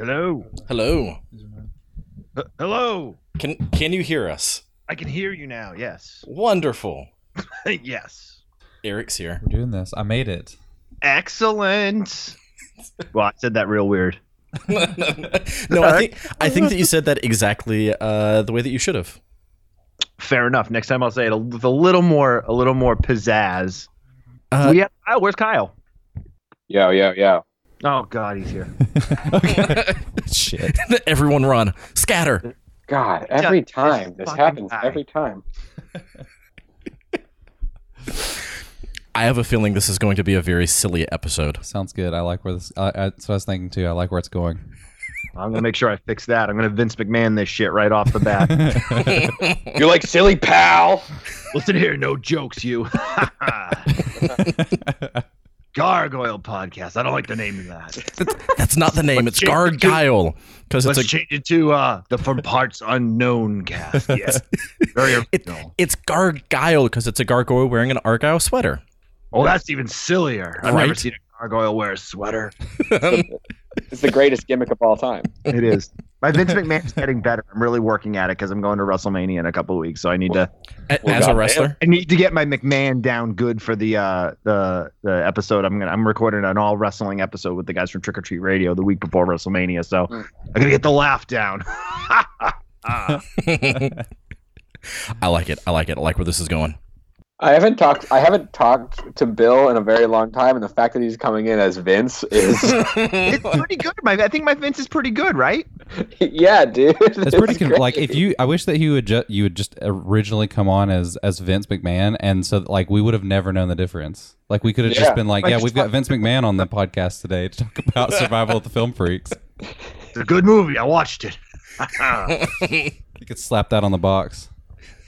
Hello. Hello. H- hello. Can can you hear us? I can hear you now. Yes. Wonderful. yes. Eric's here. We're doing this. I made it. Excellent. well, I said that real weird. no, I think I think that you said that exactly uh, the way that you should have. Fair enough. Next time I'll say it with a little more, a little more pizzazz. Uh, we have Kyle. Where's Kyle? Yeah, yeah, yo. Oh God, he's here. okay. Shit. Everyone run. Scatter. God, every this time this fucking happens. guy. Every time. I have a feeling this is going to be a very silly episode. Sounds good. I like where this. Uh, that's what I was thinking too. I like where it's going. I'm gonna make sure I fix that. I'm gonna Vince McMahon this shit right off the bat. You're like silly pal. Listen here, no jokes, you. Gargyle podcast. I don't like the name of that. That's not the name. It's it Gargyle because it's Let's a change it to uh, the From Parts Unknown cast. Yes, very it, original. it's Gargyle because it's a gargoyle wearing an argyle sweater. Oh, that's even sillier. I've never seen a gargoyle wear a sweater. It's the greatest gimmick of all time. It is. My Vince McMahon's getting better. I'm really working at it because I'm going to WrestleMania in a couple of weeks. So I need to A- Well, As a wrestler, I need to get my McMahon down good for the uh the the episode. I'm gonna I'm recording an all wrestling episode with the guys from Trick or Treat Radio the week before WrestleMania. So Mm. I gotta get the laugh down. I like it. I like it. I like where this is going. I haven't talked. I haven't talked to Bill in a very long time, and the fact that he's coming in as Vince is, it's pretty good. My I think my Vince is pretty good, right? yeah, dude. It's pretty con- like if you. I wish that you would just you would just originally come on as as Vince McMahon, and so like we would have never known the difference. Like we could have Yeah. just been like, Like, yeah, we've got Vince McMahon on the podcast today to talk about survival of the film freaks. It's a good movie. I watched it. You could slap that on the box.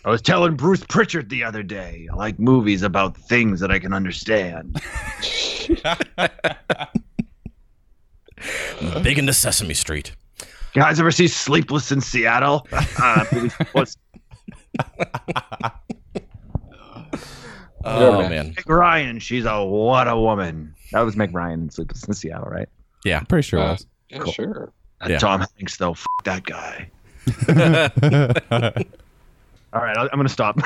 I was telling Bruce Prichard the other day. I like movies about things that I can understand. Big into Sesame Street. You guys ever see Sleepless in Seattle? Uh, was- Oh man. man. Meg Ryan, she's a what a woman. That was Meg Ryan in Sleepless in Seattle, right? Yeah, I'm pretty sure Uh, it yeah, Cool. sure. That Yeah. Tom Hanks, though, f- that guy. Was. All right, I- I'm gonna stop.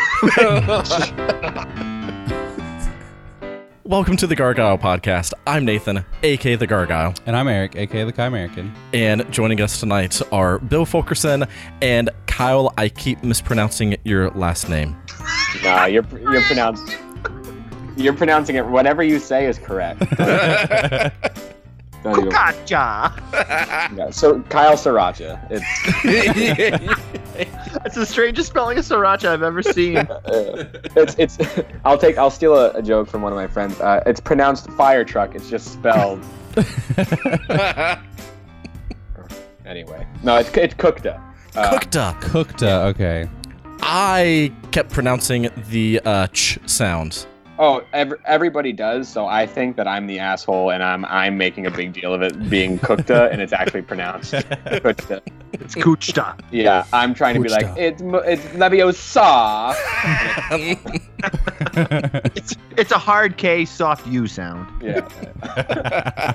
Welcome to the Gargyle Podcast. I'm Nathan, aka the Gargoyle, and I'm Eric, aka the Kai American. and joining us tonight are Bill Fulkerson and Kyle. I keep mispronouncing your last name. Nah, you're you're pronounced. You're pronouncing it. Whatever you say is correct. Don't even- gotcha. yeah, so Kyle Sriracha. It's That's the strangest spelling of sriracha I've ever seen. it's it's. I'll take. I'll steal a, a joke from one of my friends. Uh, it's pronounced fire truck. It's just spelled. Anyway, no, it's it's cookta. Uh, Cooked up. Cooked. Uh, okay. I kept pronouncing the uh, ch sound. Oh, ev- everybody does. So I think that I'm the asshole, and I'm I'm making a big deal of it being cookta, uh, and it's actually pronounced cookta. It's uh, kuchta. Yeah, I'm trying to be like Cookta. it's mo- it's leviosa. It's it's a hard K, soft U sound. Yeah,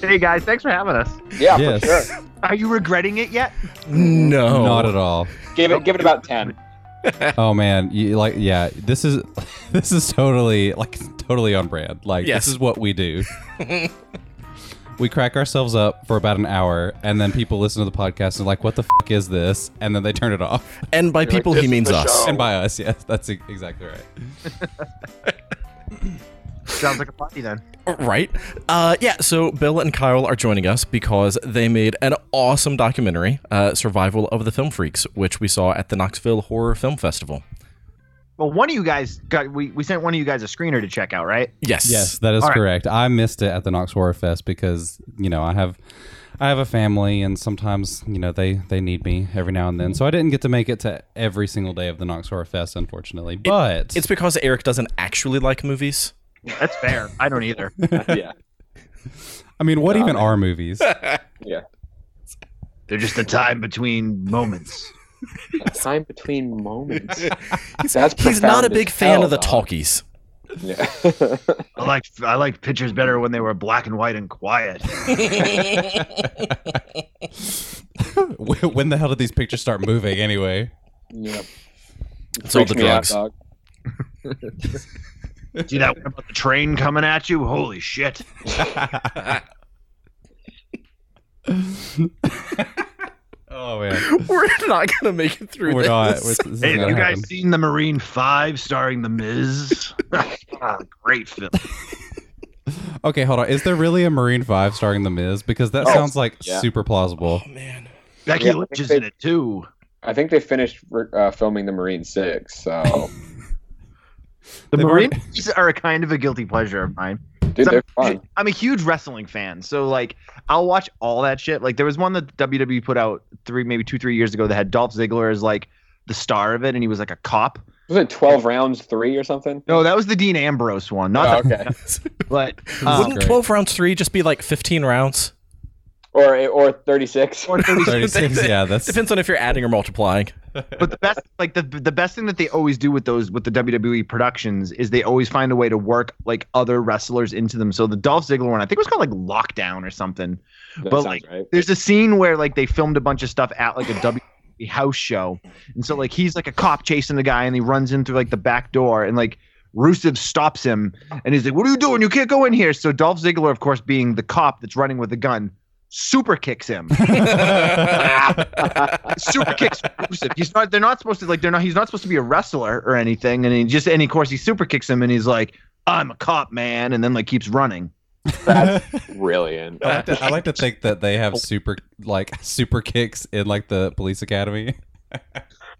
Hey guys, thanks for having us. yeah, Yes. for sure. Are you regretting it yet? no. Not at all. Give it give it about ten. Oh man, you like yeah, this is this is totally like totally on brand. Like Yes. this is what we do. we crack ourselves up for about an hour and then people listen to the podcast and like what the fuck is this? And then they turn it off. And by like, people, "This he means us. show." And by us, yes, that's exactly right. Sounds like a party then. Right? Uh, yeah, so Bill and Kyle are joining us because they made an awesome documentary, uh, Survival of the Film Freaks, which we saw at the Knoxville Horror Film Festival. Well, one of you guys got we, we sent one of you guys a screener to check out, right? Yes. Yes, that is All right. correct. I missed it at the Knox Horror Fest because, you know, I have I have a family and sometimes, you know, they they need me every now and then. So I didn't get to make it to every single day of the Knox Horror Fest unfortunately. But It's because Eric doesn't actually like movies. That's fair. I don't either. yeah, I mean, what Nah, even man. are movies? yeah. They're just the time between moments. A time between moments. He's, That's he's not a profound big fan hell, of the dog. talkies. Yeah. I like I liked pictures better when they were black and white and quiet. when the hell did these pictures start moving anyway? yep. It's all the Freaks me out, drugs. dog. See that one about the train coming at you? Holy shit! Oh man, We're not gonna make it through we're this. not. We're, this Hey, have gonna you guys happen. seen the Marine Five starring the Miz? Ah, great film. Okay, hold on. Is there really a Marine Five starring The Miz? Because that Oh, sounds like yeah. super plausible. Oh man. Becky Yeah, Lynch is they- in it too. I think they finished uh, filming the Marine Six, so The They've Marine already- movies are a kind of a guilty pleasure of mine. dude, they're I'm, fun. I'm a huge wrestling fan, so like I'll watch all that shit. Like there was one that WWE put out three, maybe two, three years ago that had Dolph Ziggler as like the star of it, and he was like a cop. Was it twelve rounds three or something? No, that was the Dean Ambrose one, not Oh, the, okay. but um, Wouldn't great. 12 rounds three just be like 15 rounds? or or thirty six. or 36. Yeah, that's Depends on if you're adding or multiplying. But the best, like the the best thing that they always do with those with the WWE productions is they always find a way to work like other wrestlers into them. So the Dolph Ziggler one, I think it was called like Lockdown or something. That But, like, right. There's a scene where like they filmed a bunch of stuff at like a WWE house show, and so like he's like a cop chasing the guy, and he runs in through like the back door, and like Rusev stops him, and he's like, "What are you doing? You can't go in here." So Dolph Ziggler, of course, being the cop that's running with a gun, super kicks him. super kicks Rusev. He's not. They're not supposed to like. They're not. He's not supposed to be a wrestler or anything. And he just. And of course, he super kicks him, and he's like, "I'm a cop, man," and then like keeps running. That's brilliant. I like, to, I like to think that they have super like super kicks in like the police academy.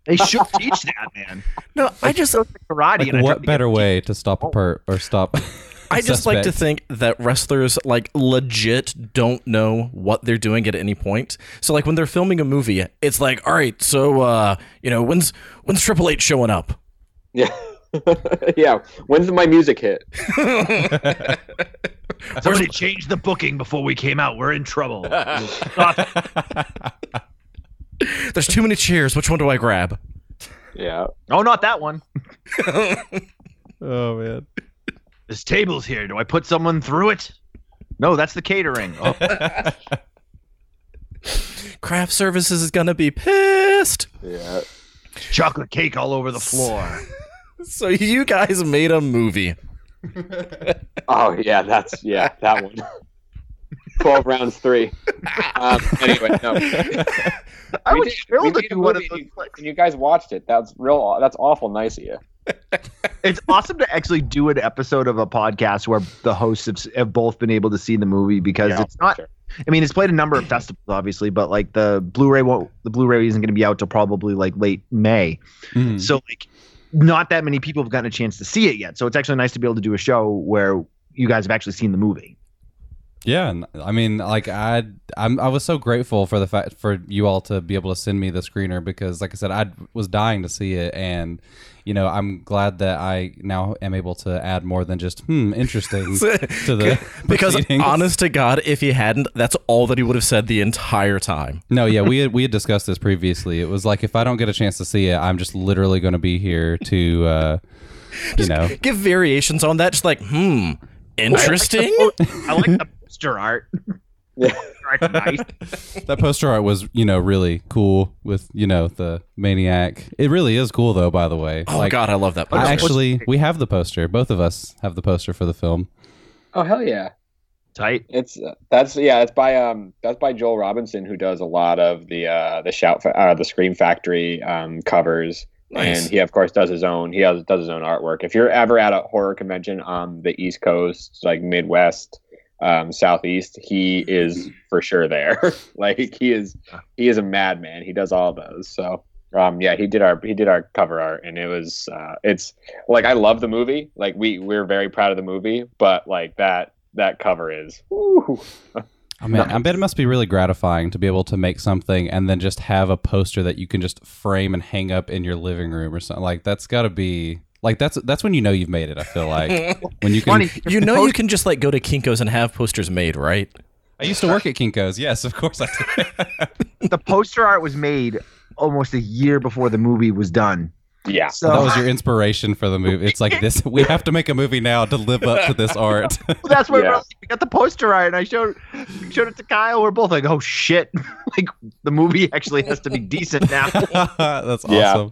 They should teach that, man. No, I just Karate. Like, and what to better get- way to stop a per or stop? I just like to think that wrestlers like legit don't know what they're doing at any point. So like when they're filming a movie, it's like, all right, so uh, you know, when's when's Triple H showing up? Yeah. yeah. When's my music hit? Somebody changed the booking before we came out. We're in trouble. There's too many chairs. Which one do I grab? Yeah. oh, not that one. oh man. This table's here. Do I put someone through it? No, that's the catering. Oh, Craft services is gonna be pissed. Yeah. chocolate cake all over the floor. So you guys made a movie. Oh yeah, that's yeah, that one. Twelve rounds three. Um, anyway, no. I We was did. thrilled We to do one of movie those. and you guys watched it. That's real. That's awful nice of you. It's awesome to actually do an episode of a podcast where the hosts have, have both been able to see the movie because Yeah, it's not. sure. I mean, it's played a number of festivals, obviously, but like the Blu-ray won't. The Blu-ray isn't going to be out till probably like late May. Mm. So like, not that many people have gotten a chance to see it yet. So it's actually nice to be able to do a show where you guys have actually seen the movie. Yeah, and I mean, like I, I'm, I was so grateful for the fact for you all to be able to send me the screener because, like I said, I was dying to see it, and you know, I'm glad that I now am able to add more than just hmm, interesting to the because honest to God, if he hadn't, that's all that he would have said the entire time. No, yeah, we had we had discussed this previously. It was like if I don't get a chance to see it, I'm just literally going to be here to, uh, you know, Give variations on that, just like, hmm, interesting. I like the poster art. Yeah. Art's that poster art was you know really cool with you know the maniac. It really is cool though. By the way, Oh Like, God, I love that. I poster. actually we have the poster. Both of us have the poster for the film. Oh hell yeah! Tight. It's uh, that's yeah. It's by um that's by Joel Robinson who does a lot of the uh the shout fa- uh, the Scream Factory um covers. Nice. And he of course does his own. He has, does his own artwork. If you're ever at a horror convention on the East Coast, like Midwest, um, Southeast, he is for sure there. like he is, he is a madman. He does all those. So um, yeah, he did our he did our cover art, and it was uh, it's like I love the movie. Like we we're very proud of the movie, but like that that cover is. Woo. I mean, I bet it must be really gratifying to be able to make something and then just have a poster that you can just frame and hang up in your living room or something. Like that's got to be like that's that's when you know you've made it. I feel like when you can. Funny. you know, you can just like go to Kinkos and have posters made, right? I used to work at Kinkos. Yes, of course I did. the poster art was made almost a year before the movie was done. Yeah. So that was your inspiration for the movie. It's like this. We have to make a movie now to live up to this art. that's what Yeah. we got the poster art, and I showed showed it to Kyle. We're both like, "Oh shit!" like the movie actually has to be decent now. That's awesome. Yeah.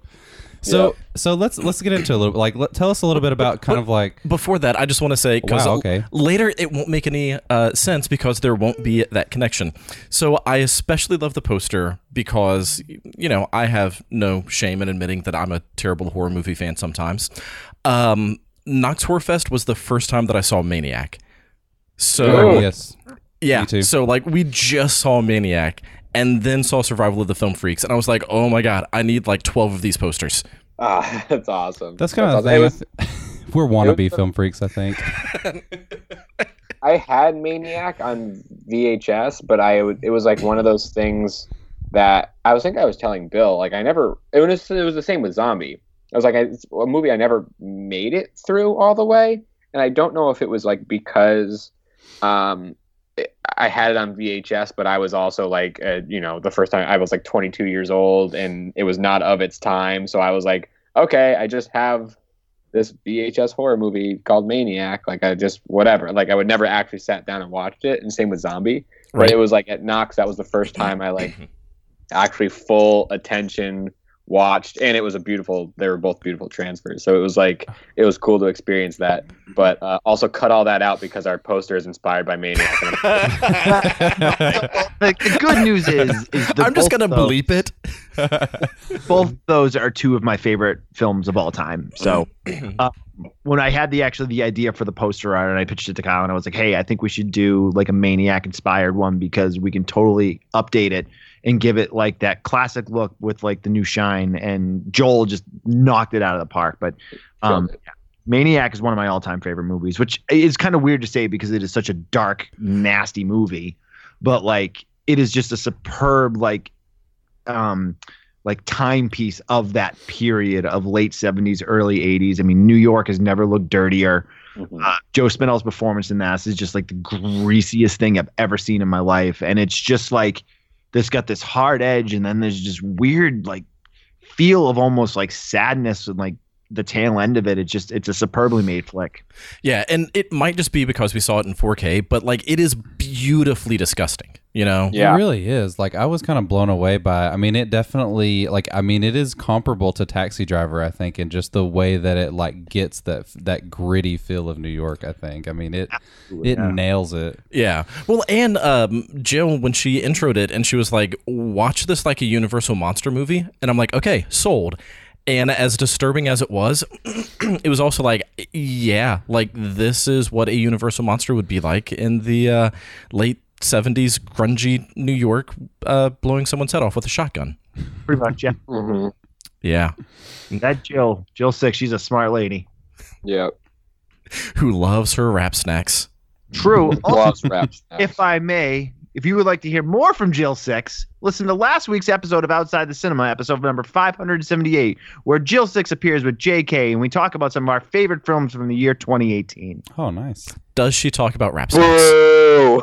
So Yep. so let's let's get into a little like let, tell us a little bit about kind of like Before that, I just want to say because Wow, okay. later it won't make any uh, sense because there won't be that connection. So I especially love the poster because you know I have no shame in admitting that I'm a terrible horror movie fan sometimes. Um, Knox Horror Fest was the first time that I saw Maniac. So Oh. yes. yeah, Me too. so like we just saw Maniac and then saw Survival of the Film Freaks, and I was like, oh my god, I need like twelve of these posters. Ah, that's awesome. That's kind of the awesome. thing. Was- We're wannabe the- film freaks, I think. I had Maniac on VHS, but I it was like one of those things that I was think I was telling Bill like I never it was it was the same with Zombie. I was like I, it's a movie I never made it through all the way, and I don't know if it was like because um it- I had it on VHS, but I was also like uh, you know the first time I was like 22 years old and it was not of its time, so I was like okay, I just have this VHS horror movie called Maniac. Like I just whatever. Like I would never actually sat down and watched it. And same with Zombie. But Right. it was like at Knox, that was the first time I like actually full attention watched, and it was a beautiful. They were both beautiful transfers. So it was like it was cool to experience that. But uh, also cut all that out because our poster is inspired by Maniac. The, the good news is, is the I'm just gonna those- bleep it. both those are two of my favorite films of all time. So uh, when I had the actually the idea for the poster art and I pitched it to Kyle and I was like, hey, I think we should do like a maniac inspired one because we can totally update it and give it like that classic look with like the new shine. And Joel just knocked it out of the park. But um, Killed Maniac is one of my all time favorite movies, which is kind of weird to say because it is such a dark, nasty movie. But like it is just a superb like um like timepiece of that period of late 70s early 80s i mean new york has never looked dirtier Mhm. uh, joe spinell's performance in that is just like the greasiest thing i've ever seen in my life and it's just like this got this hard edge and then there's just weird like feel of almost like sadness and like the tail end of it it's just it's a superbly made flick Yeah, and it might just be because we saw it in 4K, but like it is beautifully disgusting. You know? Yeah. It really is. Like I was kind of blown away by. I mean, it definitely like. I mean, it is comparable to Taxi Driver, I think, in just the way that it like gets that that gritty feel of New York. I think. I mean, it it Yeah. nails it. Yeah. Well, and um, Jill, when she introed it and she was like, watch this like a Universal Monster movie. And I'm like, okay, sold. And as disturbing as it was, it was also like, yeah, like this is what a Universal Monster would be like in the uh, late 70s grungy New York, uh, blowing someone's head off with a shotgun. pretty much yeah Mhm. Yeah. that jill jill six she's a smart lady Yeah. Who loves her rap snacks. true Also, Loves rap snacks. if I may, if you would like to hear more from Jill Sixx, listen to last week's episode of Outside the Cinema, episode number 578, where Jill Sixx appears with JK and we talk about some of our favorite films from the year 2018. Oh, nice. Does she talk about rap snacks? Boo!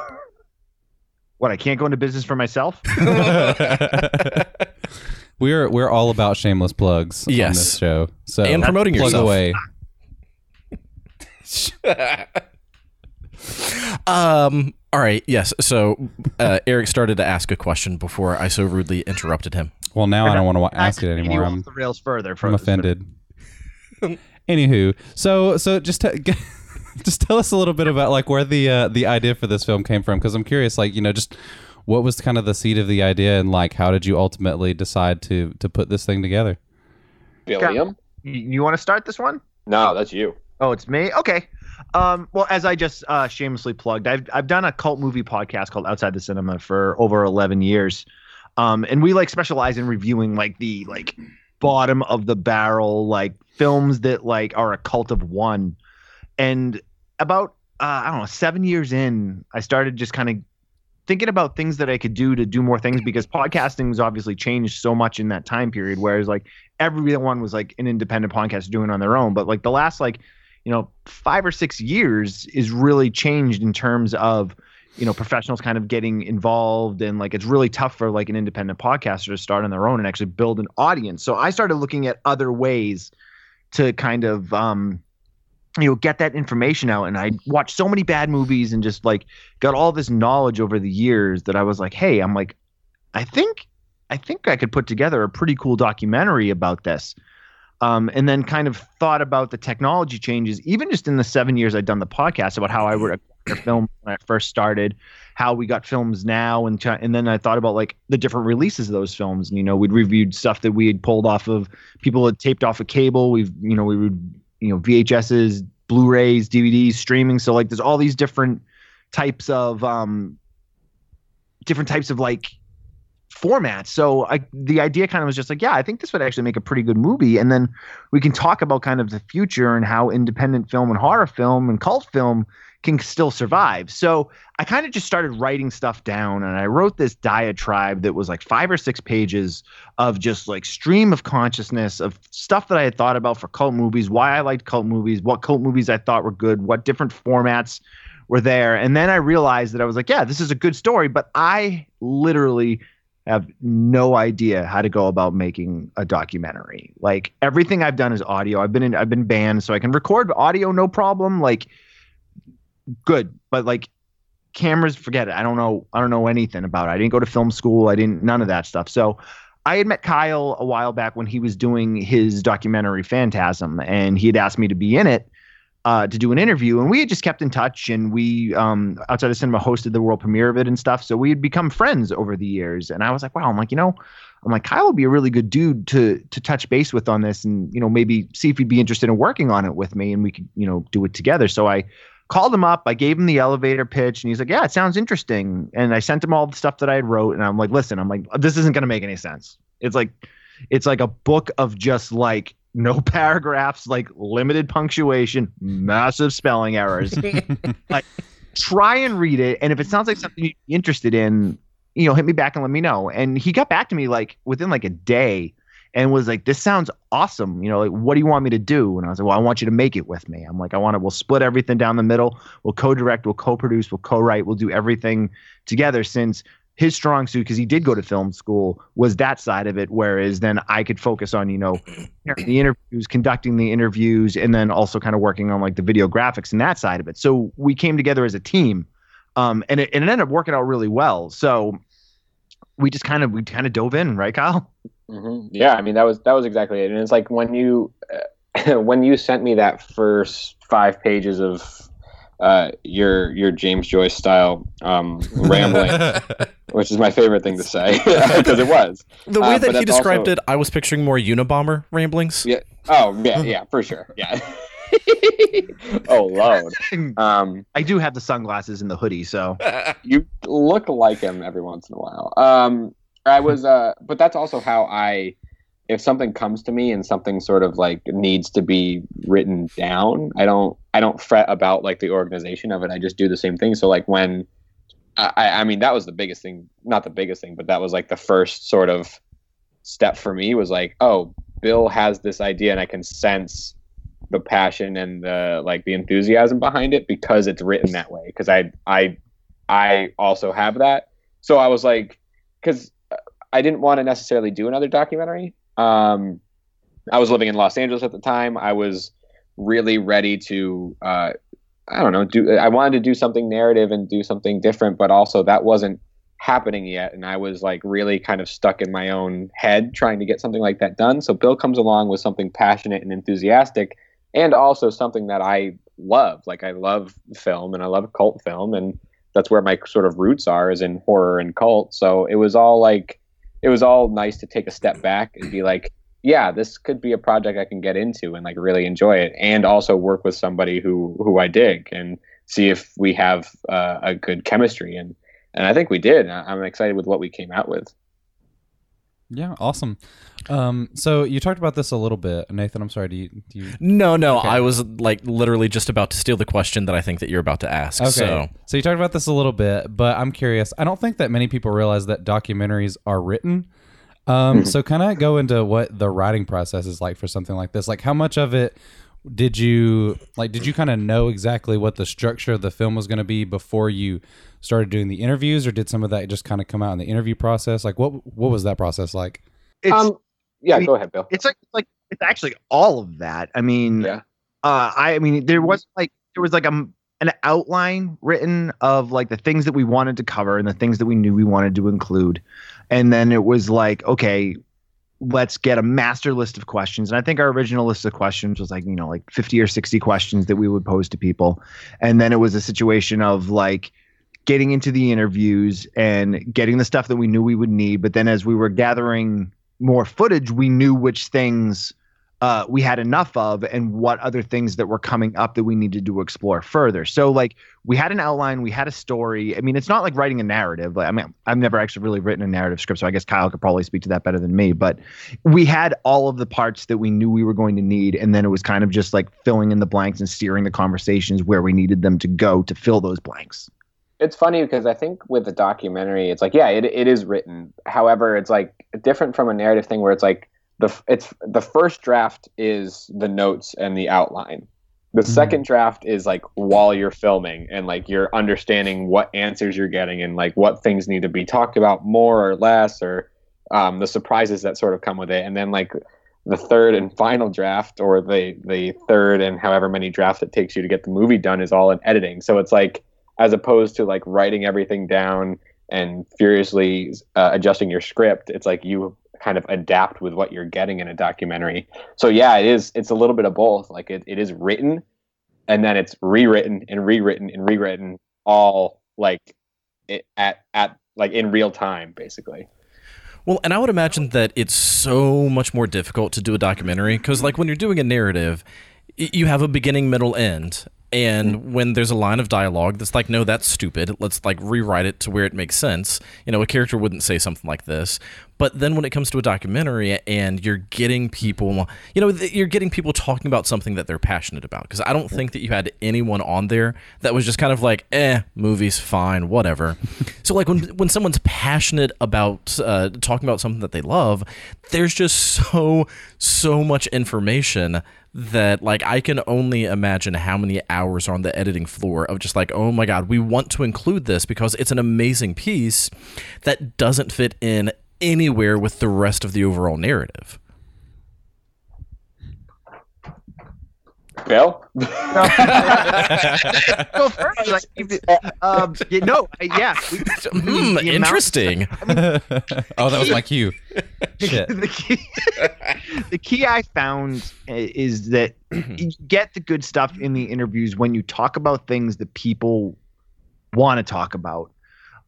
What, I can't go into business for myself? we're we're all about shameless plugs on this show. So And promoting plug yourself. away. Um. All right. Yes. So uh, Eric started to ask a question before I so rudely interrupted him. Well, now I don't want to ask it anymore. I'm off the rails further. I'm offended. Anywho, so so just t- just tell us a little bit about like where the uh, the idea for this film came from because I'm curious, like you know, just what was kind of the seed of the idea and like how did you ultimately decide to to put this thing together? Billiam? You, you want to start this one? No, that's you. Oh, it's me. Okay. Um, well, as I just uh, shamelessly plugged, I've I've done a cult movie podcast called Outside the Cinema for over eleven years, um, and we like specialize in reviewing like the like bottom of the barrel like films that like are a cult of one. And about uh, I don't know seven years in, I started just kind of thinking about things that I could do to do more things because podcasting has obviously changed so much in that time period. Whereas like everyone was like an independent podcast doing on their own, but like the last like you know five or six years is really changed in terms of you know professionals kind of getting involved. And like it's really tough for like an independent podcaster to start on their own and actually build an audience. So i started looking at other ways to kind of um you know get that information out. And i watched so many bad movies and just like got all this knowledge over the years that i was like hey i'm like i think i think i could put together a pretty cool documentary about this um, and then kind of thought about the technology changes even just in the seven years i'd done the podcast about how i would acquire film when i first started how we got films now and and then i thought about like the different releases of those films and you know we'd reviewed stuff that we had pulled off of people had taped off of cable we've you know we would you know VHSs, Blu-rays, DVDs, streaming. So like there's all these different types of um different types of like formats. So I the idea kind of was just like, yeah, I think this would actually make a pretty good movie and then we can talk about kind of the future and how independent film and horror film and cult film can still survive. So I kind of just started writing stuff down and I wrote this diatribe that was like five or six pages of just like stream of consciousness of stuff that I had thought about for cult movies, why I liked cult movies, what cult movies I thought were good, what different formats were there. And then I realized that I was like, yeah, this is a good story, but I literally have no idea how to go about making a documentary. Like everything I've done is audio. I've been in I've been banned so I can record audio no problem. Like good, but like cameras, forget it. I don't know. I don't know anything about it. I didn't go to film school. I didn't none of that stuff. So I had met Kyle a while back when he was doing his documentary Phantasm, and he had asked me to be in it uh, to do an interview, and we had just kept in touch. And we, um, outside of cinema, hosted the world premiere of it and stuff. So we had become friends over the years. And I was like, wow. I'm like, you know, I'm like Kyle would be a really good dude to to touch base with on this, and you know maybe see if he'd be interested in working on it with me, and we could you know do it together. So I called him up. I gave him the elevator pitch, and he's like, "Yeah, it sounds interesting." And I sent him all the stuff that I had wrote, and I'm like, "Listen, I'm like, this isn't going to make any sense. It's like, it's like a book of just like no paragraphs, like limited punctuation, massive spelling errors. like, try and read it, and if it sounds like something you're interested in, you know, hit me back and let me know." And he got back to me like within like a day and was like, "This sounds awesome. You know, like, what do you want me to do?" And I was like, "Well, I want you to make it with me." I'm like, "I want to. We'll split everything down the middle. We'll co-direct. We'll co-produce. We'll co-write. We'll do everything together." Since his strong suit, because he did go to film school, was that side of it. Whereas then I could focus on, you know, the interviews, conducting the interviews, and then also kind of working on like the video graphics and that side of it. So we came together as a team, um, and it, and it ended up working out really well. So we just kind of we kind of dove in, right, Kyle? hmm Yeah, I mean that was that was exactly it, and it's like when you uh, when you sent me that first five pages of uh, your your James Joyce style um, rambling, which is my favorite thing to say because it was The way Uh, that he described also- it, I was picturing more Unabomber ramblings. Yeah. Oh yeah, yeah, for sure. Yeah. oh lord. Um, I do have the sunglasses and the hoodie, so you look like him every once in a while. Um, I was, uh, but that's also how I, if something comes to me and something sort of like needs to be written down, I don't, I don't fret about like the organization of it. I just do the same thing. So like when, I, I mean, that was the biggest thing, not the biggest thing, but that was like the first sort of step for me was like, oh, Bill has this idea and I can sense the passion and the like the enthusiasm behind it because it's written that way because I I I also have that so I was like because I didn't want to necessarily do another documentary um I was living in Los Angeles at the time I was really ready to uh I don't know do I wanted to do something narrative and do something different but also that wasn't happening yet and I was like really kind of stuck in my own head trying to get something like that done so Bill comes along with something passionate and enthusiastic and also something that I love. Like I love film and I love cult film, and that's where my sort of roots are, is in horror and cult. So it was all like, it was all nice to take a step back and be like, yeah, this could be a project I can get into and like really enjoy it, and also work with somebody who who I dig and see if we have uh, a good chemistry. And and I think we did. I'm excited with what we came out with. Yeah, awesome. Um, so you talked about this a little bit, Nathan. I'm sorry. Do you? Do you No, no, Okay. I was like literally just about to steal the question that I think that you're about to ask. Okay. So So you talked about this a little bit, but I'm curious. I don't think that many people realize that documentaries are written. Um, so kind of go into what the writing process is like for something like this. Like how much of it did you like did you kind of know exactly what the structure of the film was going to be before you started doing the interviews or did some of that just kind of come out in the interview process like what what was that process like It's um, yeah, I mean, go ahead, Bill. it's like like it's actually all of that. I mean, Yeah. uh, I, I mean, there was like there was like a an outline written of like the things that we wanted to cover and the things that we knew we wanted to include, and then it was like, okay, let's get a master list of questions. And I think our original list of questions was like you know like fifty or sixty questions that we would pose to people, and then it was a situation of like getting into the interviews and getting the stuff that we knew we would need. But then as we were gathering more footage, we knew which things uh, we had enough of and what other things that were coming up that we needed to explore further. So like we had an outline, we had a story. I mean, it's not like writing a narrative. Like, I mean, I've never actually really written a narrative script, so I guess Kyle could probably speak to that better than me. But we had all of the parts that we knew we were going to need, and then it was kind of just like filling in the blanks and steering the conversations where we needed them to go to fill those blanks. it's funny because I think with the documentary, it's like, yeah, it, it is written. However, it's like different from a narrative thing where it's like the it's the first draft is the notes and the outline. The second draft is like while you're filming and like you're understanding what answers you're getting and like what things need to be talked about more or less or um, the surprises that sort of come with it. And then like the third and final draft or the the third and however many drafts it takes you to get the movie done is all in editing. So it's like as opposed to like writing everything down and furiously uh, adjusting your script it's like you kind of adapt with what you're getting in a documentary. So yeah it is it's a little bit of both. Like it, it is written and then it's rewritten and rewritten and rewritten all like it, at at like in real time basically. Well, and I would imagine that it's so much more difficult to do a documentary because, like, when you're doing a narrative, you have a beginning, middle, end. And when there's a line of dialogue that's like, no, that's stupid, let's like rewrite it to where it makes sense. You know, a character wouldn't say something like this. But then when it comes to a documentary and you're getting people, you know, you're getting people talking about something that they're passionate about. Because I don't think that you had anyone on there that was just kind of like, eh, movies, fine, whatever. so like when when someone's passionate about uh, talking about something that they love, there's just so so much information that like I can only imagine how many hours are on the editing floor of just like, oh my god, we want to include this because it's an amazing piece that doesn't fit in anywhere with the rest of the overall narrative. Bill Go first. Like, if it- um, yeah, no, I- yeah. we- Hmm, the amount- interesting. oh, that was my cue. Shit. the key, the key I found is that you get the good stuff in the interviews when you talk about things that people want to talk about.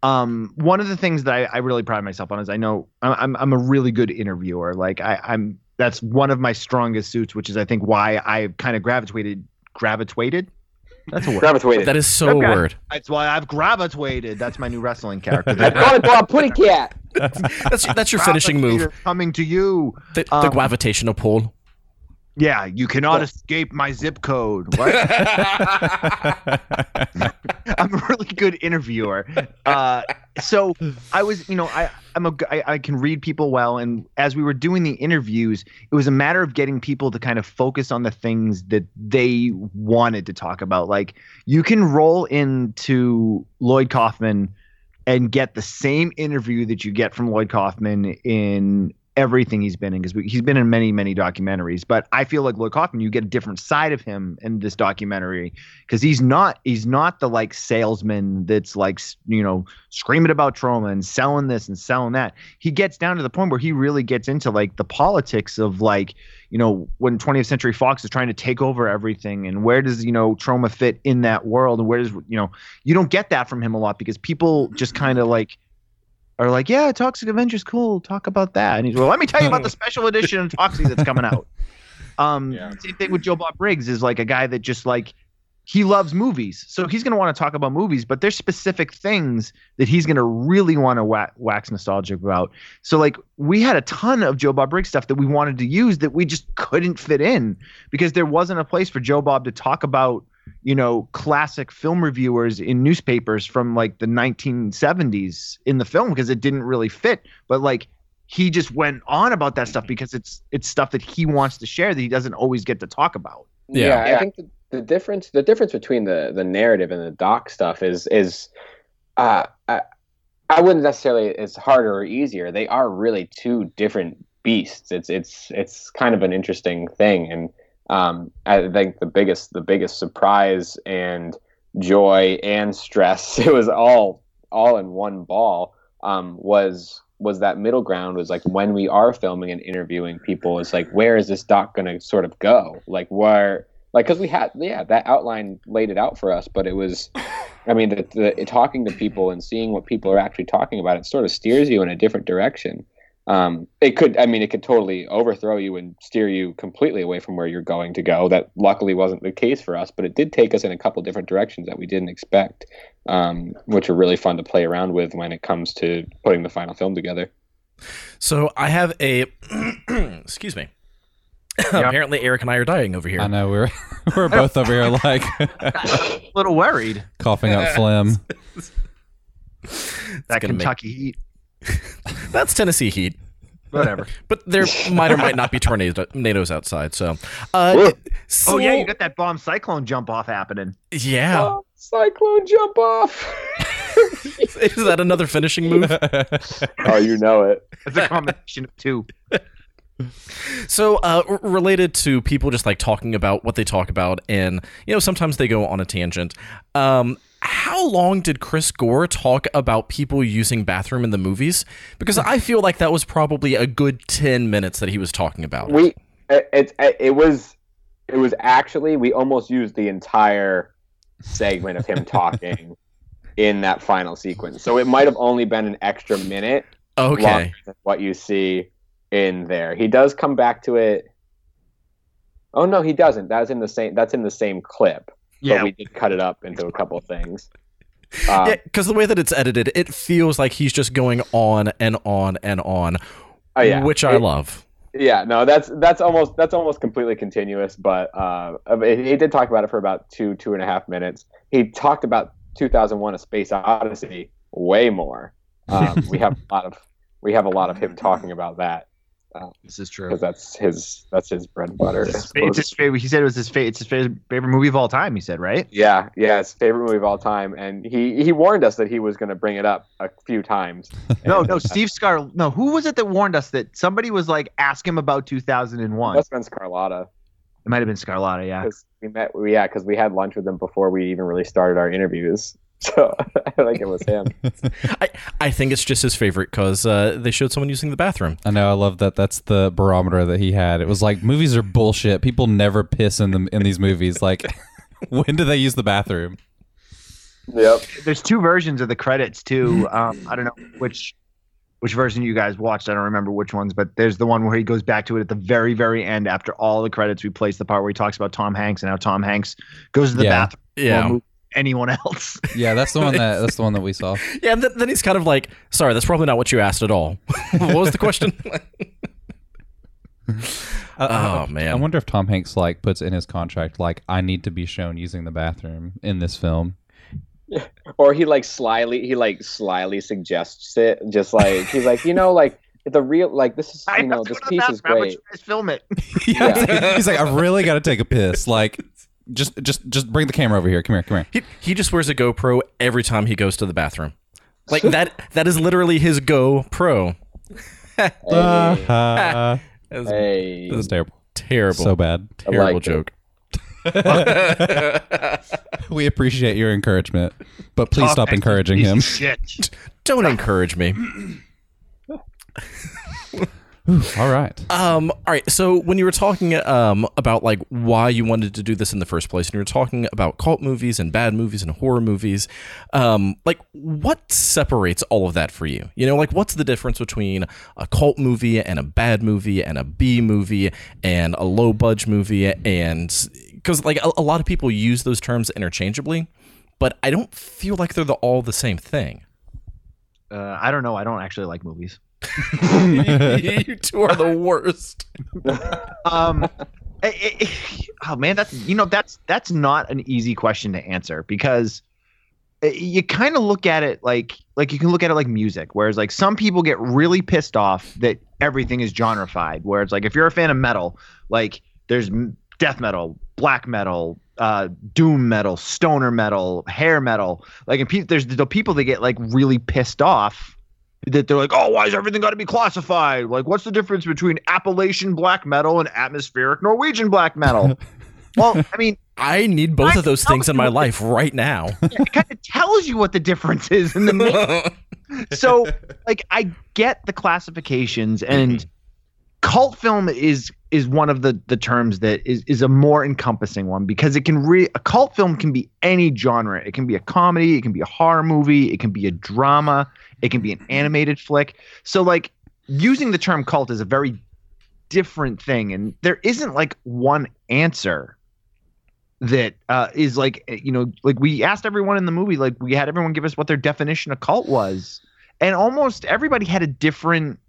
Um, one of the things that I, I really pride myself on is I know I'm I'm, I'm a really good interviewer. Like I, I'm that's one of my strongest suits, which is I think why I kind of gravitated gravitated. That's a word. gravitated that is so Okay. a word. That's why I've gravitated. That's my new wrestling character. I call it Bob Putty Cat. That's that's your finishing move. Coming to you. The, the Um, gravitational pull. Yeah, you cannot escape my zip code. What? I'm a really good interviewer. Uh, so I was, you know, I I'm a I, I can read people well, and as we were doing the interviews, it was a matter of getting people to kind of focus on the things that they wanted to talk about. Like you can roll into Lloyd Kaufman and get the same interview that you get from Lloyd Kaufman in everything he's been in because he's been in many many documentaries but i feel like lloyd kaufman you get a different side of him in this documentary because he's not he's not the like salesman that's like you know screaming about Troma and selling this and selling that. He gets down to the point where he really gets into like the politics of like you know when 20th century fox is trying to take over everything and where does you know Troma fit in that world and where does you know you don't get that from him a lot because people just kind of like are like, yeah, Toxic Avenger's cool. Talk about that. And he's well, let me tell you about the special edition of Toxic that's coming out. Um, Yeah. same thing with Joe Bob Briggs is like a guy that just like he loves movies, so he's gonna want to talk about movies, but there's specific things that he's gonna really want to wa- wax nostalgic about. So like we had a ton of Joe Bob Briggs stuff that we wanted to use that we just couldn't fit in because there wasn't a place for Joe Bob to talk about you know classic film reviewers in newspapers from like the 1970s in the film because it didn't really fit but like he just went on about that stuff because it's it's stuff that he wants to share that he doesn't always get to talk about Yeah, Yeah. I think the, the difference the difference between the the narrative and the doc stuff is is uh I, I wouldn't necessarily it's harder or easier. They are really two different beasts. It's it's it's kind of an interesting thing and um I think the biggest the biggest surprise and joy and stress it was all all in one ball um was was that middle ground was like when we are filming and interviewing people it's like where is this doc going to sort of go? Like where like because we had yeah that outline laid it out for us but it was i mean the, the talking to people and seeing what people are actually talking about it sort of steers you in a different direction um, it could i mean it could totally overthrow you and steer you completely away from where you're going to go that luckily wasn't the case for us but it did take us in a couple different directions that we didn't expect um, which are really fun to play around with when it comes to putting the final film together So I have a excuse me. Apparently, Eric and I are dying over here. I know we're we're both over here like a little worried. coughing up phlegm. That gonna make- Kentucky heat. That's Tennessee heat. Whatever. But there might or might not be tornadoes outside. So, uh, so oh yeah, you got that bomb cyclone jump off happening. yeah. Oh, cyclone jump off Is that another finishing move? oh you know it It's a combination of two. So, uh, related to people just like talking about what they talk about, and you know, sometimes they go on a tangent. Um, how long did Chris Gore talk about people using bathroom in the movies? Because I feel like that was probably a good ten minutes that he was talking about. it. we it, it it was it was actually we almost used the entire segment of him talking in that final sequence so it might have only been an extra minute okay. what you see in there he does come back to it oh no he doesn't that's in the same that's in the same clip Yeah, but we did cut it up into a couple things um, Yeah, because the way that it's edited, it feels like he's just going on and on and on, oh, yeah. which I It- love. Yeah, no, that's that's almost that's almost completely continuous. But uh, he he did talk about it for about two two and a half minutes. He talked about 2001: A Space Odyssey way more. Um, we have a lot of we have a lot of him talking about that this is true. because that's his that's his bread and butter. I It's his favorite. He said it was his favorite. It's his favorite, favorite movie of all time. He said, right? Yeah, yeah, it's favorite movie of all time, and he he warned us that he was going to bring it up a few times. No, no. Steve Scar. No, who was it that warned us that somebody was like, ask him about 2001? must have been Scarlotta. It might have been Scarlotta. Yeah. because we met yeah because we had lunch with him before we even really started our interviews so i think it was him I, I think it's just his favorite because uh, they showed someone using the bathroom. I know. I love that. That's the barometer that he had. It was like movies are bullshit. People never piss in them in these movies. Like, when do they use the bathroom? yep There's two versions of the credits too. Um, I don't know which which version you guys watched. I don't remember which ones, but there's the one where he goes back to it at the very, very end after all the credits. We place the part where he talks about Tom Hanks and how Tom Hanks goes to the Yeah. bathroom. Yeah. More than anyone else. Yeah, that's the one that that's the one that we saw. Yeah, and then, then he's kind of like, sorry, that's probably not what you asked at all. what was the question? I- Oh, uh, man. I wonder if Tom Hanks like puts in his contract like I need to be shown using the bathroom in this film. or he like slyly he like slyly suggests it just like he's like you know like the real like this is I you know this go to the piece is bathroom. How about great you guys film it? yeah. He's like I really got to take a piss. Like just just just bring the camera over here. Come here. Come here. he, he just wears a GoPro every time he goes to the bathroom. Like that that is literally his GoPro. hey, Uh, That was hey. this is terrible. terrible. So bad. terrible like joke. We appreciate your encouragement, but please Tom stop Hanks is a encouraging him. Shit. Don't encourage me. All right. Um, all right. So when you were talking um, about like why you wanted to do this in the first place, and you were talking about cult movies and bad movies and horror movies, um, like what separates all of that for you? You know, like what's the difference between a cult movie and a bad movie and a B movie and a low budge movie? And because like a, a lot of people use those terms interchangeably, but I don't feel like they're the, all the same thing. Uh, I don't know. I don't actually like movies. you two are the worst. Um, eh, eh, eh, oh man, that's you know that's that's not an easy question to answer because you kind of look at it like like you can look at it like music, whereas like some people get really pissed off that everything is genreified. Where it's like if you're a fan of metal, like there's death metal, black metal, uh, doom metal, stoner metal, hair metal. Like, and pe- there's the people that get like really pissed off that they're like, oh, why is everything got to be classified? Like, what's the difference between Appalachian black metal and atmospheric Norwegian black metal? well, I mean, I need both of those things in my life right now. it kind of tells you what the difference is in the so like I get the classifications and mm-hmm. cult film is is one of the the terms that is is a more encompassing one because it can re a cult film can be any genre. It can be a comedy, it can be a horror movie, it can be a drama, it can be an animated flick. So like using the term cult is a very different thing and there isn't like one answer that uh, is like you know like we asked everyone in the movie like we had everyone give us what their definition of cult was and almost everybody had a different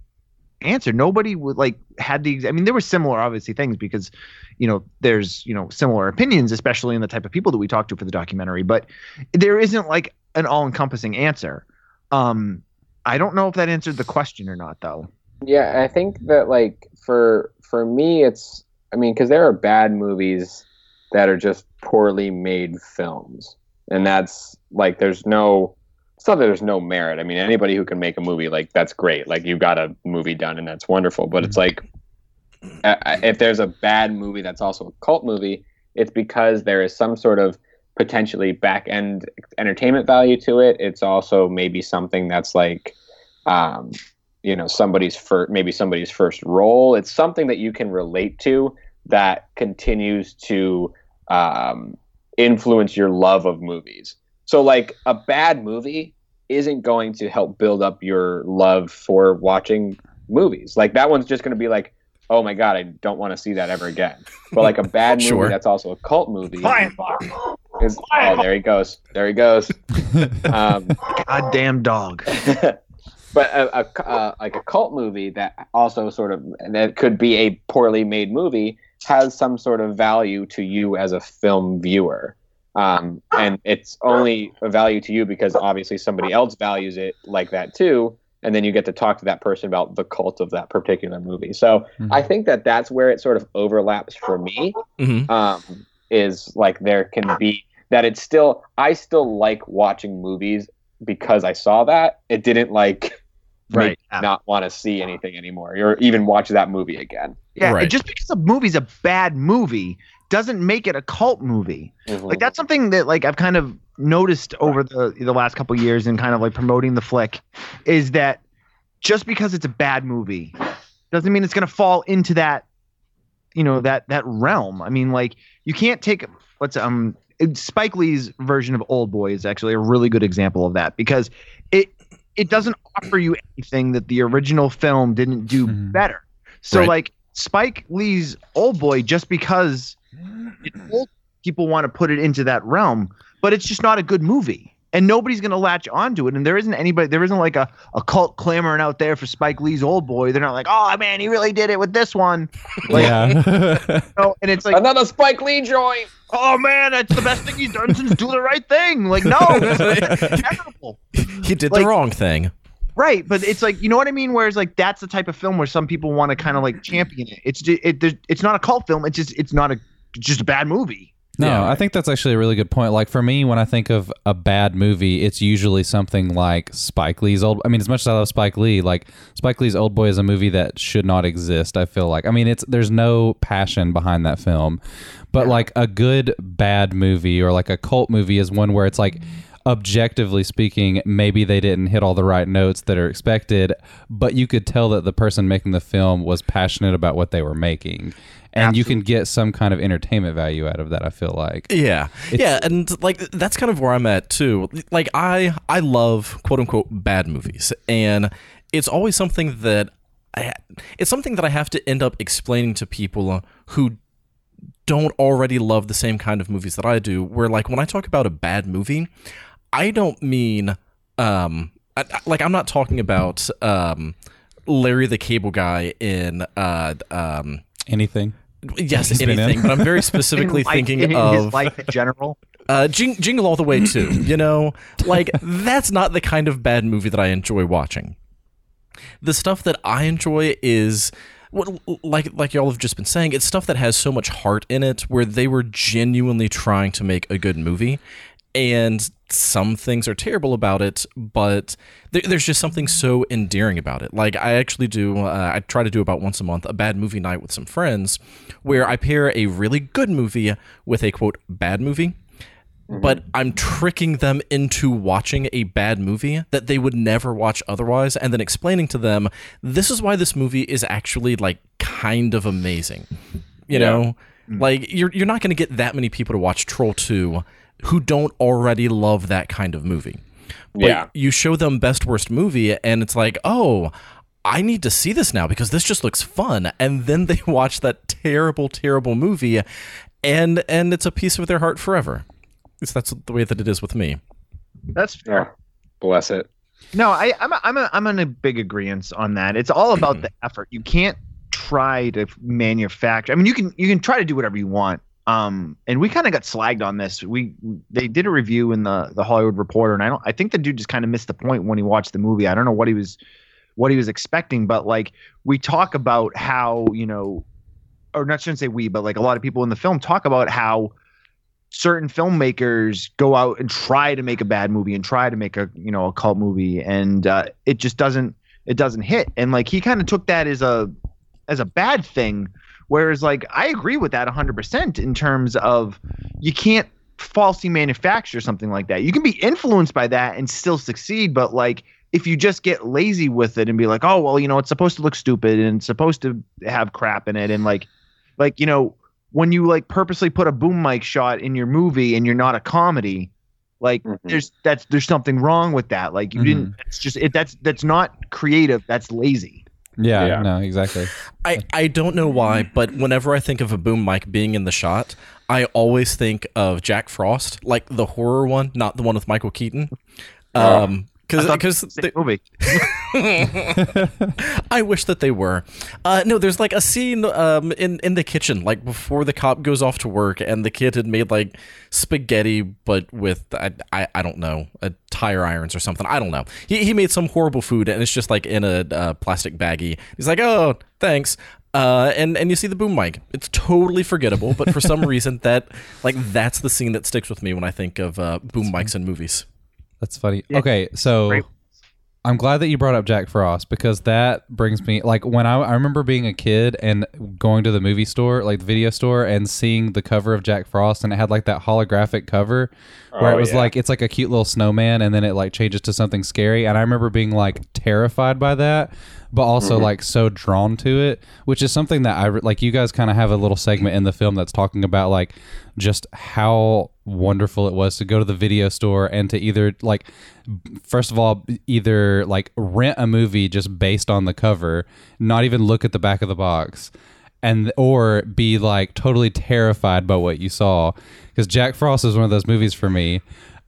answer nobody would like had the i mean there were similar obviously things because you know there's you know similar opinions especially in the type of people that we talked to for the documentary but there isn't like an all-encompassing answer um i don't know if that answered the question or not though Yeah, I think that like for for me, it's I mean, because there are bad movies that are just poorly made films, and that's like there's no. It's not that there's no merit. I mean, anybody who can make a movie like that's great. Like you got a movie done, and that's wonderful. But it's like if there's a bad movie that's also a cult movie, it's because there is some sort of potentially back end entertainment value to it. It's also maybe something that's like, um, you know, somebody's first, maybe somebody's first role. It's something that you can relate to that continues to um, influence your love of movies. So, like a bad movie isn't going to help build up your love for watching movies. Like that one's just going to be like, oh my god, I don't want to see that ever again. But like a bad movie Sure. that's also a cult movie Quiet, is oh there he goes, there he goes. um, goddamn dog but a, a, uh, like a cult movie that also sort of that could be a poorly made movie has some sort of value to you as a film viewer um, and it's only a value to you because obviously somebody else values it like that too and then you get to talk to that person about the cult of that particular movie so Mhm. i think that that's where it sort of overlaps for me hmm um, is like there can be that it's still I still like watching movies because I saw that. It didn't like Right. make me not want to see anything anymore or even watch that movie again. yeah Right. just because a movie's a bad movie doesn't make it a cult movie like that's something that like I've kind of noticed over the the last couple years and kind of like promoting the flick is that just because it's a bad movie doesn't mean it's going to fall into that you know that that realm. I mean like you can't take what's um Spike Lee's version of Old Boy is actually a really good example of that because it it doesn't offer you anything that the original film didn't do Mhm. better. So Right. like Spike Lee's Old Boy just because it's old people want to put it into that realm, but it's just not a good movie. And nobody's going to latch onto it. And there isn't anybody, there isn't like a, a cult clamoring out there for Spike Lee's old boy. They're not like, oh man, he really did it with this one. Like, yeah. you know, and it's like, Another Spike Lee joint. oh man, that's the best thing he's done since Do the Right Thing. Like, no, terrible. He did Like- the wrong thing. Right, but it's like you know what I mean. Whereas like that's the type of film where some people want to kind of like champion it. It's just, it, it's not a cult film. It's just it's not a it's just a bad movie. No, Yeah. I think that's actually a really good point. Like for me, when I think of a bad movie, it's usually something like Spike Lee's old. I mean, as much as I love Spike Lee, like Spike Lee's Old Boy is a movie that should not exist. I feel like. I mean, it's there's no passion behind that film, but like a good bad movie or like a cult movie is one where it's like. Objectively speaking, maybe they didn't hit all the right notes that are expected, but you could tell that the person making the film was passionate about what they were making. And you can get some kind of entertainment value out of that, I feel like. Yeah, yeah, and like that's kind of where I'm at too. Like I, I love quote unquote bad movies, and it's always something that I, it's something that I have to end up explaining to people who don't already love the same kind of movies that I do. Where like when I talk about a bad movie, I don't mean um I- like I'm not talking about um Larry the Cable Guy in uh um Anything. yes He's been in. anything, but I'm very specifically In life- thinking in of his life in general. uh, Jing- Jingle All the Way too. You know, like that's not the kind of bad movie that I enjoy watching. The stuff that I enjoy is Well, like like y'all have just been saying, it's stuff that has so much heart in it, where they were genuinely trying to make a good movie, and some things are terrible about it, but there, there's just something so endearing about it. Like I actually do, uh, I try to do about once a month a bad movie night with some friends, where I pair a really good movie with a quote bad movie. But I'm tricking them into watching a bad movie that they would never watch otherwise, and then explaining to them this is why this movie is actually like kind of amazing. You know, like you're you're not going to get that many people to watch Troll Two who don't already love that kind of movie. But Yeah. you show them best worst movie, and it's like, oh, I need to see this now because this just looks fun. And then they watch that terrible, terrible movie, and and it's a piece of their heart forever. At least that's the way that it is with me. That's fair. Oh, bless it. No, I, I'm a, I'm a, I'm in a big agreement on that. It's all about the effort. You can't try to manufacture. I mean, you can you can try to do whatever you want. Um, and we kind of got slagged on this. We they did a review in the the Hollywood Reporter, and I don't. I think the dude just kind of missed the point when he watched the movie. I don't know what he was what he was expecting, but like we talk about how you know, or not shouldn't say we, but like a lot of people in the film talk about how certain filmmakers go out and try to make a bad movie and try to make a you know a cult movie and uh, it just doesn't it doesn't hit and like he kind of took that as a as a bad thing whereas like i agree with that 100% in terms of you can't falsely manufacture something like that. You can be influenced by that and still succeed but like if you just get lazy with it and be like oh well you know it's supposed to look stupid and it's supposed to have crap in it and like like you know when you like purposely put a boom mic shot in your movie and you're not a comedy like Mhm. there's that's there's something wrong with that. Like you didn't it's just it that's that's not creative that's lazy Yeah, Yeah. no, exactly. I, I don't know why, but whenever I think of a boom mic being in the shot, I always think of Jack Frost, like the horror one, not the one with Michael Keaton. Um, Because movie I wish that they were. Uh, no, there's like a scene um, in in the kitchen, like before the cop goes off to work, and the kid had made like spaghetti, but with I, I, I don't know, uh, tire irons or something. I don't know. He he made some horrible food, and it's just like in a uh, plastic baggie. He's like, oh, thanks. Uh, and and you see the boom mic. It's totally forgettable, but for some reason that like that's the scene that sticks with me when I think of uh, boom mics in movies. That's funny. Yeah. Okay, so Great. I'm glad that you brought up Jack Frost because that brings me like when I, I remember being a kid and going to the movie store, like the video store, and seeing the cover of Jack Frost, and it had like that holographic cover where Oh, it was yeah. like it's like a cute little snowman, and then it like changes to something scary, and I remember being like terrified by that, but also Mm-hmm. like so drawn to it, which is something that I like. You guys kind of have a little segment in the film that's talking about like just how wonderful it was to go to the video store and to either like first of all either like rent a movie just based on the cover not even look at the back of the box and or be like totally terrified by what you saw. Because jack frost is one of those movies for me.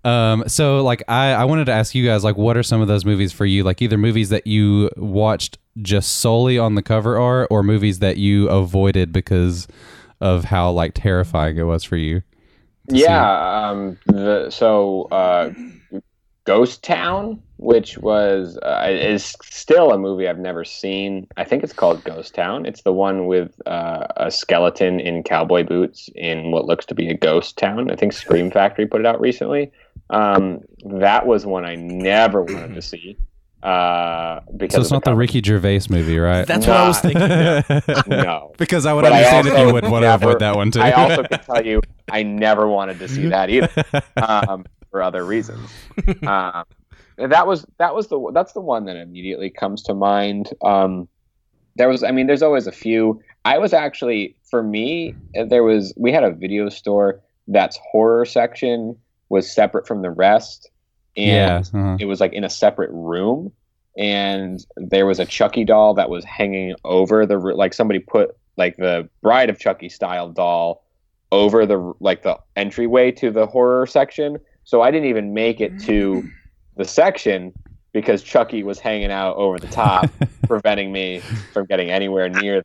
Um so like i i wanted to ask you guys like what are some of those movies for you? Like either movies that you watched just solely on the cover art or movies that you avoided because of how like terrifying it was for you yeah um the so uh ghost town which was uh, is still a movie i've never seen. I think it's called ghost town. It's the one with uh, a skeleton in cowboy boots in what looks to be a ghost town. I think scream factory put it out recently. Um that was one i never wanted to see uh because so it's not the cover. Ricky Gervais movie, right? That's what I was thinking. no because I would But I understand if you would want to avoid that one too. I also can tell you, I never wanted to see that either, um, for other reasons. Um, that was that was the that's the one that immediately comes to mind. Um, there was, I mean, there's always a few. I was actually, for me, there was we had a video store that's horror section was separate from the rest, and yeah, uh-huh. it was like in a separate room and there was a chucky doll that was hanging over the like somebody put like the bride of chucky style doll over the like the entryway to the horror section so i didn't even make it to the section because chucky was hanging out over the top preventing me from getting anywhere near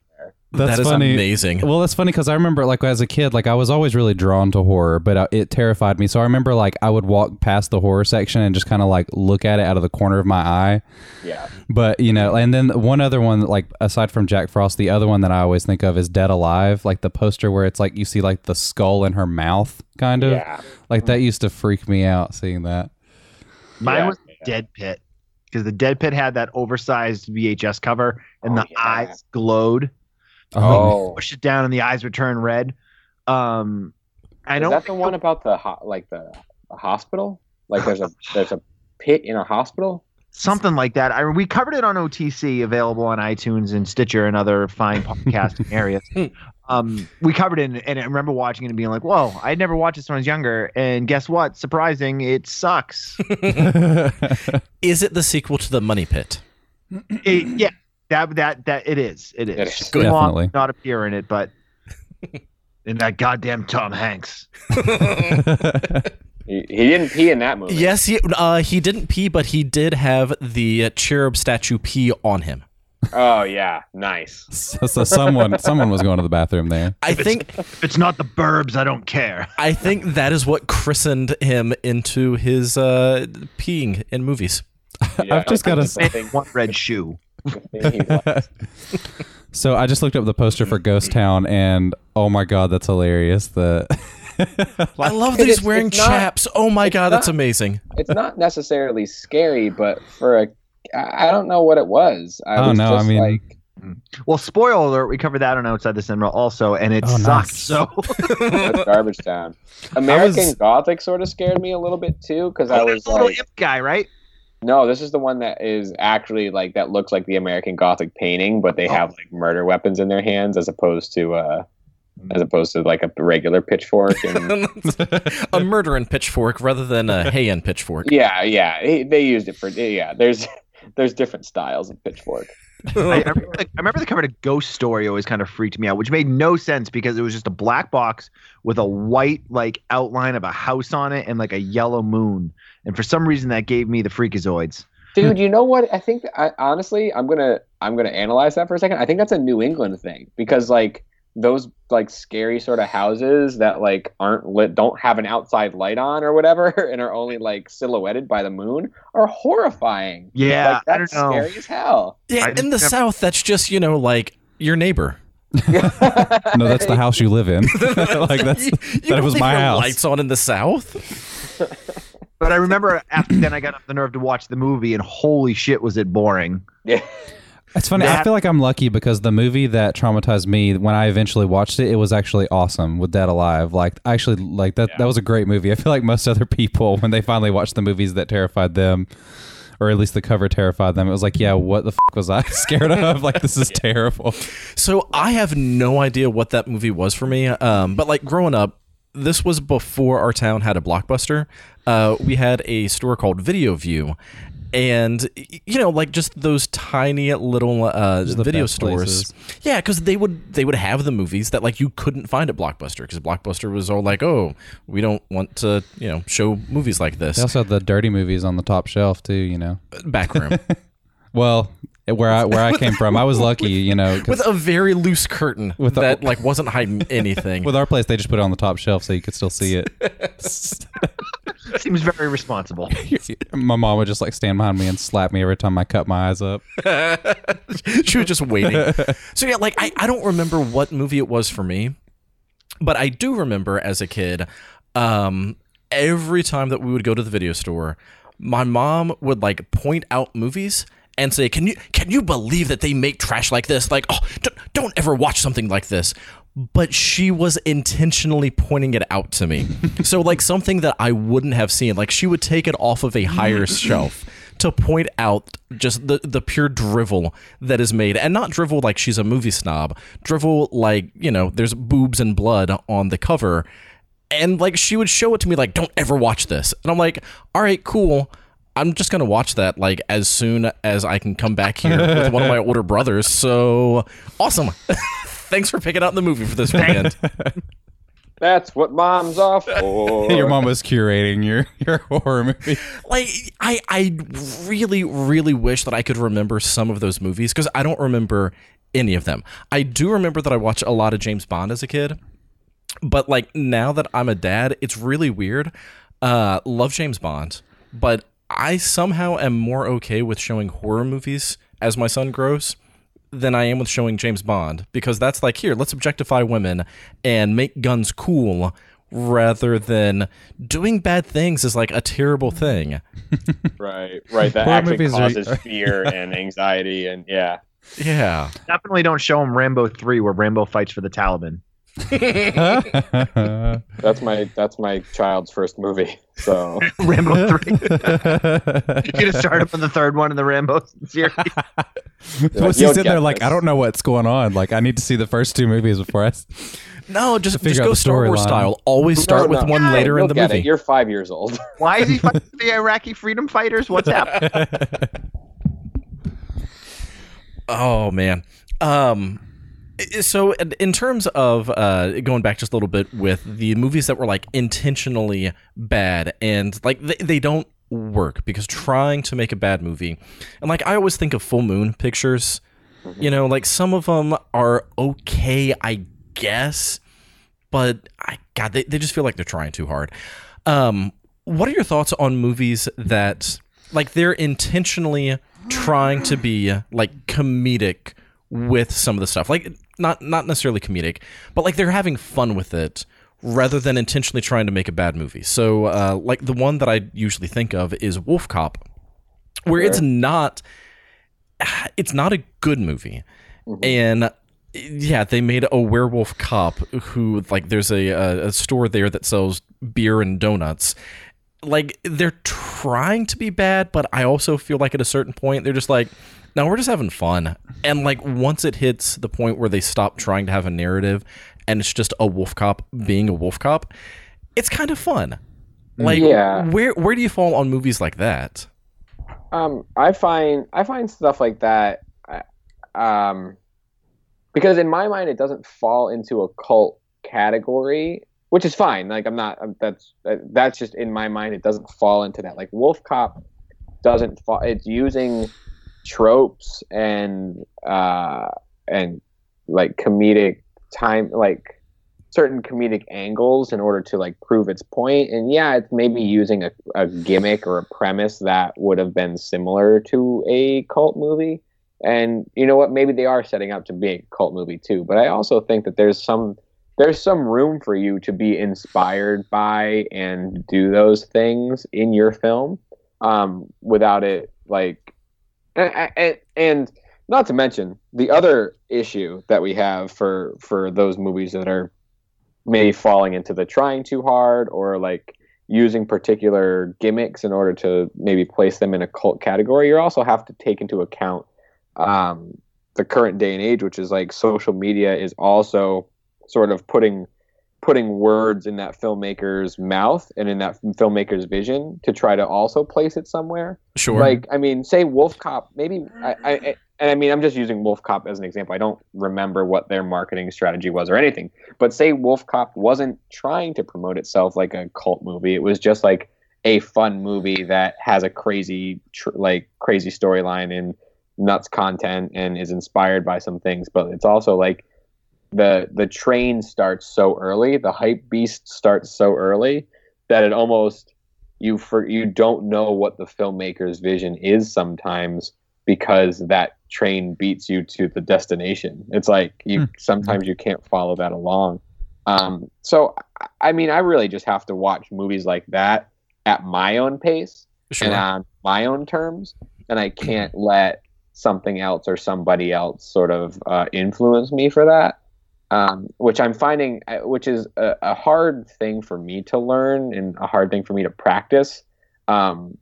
That's that is funny. amazing. Well, that's funny because I remember, like, as a kid, like, I was always really drawn to horror, but uh, it terrified me. So I remember, like, I would walk past the horror section and just kind of, like, look at it out of the corner of my eye. Yeah. But, you know, and then one other one, like, aside from Jack Frost, the other one that I always think of is Dead Alive, like the poster where it's like you see, like, the skull in her mouth, kind of. Yeah. Like, that used to freak me out seeing that. Mine Yeah. was Dead Pit because the Dead Pit had that oversized VHS cover and Oh, the yeah. eyes glowed. Oh. Push it down and the eyes would turn red. Um, I Is don't. that the one about the ho- like the, the hospital? Like there's a there's a pit in a hospital? something like that. I we covered it on OTC, available on iTunes and Stitcher and other fine podcasting areas. Um, we covered it, and I remember watching it and being like, "Whoa!" I'd never watched this when I was younger, and guess what? Surprising, it sucks. Is it the sequel to the Money Pit? It- yeah, that that that it is. It is. It is. Good. Definitely. not appear in it, but in that goddamn Tom Hanks. He, he didn't pee in that movie. Yes, he uh, he didn't pee, but he did have the cherub statue pee on him. Oh yeah, nice. so, so someone someone was going to the bathroom there. I think If it's not the Burbs, I don't care. I think that is what christened him into his uh, peeing in movies. Yeah, I've just got to say. One red shoe. Thing he likes. So I just looked up the poster for Ghost Town, and oh my god, that's hilarious! The I love It these is- wearing not- chaps. Oh my god, that's amazing. it's not necessarily scary, but for a, I don't know what it was. I Oh, was no, I mean- like Well, spoiler alert, we covered that on Outside the Cinema also, and it Oh, sucked. nice. So That's garbage town. American Gothic sort of scared me a little bit too because I was the little like, imp guy, right? No, this is the one that is actually like that looks like the American Gothic painting, but they have like murder weapons in their hands as opposed to uh as opposed to like a regular pitchfork and a murder and pitchfork rather than a hay and pitchfork. yeah, yeah, they used it for yeah. There's there's different styles of pitchfork. I, I, remember the, I remember the cover to Ghost Story always kind of freaked me out, which made no sense because it was just a black box with a white like outline of a house on it and like a yellow moon, and for some reason that gave me the freakazoids. Dude, you know what? I think I, honestly, I'm gonna I'm gonna analyze that for a second. I think that's a New England thing because like those like scary sort of houses that like aren't lit, don't have an outside light on or whatever, and are only like silhouetted by the moon, are horrifying. Yeah, like, I that's don't know. scary as hell. Yeah, I in the never- South, that's just you know like your neighbor. no, that's the house you live in. like that's You- you that don't was leave my house. Lights on in the South. But I remember after then I got up the nerve to watch the movie, and holy shit, was it boring. yeah. It's funny. I feel like I'm lucky because the movie that traumatized me when I eventually watched it, it was actually awesome with Dead Alive. Like, actually like that. That was a great movie. I feel like most other people, when they finally watched the movies that terrified them, or at least the cover terrified them, it was like, yeah, what the fuck was I scared of? Like, this is terrible. So I have no idea what that movie was for me. Um, but like growing up, this was before our town had a blockbuster. Uh, we had a store called Video View. And you know, like just those tiny little uh, video stores, places. yeah, because they would they would have the movies that like you couldn't find at Blockbuster because Blockbuster was all like, oh, we don't want to you know show movies like this. They also had the dirty movies on the top shelf too. You know, Back room well, where I where I came from, I was lucky. You know, with a very loose curtain With a- that like wasn't hiding anything. with our place, they just put it on the top shelf so you could still see it. Seems very responsible. My mom would just like stand behind me and slap me every time I cut my eyes up. she was just waiting. So yeah, like I, I don't remember what movie it was for me, but I do remember as a kid, um, every time that we would go to the video store, my mom would like point out movies and say, "Can you can you believe that they make trash like this? Like, oh, don't, don't ever watch something like this." But she was intentionally pointing it out to me. so like something that I wouldn't have seen. Like she would take it off of a higher shelf to point out just the the pure drivel that is made and not drivel like she's a movie snob drivel like you know there's boobs and blood on the cover and like she would show it to me like don't ever watch this and i'm like all right cool i'm just gonna watch that like as soon as i can come back here with one of my older brothers so awesome thanks for picking out the movie for this weekend That's what moms are for. Your mom was curating your your horror movie. like I I really really wish that I could remember some of those movies because I don't remember any of them. I do remember that I watched a lot of James Bond as a kid, but like now that I'm a dad, it's really weird. Uh, love James Bond, but I somehow am more okay with showing horror movies as my son grows than I am with showing James Bond because that's like here, let's objectify women and make guns cool rather than doing bad things is like a terrible thing. Right, right. That Horror actually movies are- causes fear and anxiety, and yeah. Yeah. Definitely don't show him Rambo three, where Rambo fights for the Taliban. That's my that's my child's first movie. So Rambo three. You're gonna start up on the third one in the Rambo series. Was he You'll sitting there like, this. I don't know what's going on. Like, I need to see the first two movies before I. s- No, just, figure just out go the Star Wars storyline. style. Always start No, with no. one later in the movie. It. You're five years old. Why is he fighting the Iraqi freedom fighters? What's happening? Oh man. Um i- so in- terms of uh going back just a little bit with the movies that were like intentionally bad and like they, they don't work because trying to make a bad movie and like I always think of Full Moon Pictures you know like some of them are okay I guess but I god they, they just feel like they're trying too hard. Um what are your thoughts on movies that like they're intentionally trying to be like comedic with some of the stuff. Like not not necessarily comedic but like they're having fun with it rather than intentionally trying to make a bad movie. So uh like the one that i usually think of is wolf cop where it's not it's not a good movie. And yeah they made a werewolf cop who like there's a, a, a store there that sells beer and donuts like they're trying to be bad but i also feel like at a certain point they're just like no we're just having fun. And like once it hits the point where they stop trying to have a narrative and it's just a wolf cop being a wolf cop it's kind of fun. Like Yeah. where where do you fall on movies like that? Um, I find I find stuff like that, uh, um, because in my mind it doesn't fall into a cult category, which is fine. Like I'm not. That's that's just in my mind. It doesn't fall into that. Like Wolf Cop doesn't fall. It's using tropes and uh and like comedic time like certain comedic angles in order to like prove its point and yeah it's maybe using a, a gimmick or a premise that would have been similar to a cult movie and you know what maybe they are setting up to be a cult movie too but i also think that there's some there's some room for you to be inspired by and do those things in your film um, without it like and, and, not to mention the other issue that we have for for those movies that are maybe falling into the trying too hard or like using particular gimmicks in order to maybe place them in a cult category you also have to take into account um, the current day and age which is like social media is also sort of putting putting words in that filmmaker's mouth and in that filmmaker's vision to try to also place it somewhere sure like I mean, say Wolf Cop. Maybe I, I, I and I mean I'm just using Wolf Cop as an example. I don't remember what their marketing strategy was or anything. But say Wolf Cop wasn't trying to promote itself like a cult movie. It was just like a fun movie that has a crazy tr- like crazy storyline and nuts content and is inspired by some things. But it's also like the the train starts so early, the hype beast starts so early that it almost you for you don't know what the filmmaker's vision is sometimes because that train beats you to the destination. It's like you Hmm. sometimes you can't follow that along. Um, so I- I mean, I really just have to watch movies like that at my own pace sure and on my own terms, and I can't let something else or somebody else sort of uh, influence me for that. Um, which I'm finding, uh, which is a, a hard thing for me to learn and a hard thing for me to practice, um,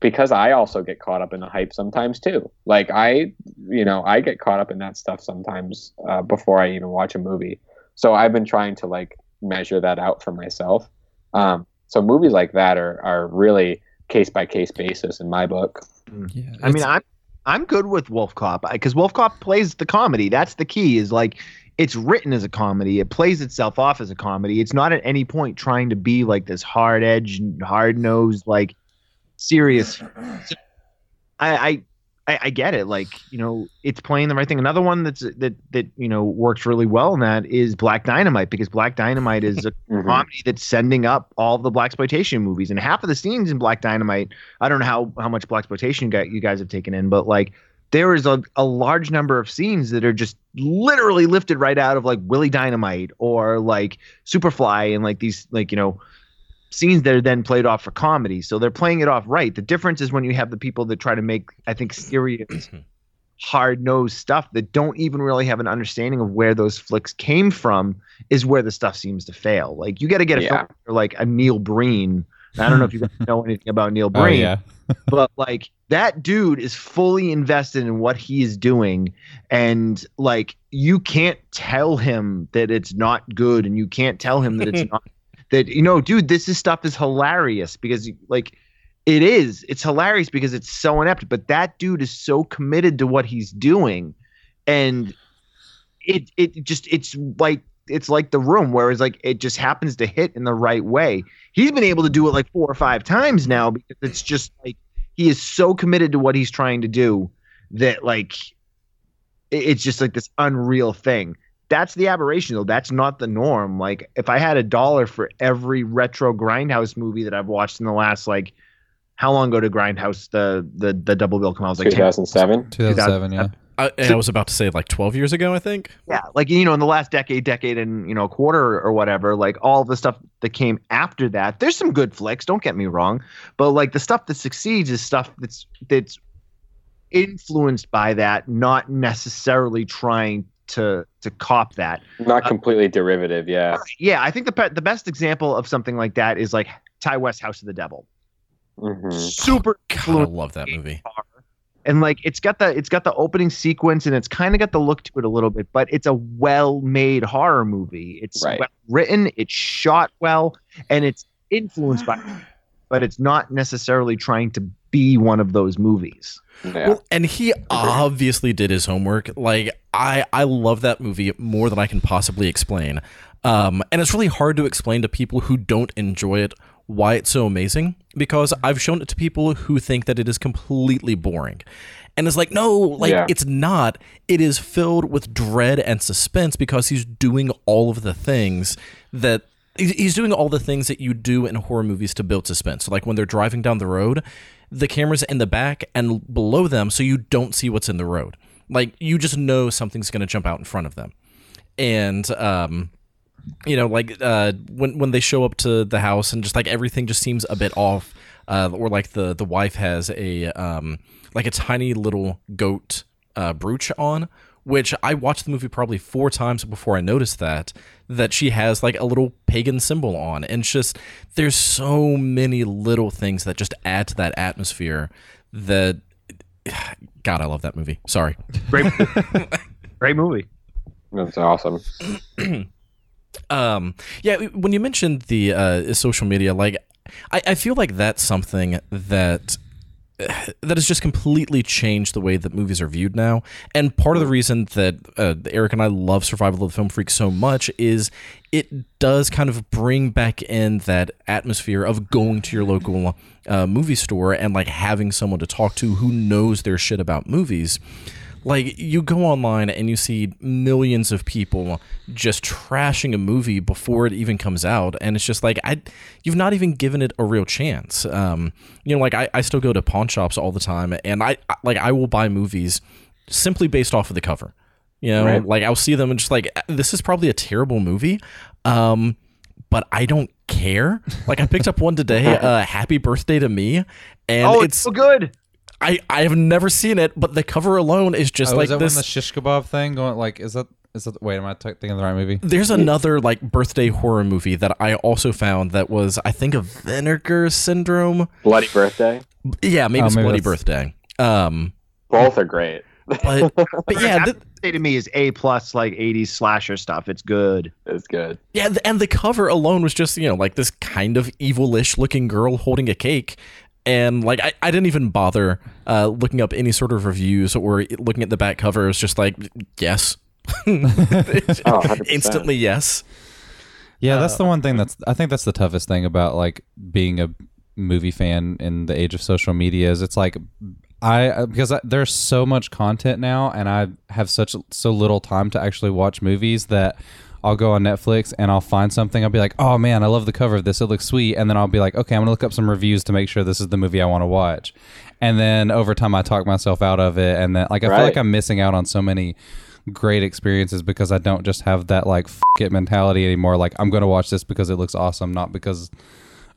because I also get caught up in the hype sometimes too. Like I, you know, I get caught up in that stuff sometimes uh, before I even watch a movie. So I've been trying to like measure that out for myself. Um, so movies like that are are really case by case basis in my book. Yeah, I mean, I'm I'm good with Wolf Cop because Wolf Cop plays the comedy. That's the key. Is like it's written as a comedy. It plays itself off as a comedy. It's not at any point trying to be like this hard edge, hard nosed, like serious. I, I I, I get it. Like you know, it's playing the right thing. Another one that's that that you know works really well in that is Black Dynamite because Black Dynamite is a Mhm. comedy that's sending up all the blaxploitation movies, and half of the scenes in Black Dynamite. I don't know how how much blaxploitation got, you guys have taken in, but like there is a, a large number of scenes that are just literally lifted right out of like Willie Dynamite or like Superfly and like these like you know scenes that are then played off for comedy. So they're playing it off right. The difference is when you have the people that try to make I think serious hard nosed stuff that don't even really have an understanding of where those flicks came from is where the stuff seems to fail. Like you got to get a Yeah. filmmaker like a Neil Breen. I don't know if you guys know anything about Neil Oh Breen yeah. But like that dude is fully invested in what he is doing. And like you can't tell him that it's not good and you can't tell him that it's not that you know dude this is stuff is hilarious because like it is. It's hilarious because it's so inept but that dude is so committed to what he's doing. And it it just it's like it's like the room whereas like it just happens to hit in the right way he's been able to do it like four or five times now because it's just like he is so committed to what he's trying to do that like it's just like this unreal thing that's the aberration though that's not the norm like if i had a dollar for every retro grindhouse movie that i've watched in the last like how long ago did grindhouse the the, the double bill come out it was like 10 2007. 2007. Yeah. I, and I was about to say like 12 years ago, I think. yeah like you know in the last decade decade and you know a quarter or whatever like all the stuff that came after that there's some good flicks don't get me wrong but like the stuff that succeeds is stuff that's that's influenced by that not necessarily trying to to cop that Not completely derivative. Yeah. yeah i think the pe- the best example of something like that is like ti west house of the devil hmm super God, I love that movie. horror. And like it's got the it's got the opening sequence and it's kind of got the look to it a little bit but it's a well-made horror movie it's Right. well written it's shot well and it's influenced by but it's not necessarily trying to be one of those movies Yeah. Well, and he obviously did his homework. Like I, I love that movie more than I can possibly explain. Um, and it's really hard to explain to people who don't enjoy it why it's so amazing because I've shown it to people who think that it is completely boring. And it's like, no, like Yeah. it's not. It is filled with dread and suspense because he's doing all of the things that he's doing all the things that you do in horror movies to build suspense. So like when they're driving down the road, the camera's in the back and below them so you don't see what's in the road. Like you just know something's going to jump out in front of them. And um you know like uh when when they show up to the house and just like everything just seems a bit off uh or like the the wife has a um like a tiny little goat uh brooch on which I watched the movie probably four times before I noticed that that she has like a little pagan symbol on. And it's just there's so many little things that just add to that atmosphere that god I love that movie. Sorry. Great. Great movie. That's awesome. um yeah when you mentioned the uh social media like i i feel like that's something that that has just completely changed the way that movies are viewed now. And part of the reason that uh, eric and i love survival of the film freak so much is it does kind of bring back in that atmosphere of going to your local uh, movie store and like having someone to talk to who knows their shit about movies like you go online and you see millions of people just trashing a movie before it even comes out and it's just like i you've not even given it a real chance. Um you know like i, I still go to pawn shops all the time and I, I like i will buy movies simply based off of the cover. You know Right. like i'll see them and just like this is probably a terrible movie um but i don't care. Like i picked up one today uh happy birthday to me and oh it's it's so good I, I have never seen it, but the cover alone is just oh, like is that this. when the shish kebab thing going? Like, is that is that? Wait, am I t- thinking the right movie? There's another like birthday horror movie that I also found that was I think of Vinegar Syndrome. Bloody Birthday. Yeah, maybe Oh, it's maybe Bloody that's- Birthday. Um, Both are great. but but yeah, th- say to me is a plus like 80s slasher stuff it's good It's good. yeah, and the cover alone was just you know like this kind of evilish looking girl holding a cake. And like I, I didn't even bother uh, looking up any sort of reviews or looking at the back cover. It was just like yes, Oh, instantly yes. Yeah, that's the one thing that's I think that's the toughest thing about like being a movie fan in the age of social media is it's like I uh, because I, there's so much content now, and I have such so little time to actually watch movies that I'll go on Netflix and I'll find something. I'll be like, oh man, I love the cover of this. It looks sweet, and then I'll be like, okay, I'm gonna look up some reviews to make sure this is the movie I want to watch. And then over time, I talk myself out of it, and then like I feel like I'm missing out on so many great experiences because I don't just have that like f- it mentality anymore. Like I'm gonna watch this because it looks awesome, not because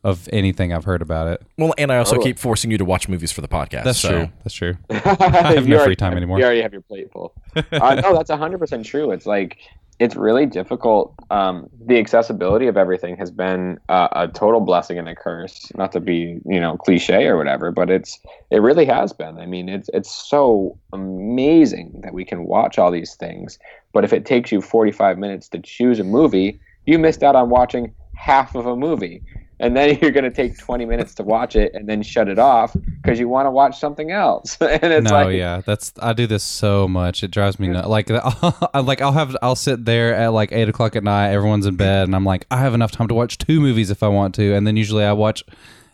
of anything I've heard about it. Well, and I also Totally. keep forcing you to watch movies for the podcast. That's so. true. That's true. I have no free time anymore. You already have your plate full. uh, no, that's hundred percent true. It's like it's really difficult. Um, the accessibility of everything has been uh, a total blessing and a curse. Not to be you know cliche or whatever, but it's it really has been. I mean, it's it's so amazing that we can watch all these things. But if it takes you forty five minutes to choose a movie, you missed out on watching half of a movie. And then you're going to take 20 minutes to watch it and then shut it off because you want to watch something else. and it's no, like, yeah, that's I do this so much. It drives me nuts. Like, I like I'll have I'll sit there at like eight o'clock at night. Everyone's in bed, and I'm like, I have enough time to watch two movies if I want to. And then usually I watch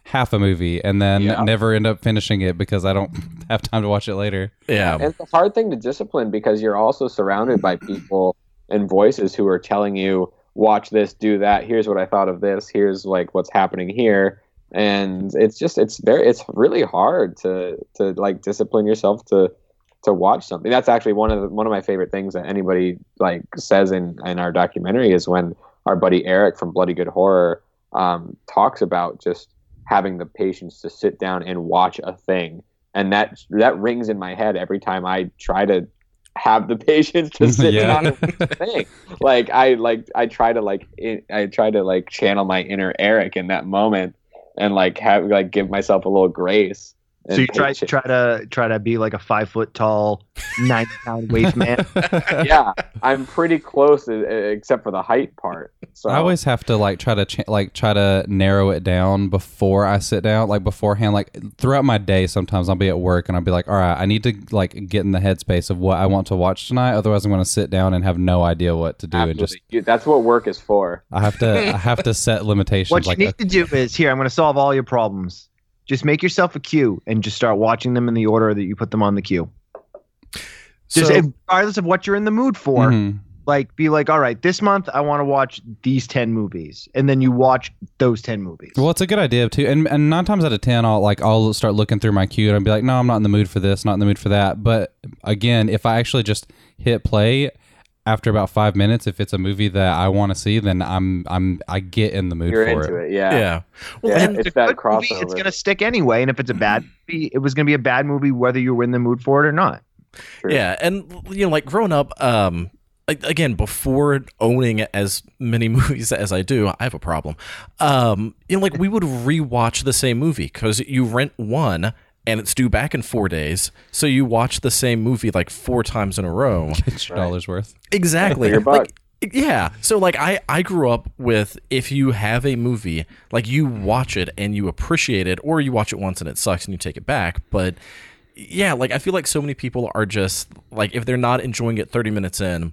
half a movie and then Yeah. never end up finishing it because I don't have time to watch it later. Yeah. And it's a hard thing to discipline because you're also surrounded by people and voices who are telling you, watch this, do that. Here's what I thought of this. Here's like what's happening here. And it's just it's very it's really hard to to like discipline yourself to to watch something. That's actually one of the, one of my favorite things that anybody like says in in our documentary is when our buddy Eric from Bloody Good Horror um, talks about just having the patience to sit down and watch a thing and that that rings in my head every time I try to have the patience to sit Yeah. down and thing. Like I like I try to like i I try to like channel my inner Eric in that moment and like have like give myself a little grace. And So you try patience. try to try to be like a five foot tall, ninety pound waist man. yeah, I'm pretty close uh, except for the height part. So I always have to like try to ch- like try to narrow it down before I sit down, like beforehand. Like throughout my day, sometimes I'll be at work and I'll be like, all right, I need to like get in the headspace of what I want to watch tonight. Otherwise, I'm going to sit down and have no idea what to do and just absolutely. That's what work is for. I have to I have to set limitations. What you like need to do is here. I'm going to solve all your problems. Just make yourself a queue and just start watching them in the order that you put them on the queue. Just regardless of what you're in the mood for, Mhm. like be like, all right, this month I want to watch these ten movies, and then you watch those ten movies. Well, it's a good idea too, and and nine times out of ten, I'll like I'll start looking through my queue and I'll be like, no, I'm not in the mood for this, not in the mood for that. But again, if I actually just hit play after about five minutes, if it's a movie that I want to see, then I'm I'm I get in the mood You're for into it. it, yeah. yeah. Well, Yeah, and it's If that a good movie, it's going to stick anyway, and if it's a bad movie, it was going to be a bad movie whether you were in the mood for it or not. True. Yeah, and you know, like growing up, um, again, before owning as many movies as I do, I have a problem. Um, you know, like we would rewatch the same movie because you rent one and it's due back in four days, so you watch the same movie like four times in a row. It's your Right. dollars worth. Exactly. Your buck. Like, yeah. So like I I grew up with if you have a movie, like you watch it and you appreciate it or you watch it once and it sucks and you take it back, but yeah, like I feel like so many people are just like if they're not enjoying it 30 minutes in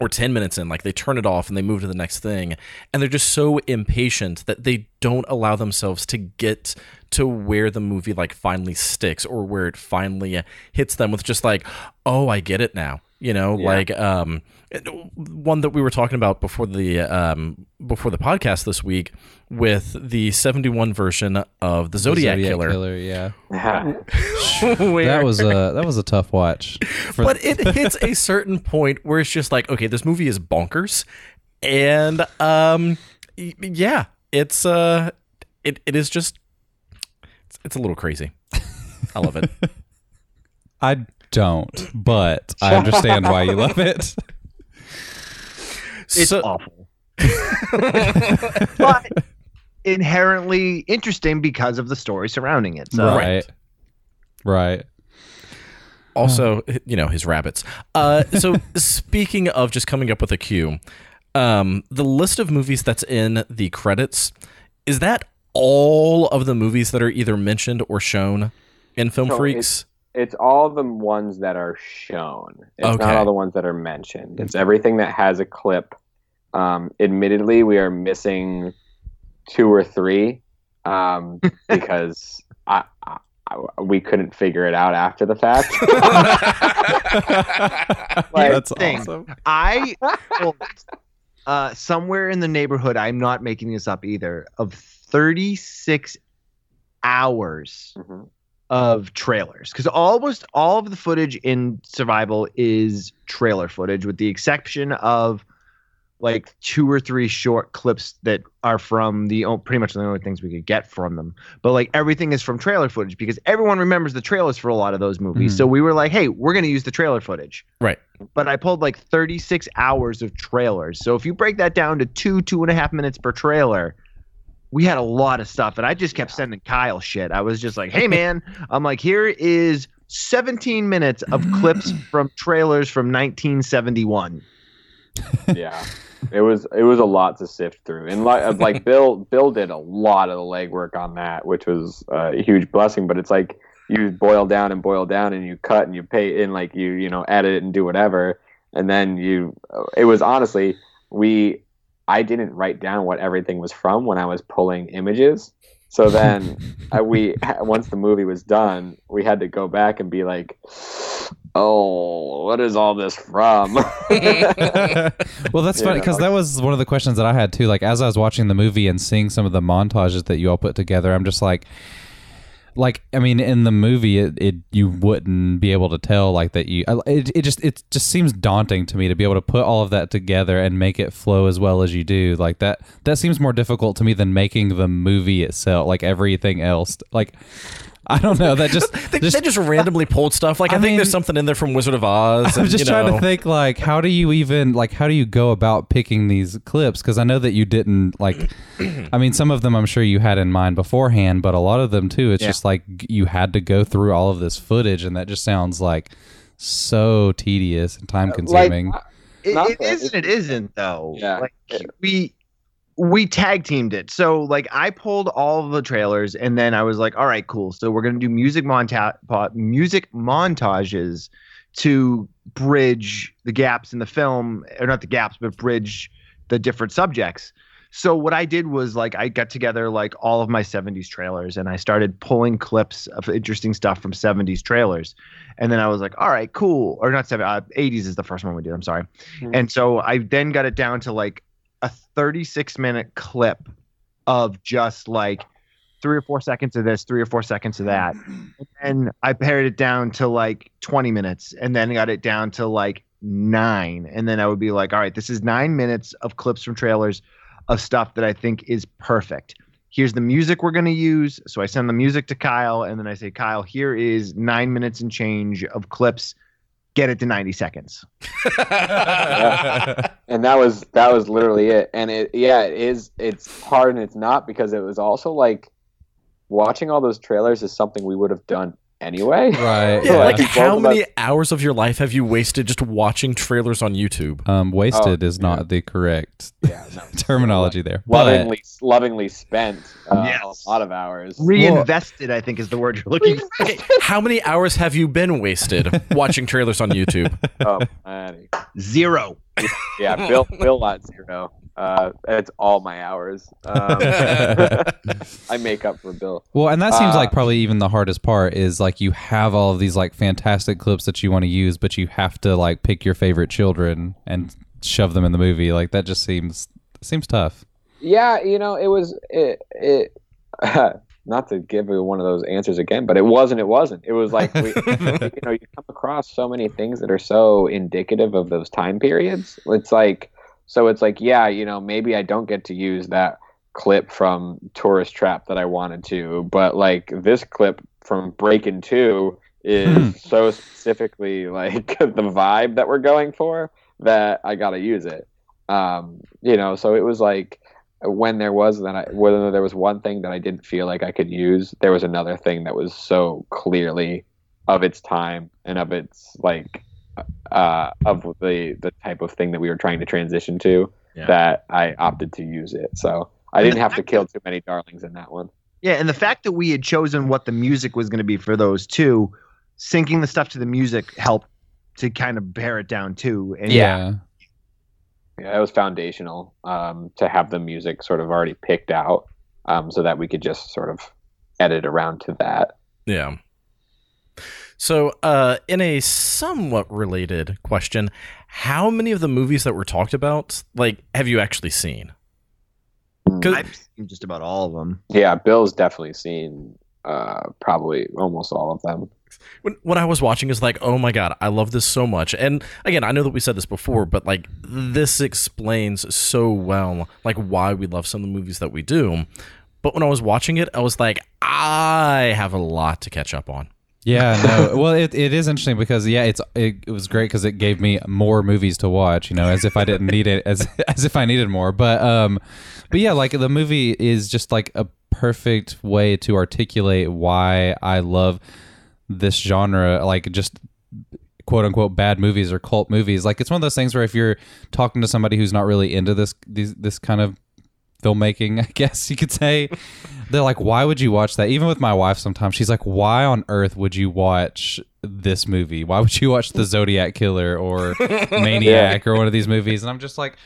or 10 minutes in, like they turn it off and they move to the next thing and they're just so impatient that they don't allow themselves to get to where the movie like finally sticks or where it finally hits them with just like, "Oh, I get it now." You know, Yeah. like um one that we were talking about before the um before the podcast this week with the 71 version of the Zodiac, Killer. yeah. where- That was a that was a tough watch. For- but it hits a certain point where it's just like, okay, this movie is bonkers, and um, yeah, it's uh, it it is just, it's, it's a little crazy. I love it. I don't, but I understand why you love it. It's so, awful, but inherently interesting because of the story surrounding it. So right. Right. also, you know, his rabbits. Uh, so speaking of just coming up with a queue, um, the list of movies that's in the credits is that all of the movies that are either mentioned or shown in Film So Freaks? It's all the ones that are shown. It's Okay. not all the ones that are mentioned. It's everything that has a clip. Um, admittedly, we are missing two or three um, because I, I, we couldn't figure it out after the fact. Like, That's thing. awesome. I pulled, uh, somewhere in the neighborhood, I'm not making this up either, of 36 hours Mhm. of trailers because almost all of the footage in survival is trailer footage with the exception of like two or three short clips that are from the pretty much the only things we could get from them but like everything is from trailer footage because everyone remembers the trailers for a lot of those movies Mhm. so we were like hey we're going to use the trailer footage Right. but i pulled like 36 hours of trailers so if you break that down to two two and a half minutes per trailer we had a lot of stuff and i just kept sending kyle shit. I was just like hey man i'm like here is 17 minutes of clips from trailers from 1971 yeah. It was it was a lot to sift through. And like like bill bill did a lot of the legwork on that which was uh, a huge blessing but it's like you boil down and boil down and you cut and you pay and like you you know edit and do whatever. And then you it was honestly we i didn't write down what everything was from when i was pulling images. So then uh, we once the movie was done we had to go back and be like oh what is all this from? Well, that's funny because that was one of the questions that I had too. Like as I was watching the movie and seeing some of the montages that you all put together, I'm just like, like I mean, in the movie, it, it you wouldn't be able to tell like that. You it, it just it just seems daunting to me to be able to put all of that together and make it flow as well as you do. Like that that seems more difficult to me than making the movie itself. Like everything else, like. I don't know. That just, They just they just randomly pulled stuff. Like I, I think there's something in there from Wizard of Oz. I'm and, just you trying know. to think like how do you even like how do you go about picking these clips because I know that you didn't like I mean some of them I'm sure you had in mind beforehand but a lot of them too it's Yeah. just like you had to go through all of this footage and that just sounds like so tedious and time consuming. Like, It, Not it that- is and it isn't though. Yeah. Like we we tag teamed it. So like I pulled all of the trailers and then I was like, all right, cool. So we're gonna do music monta- po- music montages to bridge the gaps in the film, or not the gaps, but bridge the different subjects. So what I did was like I got together like all of my 70s trailers and I started pulling clips of interesting stuff from 70s trailers. And then I was like, all right, cool. Or not 70s, uh, 80s is the first one we did. I'm sorry. Mhm. And so I then got it down to like a 36 minute clip of just like three or four seconds of this, three or four seconds of that. And I pared it down to like 20 minutes and then got it down to like nine. And then I would be like, all right, this is nine minutes of clips from trailers of stuff that I think is perfect. Here's the music we're going to use. So I send the music to Kyle and then I say, Kyle, here is nine minutes and change of clips. Get it to 90 seconds. and that was that was literally it and it yeah it is it's hard and it's not because it was also like watching all those trailers is something we would have done anyway right. Yeah, Yeah. like how of many hours of your life have you wasted just watching trailers on YouTube? um wasted Oh, is not the correct yeah no. terminology there. But lovingly lovingly spent uh, Yes. a lot of hours Reinvested, I think, is the word you're looking for. How many hours have you been wasted watching trailers on YouTube? oh man. Zero. Yeah bill bill at zero uh it's all my hours um, i make up for bill Well, and that seems Uh, like probably even the hardest part is like you have all of these like fantastic clips that you want to use, but you have to like pick your favorite children and shove them in the movie. Like that just seems seems tough. Yeah, you know, it was it it not to give you one of those answers again, but it wasn't it wasn't. It was like we, you know, you come across so many things that are so indicative of those time periods. It's like so it's like, yeah, you know, maybe I don't get to use that clip from Tourist Trap that I wanted to, but like this clip from Breakin' 2 is so specifically like the vibe that we're going for that I got to use it. Um, you know, so it was like when there was that I whether there was one thing that I didn't feel like I could use, there was another thing that was so clearly of its time and of its like uh of the the type of thing that we were trying to transition to Yeah. that I opted to use it. So I didn't have to kill too many darlings in that one. Yeah, and the fact that we had chosen what the music was going to be for those two, syncing the stuff to the music helped to kind of bear it down too. And Yeah. Yeah, it was foundational um, to have the music sort of already picked out, um, so that we could just sort of edit around to that. Yeah. So, uh, in a somewhat related question, how many of the movies that were talked about, like, have you actually seen? 'Cause- I've seen just about all of them. Yeah, Bill's definitely seen uh, probably almost all of them. when, when I was watching, is like, oh my god, I love this so much. And again, I know that we said this before, but like this explains so well like why we love some of the movies that we do. But when I was watching it, I was like, I have a lot to catch up on. Yeah, no. Well, it, it is interesting because yeah, it's it, it was great because it gave me more movies to watch. You know, as if I didn't need it, as as if I needed more. But um, but yeah, like the movie is just like a perfect way to articulate why I love this genre. Like just quote unquote bad movies or cult movies. Like it's one of those things where if you're talking to somebody who's not really into this these this kind of filmmaking, I guess you could say. They're like, why would you watch that? Even with my wife, sometimes she's like, why on earth would you watch this movie? Why would you watch The Zodiac Killer or Maniac or one of these movies? And I'm just like,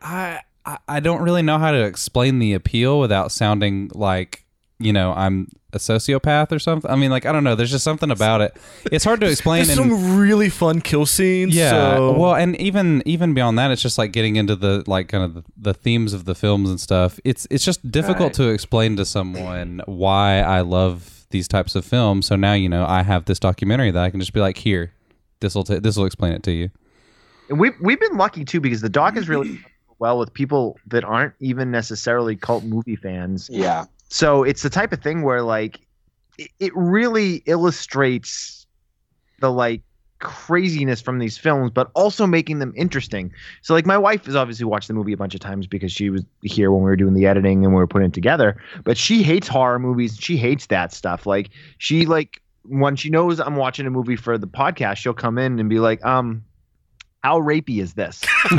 I, I I don't really know how to explain the appeal without sounding like you know I'm a sociopath or something. I mean, like I don't know. There's just something about it. It's hard to explain. There's and- some really fun kill scenes. yeah. so- Well, and even even beyond that, it's just like getting into the like kind of the, the themes of the films and stuff. It's it's just difficult Right. to explain to someone why I love these types of films. So now you know I have this documentary that I can just be like, here, this will t- this will explain it to you. And we've we've been lucky too because the doc is really well with people that aren't even necessarily cult movie fans. Yeah, So it's the type of thing where like it, it really illustrates the like craziness from these films, but also making them interesting. So like my wife has obviously watched the movie a bunch of times because she was here when we were doing the editing and we were putting it together. But she hates horror movies. She hates that stuff. Like she like when she knows I'm watching a movie for the podcast, she'll come in and be like, um, how rapey is this? on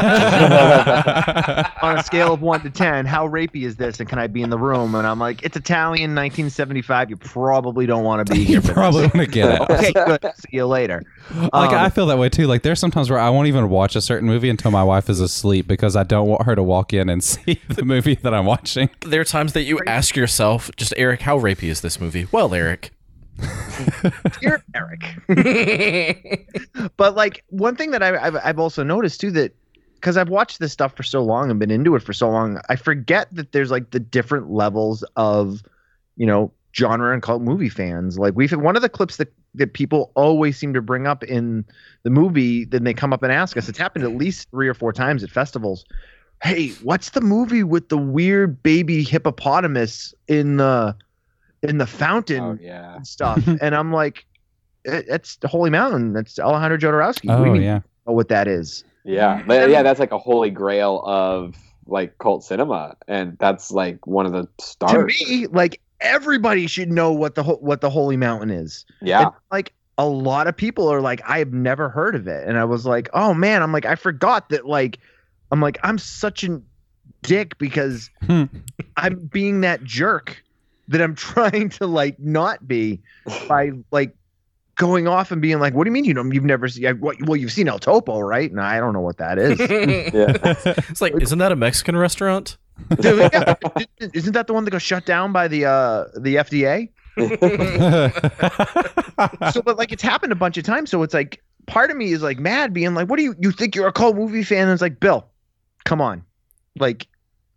a scale of one to ten, how rapey is this? And can I be in the room? And I'm like, it's Italian, 1975. You probably don't want to be here. you probably want to get it. Okay, good. See you later. Like Um, I feel that way too. Like there's sometimes where I won't even watch a certain movie until my wife is asleep because I don't want her to walk in and see the movie that I'm watching. there are times that you ask yourself, just Eric, how rapey is this movie? Well, Eric. Dear Eric. but like one thing that I, I've I've also noticed too that because I've watched this stuff for so long and been into it for so long, I forget that there's like the different levels of, you know, genre and cult movie fans. Like we've one of the clips that that people always seem to bring up in the movie, then they come up and ask us. It's happened at least three or four times at festivals. Hey, what's the movie with the weird baby hippopotamus in the in the fountain? oh yeah. and stuff. and I'm like, "It- it's the Holy Mountain. That's Alejandro Jodorowsky. what do Oh you mean yeah. know what that is? Yeah, but yeah, that's like a holy grail of like cult cinema, and that's like one of the stars. To me, like everybody should know what the ho- what the Holy Mountain is. yeah, And, like a lot of people are like, I have never heard of it, and I was like, oh man, I'm like, I forgot that. Like, I'm like, I'm such a dick because Hmm. I'm being that jerk that I'm trying to like not be by like going off and being like, "What do you mean you know you've never seen? What, well, you've seen El Topo, right? No, I don't know what that is. yeah. it's like, isn't that a Mexican restaurant? Dude, yeah, isn't that the one that got shut down by the uh the FDA? So, but like it's happened a bunch of times. So it's like part of me is like mad, being like, "What do you you think you're a cult movie fan?" And it's like, Bill, come on, like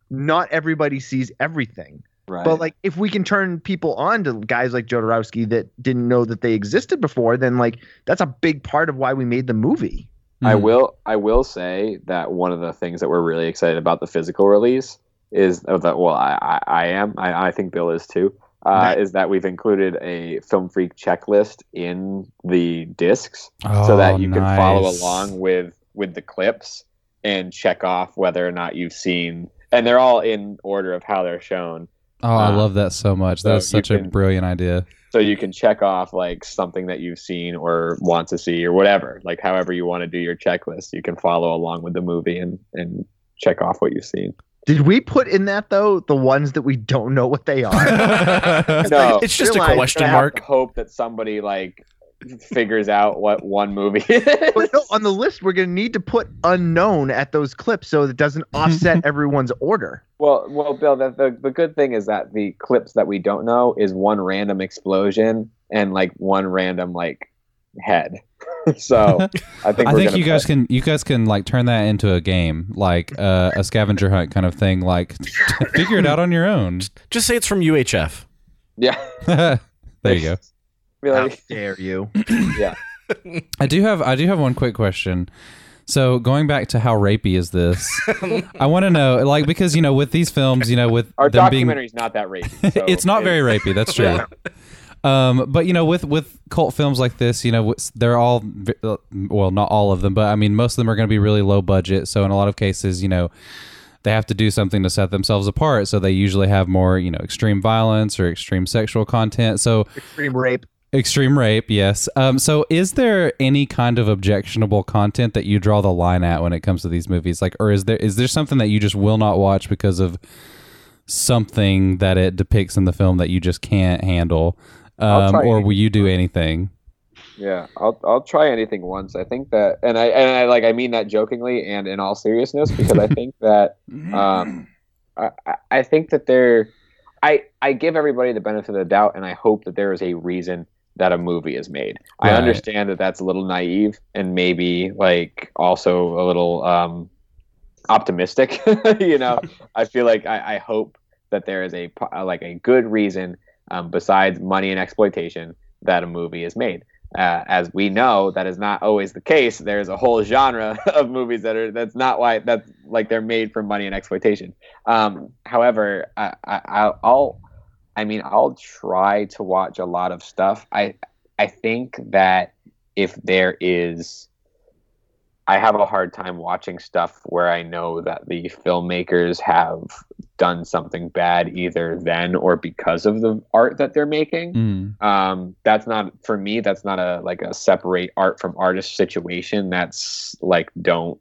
not everybody sees everything. Right. But like, if we can turn people on to guys like Jodorowsky that didn't know that they existed before, then like that's a big part of why we made the movie. I Hmm. will I will say that one of the things that we're really excited about the physical release is oh, that well I, I, I am I, I think Bill is too uh, Nice. is that we've included a film freak checklist in the discs so Oh, that you can follow along with with the clips and check off whether or not you've seen and they're all in order of how they're shown Oh, I Uh, love that so much. so That's you such a brilliant idea. so you can check off like something that you've seen or want to see or whatever like however you want to do your checklist you can follow along with the movie and and check off what you've seen Did we put in that though the ones that we don't know what they are? no It's just a question mark. hope that somebody like figures out what one movie is. But no, on the list, we're gonna need to put unknown at those clips so it doesn't offset everyone's order. Well, well, Bill, the, the the good thing is that the clips that we don't know is one random explosion and like one random like head. so I think I think gonna you guys can you guys can like turn that into a game, like uh, a scavenger hunt kind of thing. Like figure it out on your own. Just say it's from UHF. yeah. there you go. Be How dare you? yeah. I do have I do have one quick question. So going back to how rapey is this? I want to know, like, because you know, with these films, you know, with Our them being, not that rapey. so it's not it- very rapey. That's true. Yeah. Um, but you know, with with cult films like this, you know, they're all uh, well, not all of them, but I mean, most of them are going to be really low budget. So in a lot of cases, you know, they have to do something to set themselves apart. So they usually have more, you know, extreme violence or extreme sexual content. So Extreme rape. Extreme rape, yes. Um, so is there any kind of objectionable content that you draw the line at when it comes to these movies? Like, or is there is there something that you just will not watch because of something that it depicts in the film that you just can't handle? Um, or anything. will you do anything? Yeah, I'll I'll try anything once. I think that, and I and I like I mean that jokingly and in all seriousness because I think that um, I I- I think that there, I I give everybody the benefit of the doubt, and I hope that there is a reason that a movie is made. I understand that that's a little naive and maybe like also a little um, optimistic. you know, I feel like I, I hope that there is a like a good reason um, besides money and exploitation that a movie is made. Uh, as we know, that is not always the case. There's a whole genre of movies that are that's not why that's like they're made for money and exploitation. Um, however, I, I, I'll, I mean, I'll try to watch a lot of stuff. I, I think that if there is, I have a hard time watching stuff where I know that the filmmakers have done something bad either then or because of the art that they're making Mm. um that's not for me that's not a like a separate art from artist situation that's like don't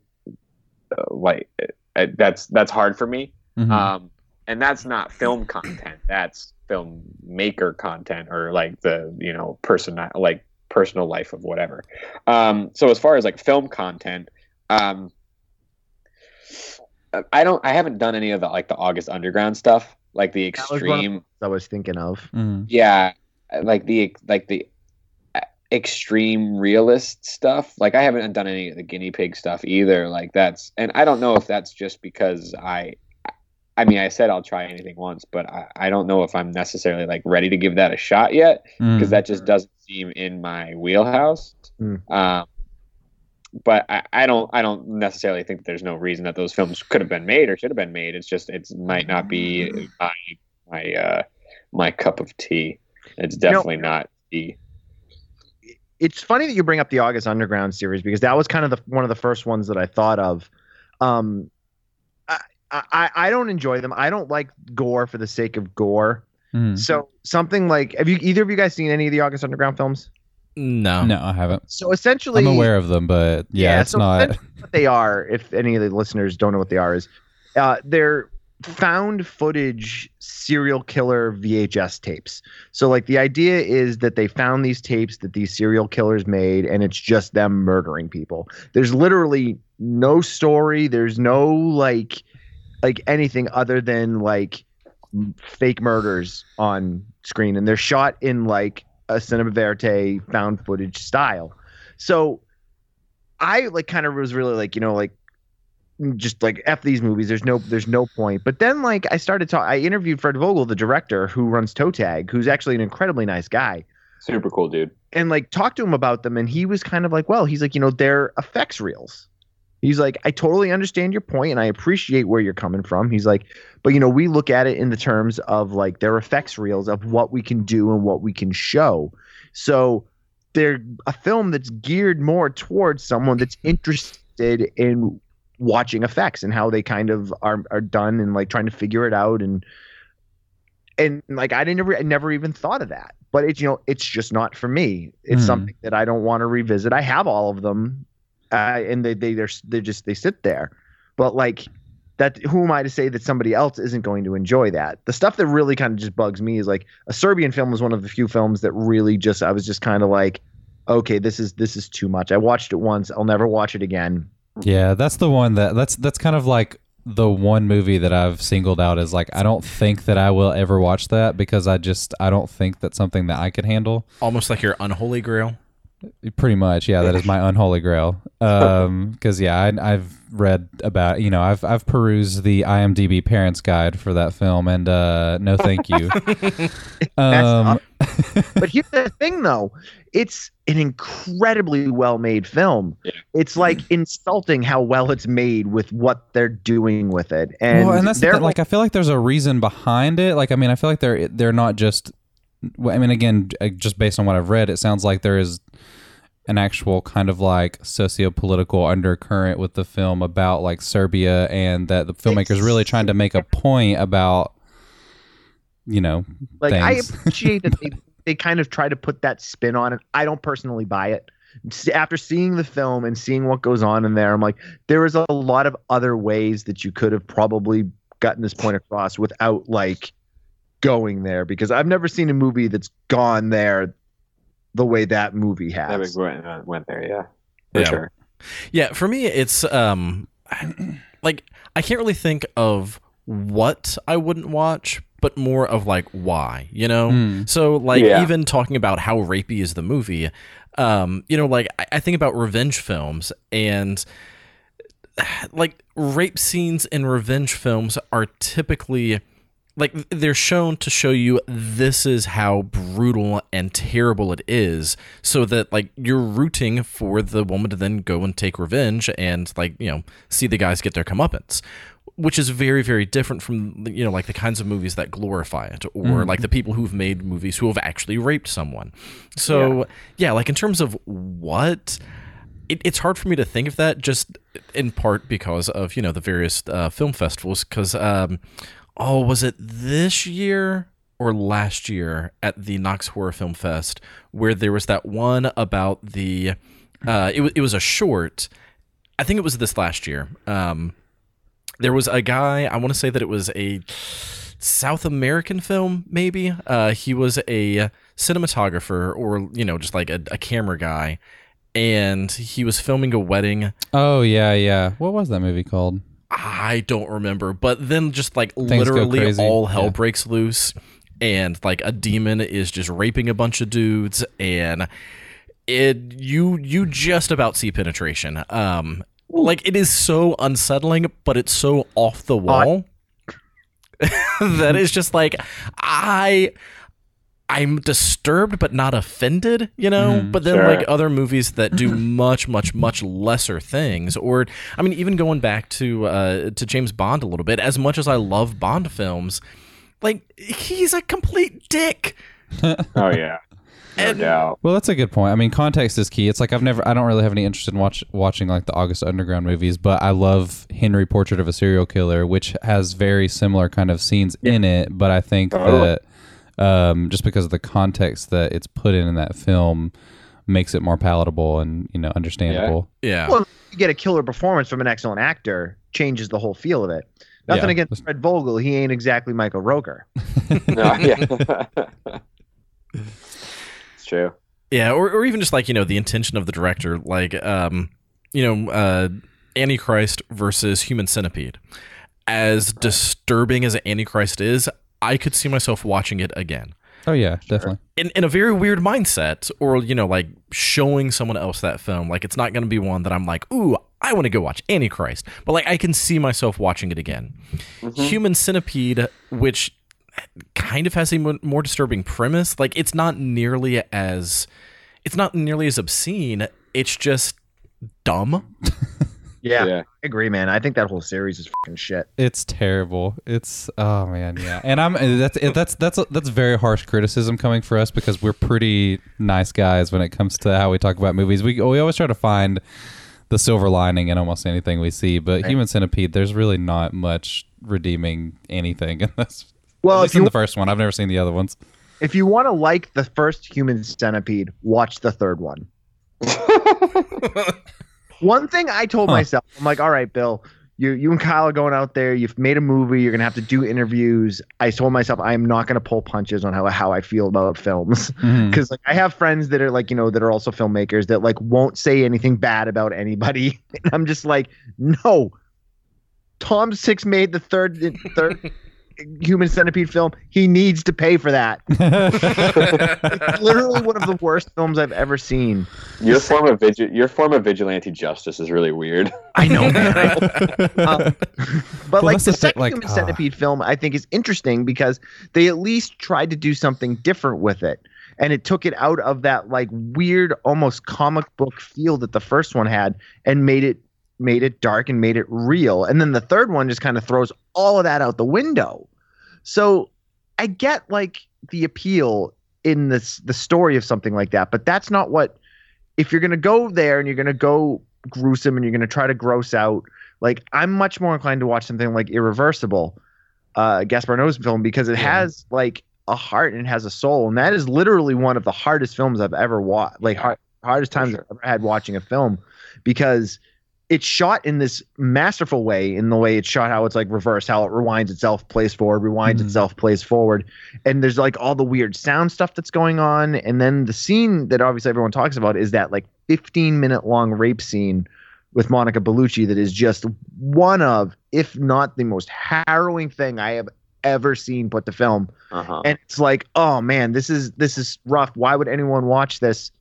uh, like uh, that's that's hard for me Mhm. um and that's not film content that's filmmaker content or like the you know person like personal life of whatever um so as far as like film content um i don't i haven't done any of the like the august underground stuff like the That was extreme I was thinking of. Mhm. yeah like the like the uh, extreme realist stuff like i haven't done any of the guinea pig stuff either like that's and i don't know if that's just because i i mean i said i'll try anything once but i, I don't know if i'm necessarily like ready to give that a shot yet because Mm. that just doesn't seem in my wheelhouse Mm. um but I, I don't I don't necessarily think there's no reason that those films could have been made or should have been made. It's just it might not be my my uh my cup of tea. It's definitely not tea. it's funny that you bring up the August Underground series because that was kind of the one of the first ones that I thought of. Um, I, I I don't enjoy them. I don't like gore for the sake of gore. Mhm. So something like have you either of you guys seen any of the August Underground films? No. No, I haven't. So essentially, I'm aware of them, but yeah, it's so not. what they are. If any of the listeners don't know what they are, is uh, they're found footage serial killer VHS tapes. So like the idea is that they found these tapes that these serial killers made, and it's just them murdering people. There's literally no story. There's no like like anything other than like fake murders on screen, and they're shot in like a cinema verite found footage style. So I like kind of was really like, you know, like just like f these movies. There's no there's no point. But then like I started talk. I interviewed Fred Vogel, the director who runs Toe Tag, who's actually an incredibly nice guy, Super cool, dude. and like talked to him about them. And he was kind of like, well, he's like, you know, they're effects reels. He's like, I totally understand your point and I appreciate where you're coming from. He's like, but you know, we look at it in the terms of like their effects reels of what we can do and what we can show. So they're a film that's geared more towards someone that's interested in watching effects and how they kind of are are done and like trying to figure it out and and like I didn't I never even thought of that. But it's you know it's just not for me. It's Hmm. something that I don't want to revisit. I have all of them, uh, and they they they're they just they sit there. But like that, who am I to say that somebody else isn't going to enjoy that? The stuff that really kind of just bugs me is like a Serbian film was one of the few films that really just I was just kind of like, okay, this is this is too much. I watched it once. I'll never watch it again. Yeah, that's the one that that's that's kind of like the one movie that I've singled out is like I don't think that I will ever watch that because I just I don't think that's something that I could handle. Almost like your unholy grail. Pretty much, yeah. That is my unholy grail. Um, because yeah, I, I've read about you know I've I've perused the IMDb Parents Guide for that film, and uh, no, thank you. um, But here's the thing, though. It's an incredibly well made film. Yeah. It's like insulting how well it's made with what they're doing with it. And, well, and that's the they're thing, like I feel like there's a reason behind it. Like I mean, I feel like they're they're not just. Well, I mean, again, uh, just based on what I've read, it sounds like there is an actual kind of like socio-political undercurrent with the film about like Serbia, and that the filmmakers really trying to make a point about, you know, like I appreciate that they they kind of try to put that spin on it. I don't personally buy it. After seeing the film and seeing what goes on in there, I'm like, there is a lot of other ways that you could have probably gotten this point across without like going there because I've never seen a movie that's gone there the way that movie has. big went, uh, went there, yeah, for Yeah. sure. Yeah, for me, it's um, like I can't really think of what I wouldn't watch, but more of like why, you know. Hmm. So like Yeah. even talking about how rapey is the movie, um, you know, like I, I think about revenge films and like rape scenes in revenge films are typically like they're shown to show you this is how brutal and terrible it is so that like you're rooting for the woman to then go and take revenge and like you know see the guys get their comeuppance which is very very different from you know like the kinds of movies that glorify it or like the people who've made movies who have actually raped someone. So yeah, like in terms of what it, it's hard for me to think of that just in part because of you know the various uh, film festivals because um, oh was it this year or last year at the Knox Horror Film Fest where there was that one about the uh, it, it was a short I think it was this last year um, there was a guy I want to say that it was a South American film, maybe. Uh, he was a cinematographer or, you know, just like a, a camera guy. And he was filming a wedding. Oh yeah, yeah. What was that movie called? I don't remember. But then just like go literally all hell Yeah. breaks loose. And like a demon is just raping a bunch of dudes. And it you you just about see penetration. Um like it is so unsettling, but it's so off the wall that is just like I I'm disturbed but not offended, you know? Mhm. but then Sure. like other movies that do much much much lesser things or I mean even going back to uh to James Bond a little bit as much as I love Bond films, like he's a complete dick. Oh yeah, no And- doubt. Well, that's a good point. I mean, context is key. It's like I've never, I don't really have any interest in watch, watching like the August Underground movies, but I love Henry Portrait of a Serial Killer, which has very similar kind of scenes in it. But I think Oh. that um, just because of the context that it's put in in that film makes it more palatable and you know understandable. Yeah. Well, you get a killer performance from an excellent actor, changes the whole feel of it. Nothing Yeah. against Fred Vogel, he ain't exactly Michael Rooker. No, yeah. it's true. Yeah, or, or even just like, you know, the intention of the director, like um, you know, uh Antichrist versus Human Centipede. As disturbing as Antichrist is, I could see myself watching it again. Oh yeah, definitely. In in a very weird mindset, or you know, like showing someone else that film. Like it's not gonna be one that I'm like, ooh, I want to go watch Antichrist. But like I can see myself watching it again. Mm-hmm. Human Centipede, which kind of has a more disturbing premise. Like it's not nearly as it's not nearly as obscene. It's just dumb. Yeah, Yeah. I agree, man. I think that whole series is fucking shit. It's terrible. It's oh man, yeah. And I'm eh, that's eh, that's that's that's very harsh criticism coming for us because we're pretty nice guys when it comes to how we talk about movies. We we always try to find the silver lining in almost anything we see, but Human Centipede, there's really not much redeeming anything in this. Well, At if least in the first one, I've never seen the other ones. if you want to like the first Human Centipede, watch the third one. One thing I told Huh. myself, I'm like, all right, Bill, you you and Kyle are going out there. You've made a movie. You're gonna have to do interviews. I told myself I'm not gonna pull punches on how how I feel about films mm-hmm. because like I have friends that are like you know that are also filmmakers that like won't say anything bad about anybody. And I'm just like, no. Tom Six made the third third Human Centipede film. He needs to pay for that. It's literally one of the worst films I've ever seen. Your form of vigi- your form of vigilante justice is really weird. I know, man. Um, but Well, like the the second like, Human ah. Centipede film, I think is interesting because they at least tried to do something different with it, and it took it out of that like weird, almost comic book feel that the first one had, and made it made it dark and made it real. And then the third one just kind of throws all of that out the window. So I get like the appeal in this the story of something like that, but that's not what if you're gonna go there and you're gonna go gruesome and you're gonna try to gross out, like I'm much more inclined to watch something like Irreversible, uh Gaspar Noé's film because it Yeah. has like a heart and it has a soul, and that is literally one of the hardest films I've ever watched. Like hard, hardest times sure. I've ever had watching a film because it's shot in this masterful way in the way it's shot how it's like reverse how it rewinds itself plays forward rewinds Mhm. itself plays forward and there's like all the weird sound stuff that's going on and then the scene that obviously everyone talks about is that like 15 minute long rape scene with Monica Bellucci that is just one of if not the most harrowing thing I have ever seen put to film Uh-huh. and it's like oh man this is this is rough why would anyone watch this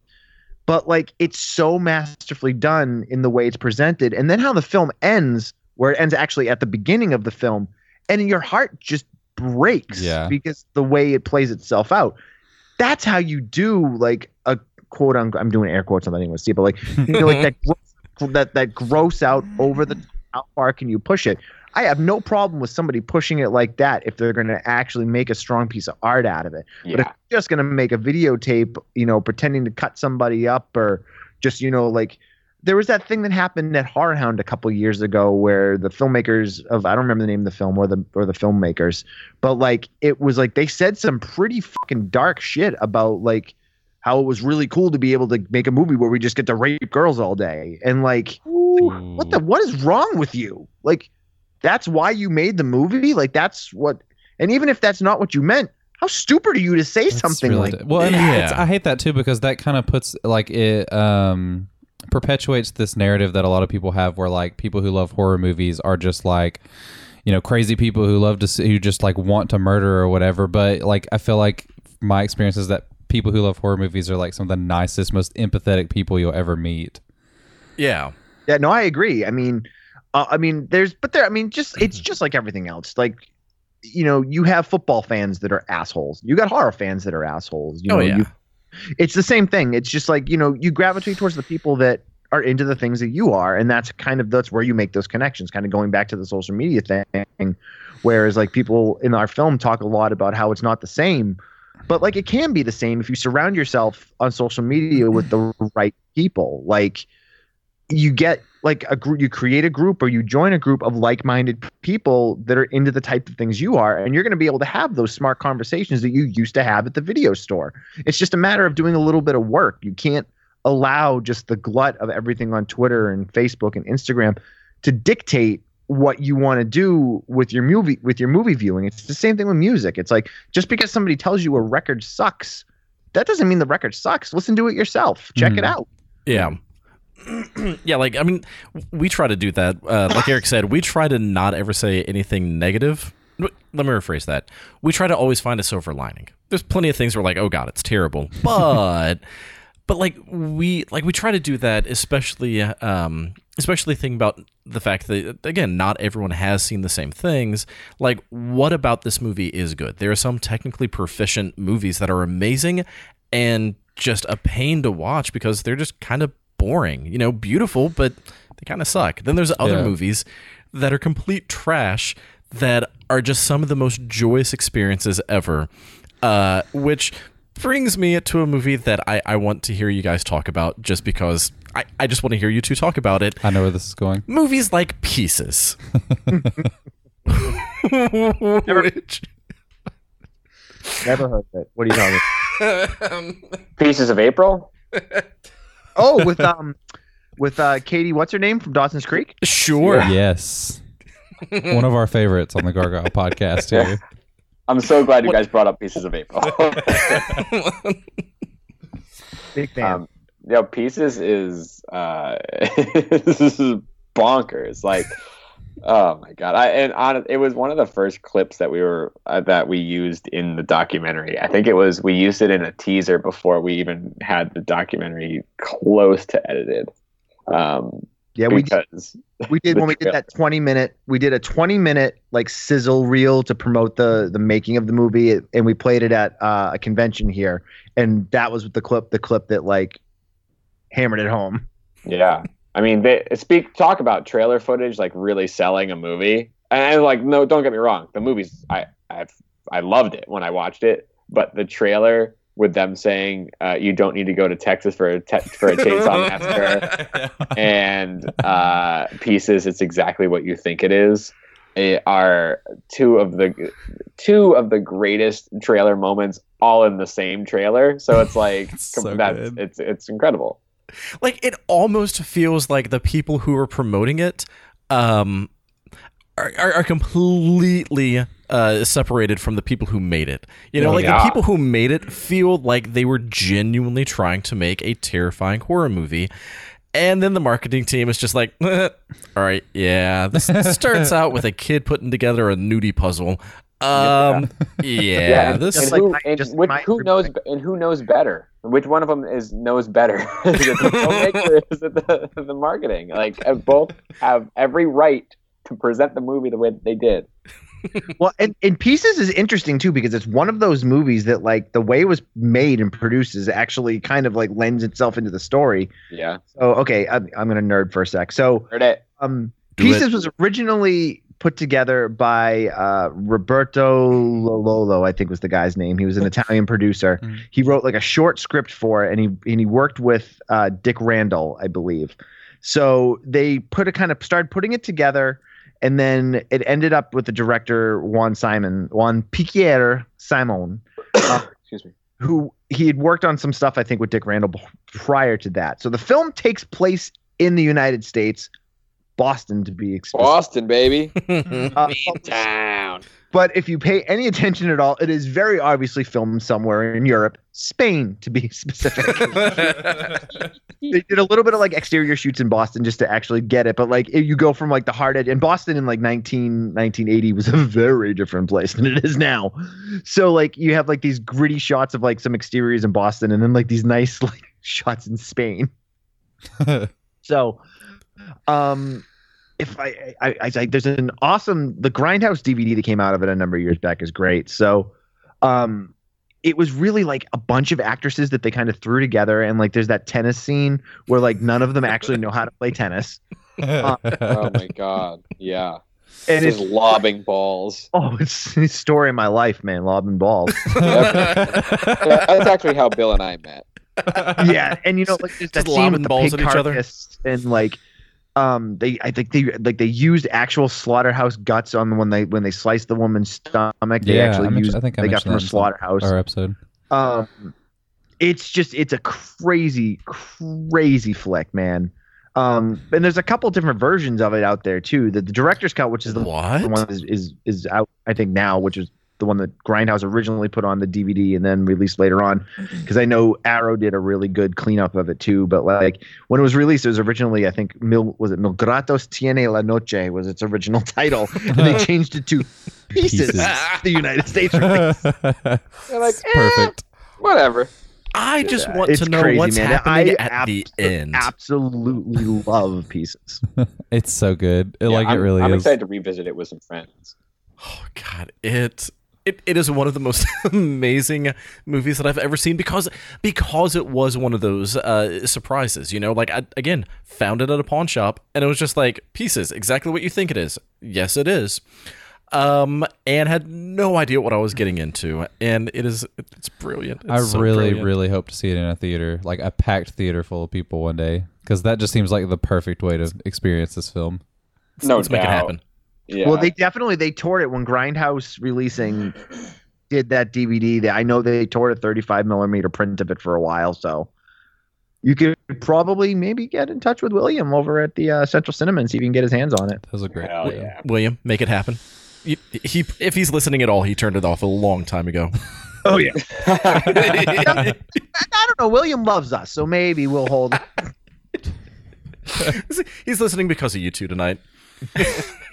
but like it's so masterfully done in the way it's presented and then how the film ends where it ends actually at the beginning of the film and your heart just breaks Yeah. because the way it plays itself out that's how you do like a quote unquote i'm doing air quotes on that anyone see but like you know like that that that gross out over the how far can you push it i have no problem with somebody pushing it like that if they're going to actually make a strong piece of art out of it but if yeah. you're just going to make a videotape, you know, pretending to cut somebody up or just, you know, like there was that thing that happened at Horror Hound a couple years ago where the filmmakers of I don't remember the name of the film or the or the filmmakers, but like it was like they said some pretty fucking dark shit about like how it was really cool to be able to make a movie where we just get to rape girls all day and like what the what is wrong with you? Like that's why you made the movie? Like that's what and even if that's not what you meant, how stupid are you to say That's something really like d- well, and Yeah. I hate that too because that kind of puts like it um perpetuates this narrative that a lot of people have where like people who love horror movies are just like you know crazy people who love to see, who just like want to murder or whatever but like I feel like my experience is that people who love horror movies are like some of the nicest most empathetic people you'll ever meet yeah. Yeah, no, I agree. I mean, uh, I mean, there's, but there, I mean, just it's just like everything else. Like, you know, you have football fans that are assholes. You got horror fans that are assholes. You Oh know, yeah. you, it's the same thing. It's just like you know, you gravitate towards the people that are into the things that you are, and that's kind of that's where you make those connections. Kind of going back to the social media thing, whereas like people in our film talk a lot about how it's not the same. But like it can be the same if you surround yourself on social media with the right people. Like you get like a group you create a group or you join a group of like-minded people that are into the type of things you are and you're going to be able to have those smart conversations that you used to have at the video store. It's just a matter of doing a little bit of work. You can't allow just the glut of everything on twitter and facebook and instagram to dictate what you want to do with your movie with your movie viewing. It's the same thing with music. It's like just because somebody tells you a record sucks that doesn't mean the record sucks. Listen to it yourself. Check it Mhm. out. Yeah. yeah, like I mean, we try to do that. Uh, like Eric said, we try to not ever say anything negative. Let me rephrase that. We try to always find a silver lining. There's plenty of things we're like, oh god, it's terrible, but but like we like we try to do that, especially um, especially thinking about the fact that again, not everyone has seen the same things. Like, what about this movie is good? There are some technically proficient movies that are amazing and just a pain to watch because they're just kind of boring. You know, beautiful, but they kind of suck. Then there's other Yeah. movies that are complete trash that are just some of the most joyous experiences ever. Uh, which brings me to a movie that I, I want to hear you guys talk about just because I, I just want to hear you two talk about it. I know where this is going Movies like Pieces. Which- never heard of it what are you talking um, Pieces of April. Oh, with um, with uh, Katie, what's her name from Dawson's Creek? sure. yes One of our favorites on the Gargyle podcast here. I'm so glad you guys brought up Pieces of April. Big fan. um, you know, Pieces is uh, this is bonkers. Like, oh my god! I and on it was one of the first clips that we were uh, that we used in the documentary. I think it was we used it in a teaser before we even had the documentary close to edited. Um, yeah, we because we did when we did that 20 minute we did a 20 minute like sizzle reel to promote the the making of the movie and we played it at uh, a convention here and that was the clip the clip that like hammered it home Yeah, I mean, they speak talk about trailer footage like really selling a movie, and like no, don't get me wrong, the movie's I I I loved it when I watched it, but the trailer with them saying uh, you don't need to go to Texas for a te- for a chainsaw massacre and uh, pieces, it's exactly what you think it is. eh, Are two of the two of the greatest trailer moments all in the same trailer, so it's like So that's it's it's incredible. Like it almost feels like the people who are promoting it um are, are, are completely uh separated from the people who made it. You know Oh, like yeah. the people who made it feel like they were genuinely trying to make a terrifying horror movie. And then the marketing team is just like all right yeah this starts out with a kid putting together a nudie puzzle um yeah, and, this and Just like who, and which, who knows and who knows better? Which one of them is knows better? is it the filmmaker is it the, the marketing? Like uh, both have every right to present the movie the way that they did. well and, and pieces is interesting too because it's one of those movies that like the way it was made and produced is actually kind of like lends itself into the story Yeah, so okay i'm, I'm gonna nerd for a sec so heard it. um Do pieces it. was originally put together by uh, roberto loyola i think was the guy's name he was an italian producer Mhm. he wrote like a short script for it and he and he worked with uh, dick randall i believe so they put a kind of started putting it together and then it ended up with the director juan simon juan piquer simon Excuse me. who he had worked on some stuff I think with Dick Randall prior to that. So the film takes place in the United States, Boston to be explicit. Boston, baby, Uh, town. but if you pay any attention at all, it is very obviously filmed somewhere in Europe, Spain to be specific. they did a little bit of like exterior shoots in Boston just to actually get it, but like if you go from like the hard edge and Boston in like 19 1980 was a very different place than it is now. So like you have like these gritty shots of like some exteriors in Boston and then like these nice like shots in Spain. So, um, if I, I, I, I there's an awesome the Grindhouse DVD that came out of it a number of years back is great. So, um, it was really like a bunch of actresses that they kind of threw together, and like there's that tennis scene where like none of them actually know how to play tennis, Oh my god, yeah. and Just it's lobbing balls. oh, it's the story of my life, man, lobbing balls. Yeah, That's actually how Bill and I met. yeah, and you know, like there's that Just scene lobbing with the balls pig at each other. carcass, and like, um, they I think they like they used actual slaughterhouse guts on when they when they sliced the woman's stomach. They Yeah, actually I used I think I they got mentioned from a that in some- slaughterhouse. Our episode. Um, it's just it's a crazy crazy flick, man. Um, and there's a couple different versions of it out there too. The, the director's cut, which is the what the one that is, is is out I think now, which is the one that Grindhouse originally put on the DVD and then released later on. Because I know Arrow did a really good cleanup of it too. But like when it was released, it was originally I think Mil was it Mil Gritos Tiene la Noche was its original title, and they changed it to Pieces. Pieces. the United States release. They're like, It's eh, perfect. whatever. i just want to know crazy, what's man. happening I at the end Absolutely love Pieces. It's so good. It, Yeah, like it I'm, really I'm is. excited to revisit it with some friends. Oh God, it it, it is one of the most amazing movies that I've ever seen because because it was one of those uh, surprises. You know, like I, again, found it at a pawn shop, and it was just like pieces, exactly what you think it is. Yes, it is. Um, and had no idea what I was getting into, and it is it's brilliant. It's I so really, brilliant. really hope to see it in a theater, like a packed theater full of people one day, because that just seems like the perfect way to experience this film. No Let's make it happen. Yeah. Well, they definitely they toured it when Grindhouse releasing did that DVD. That I know they toured a 35 millimeter print of it for a while. So you could probably maybe get in touch with William over at the uh, Central Cinema and see if you can get his hands on it. That was a great. Hell yeah. William, make it happen. He, he, if he's listening at all, he turned it off a long time ago. Oh yeah. I don't know. William loves us, so maybe we'll hold. he's listening because of you two tonight.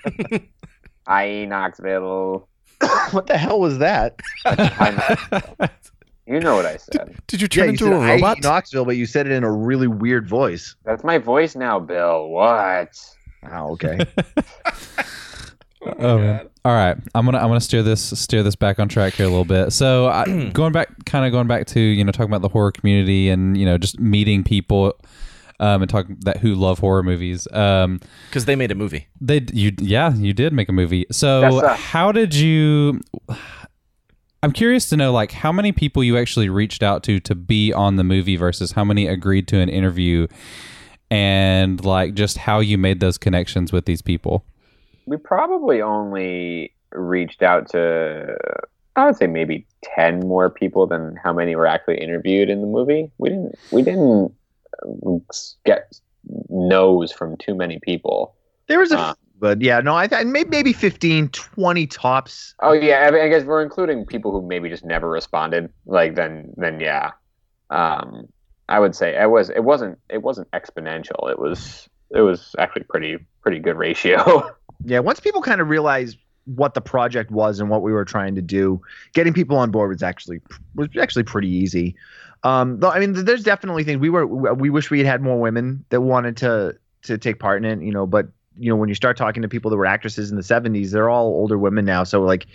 Hi, Knoxville. what the hell was that? You know what I said. Did you turn you into said a I robot? hate Knoxville, but you said it in a really weird voice. That's my voice now, Bill. What? Ah, oh, okay. Oh, man. all right. I'm gonna I'm gonna steer this steer this back on track here a little bit. So I, going back, kind of going back to you know talking about the horror community and you know just meeting people, um, and talk that who love horror movies. Um, Because they made a movie. they you yeah you did make a movie. So That's a- how did you? I'm curious to know like how many people you actually reached out to to be on the movie versus how many agreed to an interview, and like just how you made those connections with these people. We probably only reached out to, I would say maybe ten more people than how many were actually interviewed in the movie. We didn't. We didn't get no's from too many people. There was a, Uh. but yeah, no, I th- maybe maybe 15, 20 tops. Oh yeah, I, mean, I guess we're including people who maybe just never responded. Like then, then yeah, um, I would say it was. It wasn't. It wasn't exponential. It was. It was actually pretty pretty good ratio. Yeah, once people kind of realized what the project was and what we were trying to do, getting people on board was actually was actually pretty easy. Um, I mean, there's definitely things we were we wish we had had more women that wanted to to take part in it, you know. But you know, when you start talking to people that were actresses in the '70s, they're all older women now, so like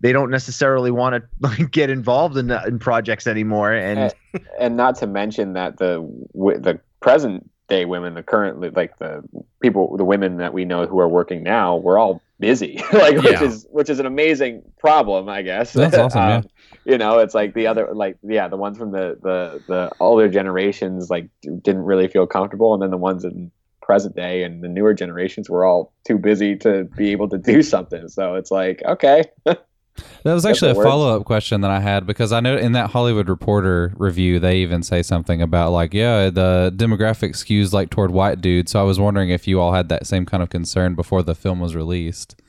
they don't necessarily want to like get involved in in projects anymore. And and not to mention that the the present day women, the currently like the people, the women that we know who are working now, we're all busy, like which Yeah. is which is an amazing problem, I guess. That's awesome, yeah. Um, You know, it's like the other, like yeah, the ones from the the the older generations like didn't really feel comfortable, and then the ones in present day and the newer generations were all too busy to be able to do something. So it's like okay, That was That's actually a follow up question that I had because I know in that Hollywood Reporter review they even say something about like yeah the demographic skews like toward white dudes. So I was wondering if you all had that same kind of concern before the film was released.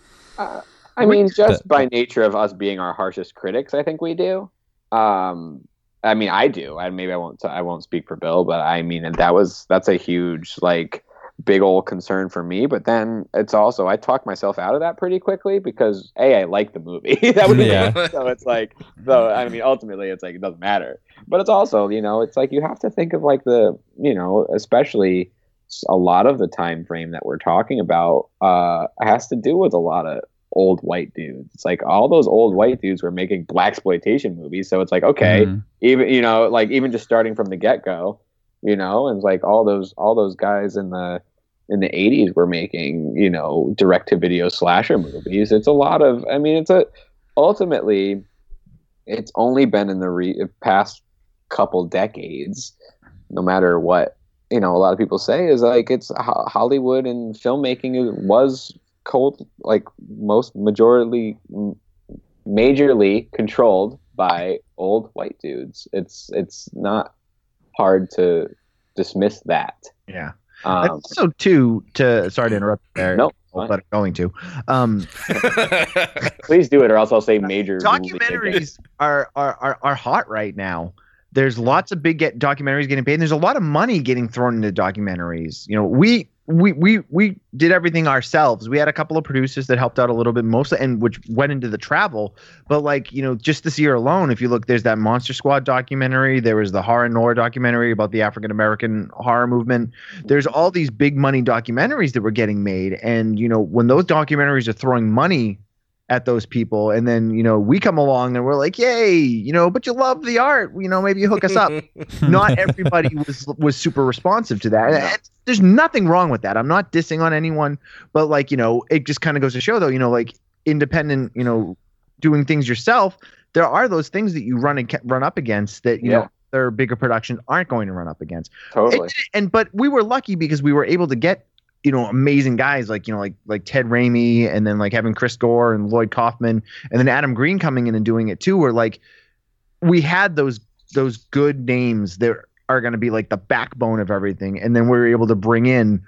I mean, just by nature of us being our harshest critics, I think we do. Um, I mean, I do. I maybe I won't. I won't speak for Bill, but I mean, that was that's a huge like big old concern for me. But then it's also I talked myself out of that pretty quickly because a I like the movie. that was Yeah. so it's like so. I mean, ultimately, it's like it doesn't matter. But it's also you know it's like you have to think of like the you know especially a lot of the time frame that we're talking about uh, has to do with a lot of old white dudes. It's like all those old white dudes were making blaxploitation movies. So it's like okay, Mhm. even you know like even just starting from the get go, you know, and like all those all those guys in the in the 80s were making you know direct to video slasher movies. It's a lot of I mean it's a ultimately it's only been in the re- past couple decades no matter what you know a lot of people say is like it's Ho- hollywood and filmmaking was cold like most majorly majorly controlled by old white dudes. It's it's not hard to dismiss that. Yeah, um, also too to sorry to interrupt there. No, but I'm going to. Um, please do it or else i'll say major documentaries are, are are are hot right now. There's lots of big get documentaries getting paid. And there's a lot of money getting thrown into documentaries. You know, we we we we did everything ourselves. We had a couple of producers that helped out a little bit, mostly, and which went into the travel. But like you know, just this year alone, if you look, there's that Monster Squad documentary. There was the Horror Noir documentary about the African American horror movement. There's all these big money documentaries that were getting made, and you know, when those documentaries are throwing money at those people. And then you know we come along and we're like yay you know but you love the art. You know maybe you hook us up. Not everybody was was super responsive to that. And there's nothing wrong with that. I'm not dissing on anyone but like you know it just kind of goes to show though you know like independent you know doing things yourself there are those things that you run and run up against that you Yeah. know their bigger productions aren't going to run up against. Totally. and, and but we were lucky because we were able to get you know amazing guys like you know like like Ted Raimi and then like having Chris Gore and Lloyd Kaufman and then Adam Green coming in and doing it too. Where like we had those those good names that are going to be like the backbone of everything, and then we're able to bring in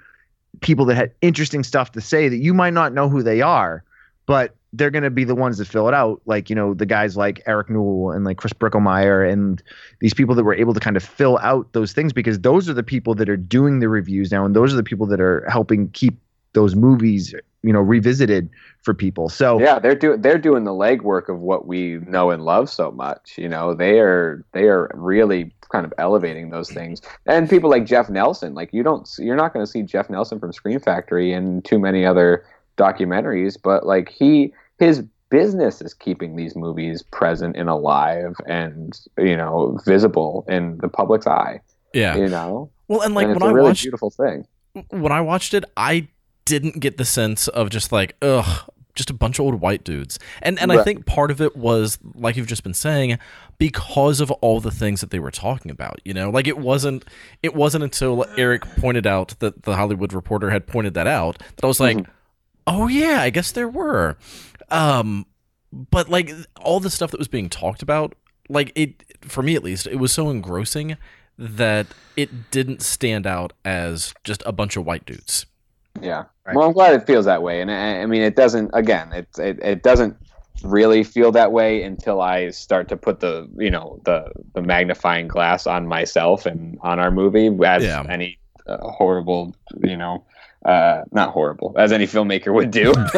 people that had interesting stuff to say that you might not know who they are, but they're going to be the ones that fill it out. Like, you know, the guys like Eric Newell and like Chris Brickelmeyer and these people that were able to kind of fill out those things because those are the people that are doing the reviews now. And those are the people that are helping keep those movies, you know, revisited for people. So yeah, they're doing they're doing the legwork of what we know and love so much. You know, they are they are really kind of elevating those things. And people like Jeff Nelson, like you don't you're not going to see Jeff Nelson from Scream Factory and too many other documentaries, but like he his business is keeping these movies present and alive and you know visible in the public's eye. Yeah. You know. Well, and like and it's when a I really watched beautiful thing. when I watched it, I didn't get the sense of just like ugh, just a bunch of old white dudes. And and I think part of it was like you've just been saying because of all the things that they were talking about, you know? Like it wasn't it wasn't until Eric pointed out that the Hollywood Reporter had pointed that out that I was like, mm-hmm. "Oh yeah, I guess there were." Um but like all the stuff that was being talked about, like it for me at least, it was so engrossing that it didn't stand out as just a bunch of white dudes. Yeah. Right. Well, I'm glad it feels that way, and I, I mean, it doesn't. Again, it, it it doesn't really feel that way until I start to put the you know the the magnifying glass on myself and on our movie as Yeah. any uh, horrible you know uh, not horrible as any filmmaker would do. uh,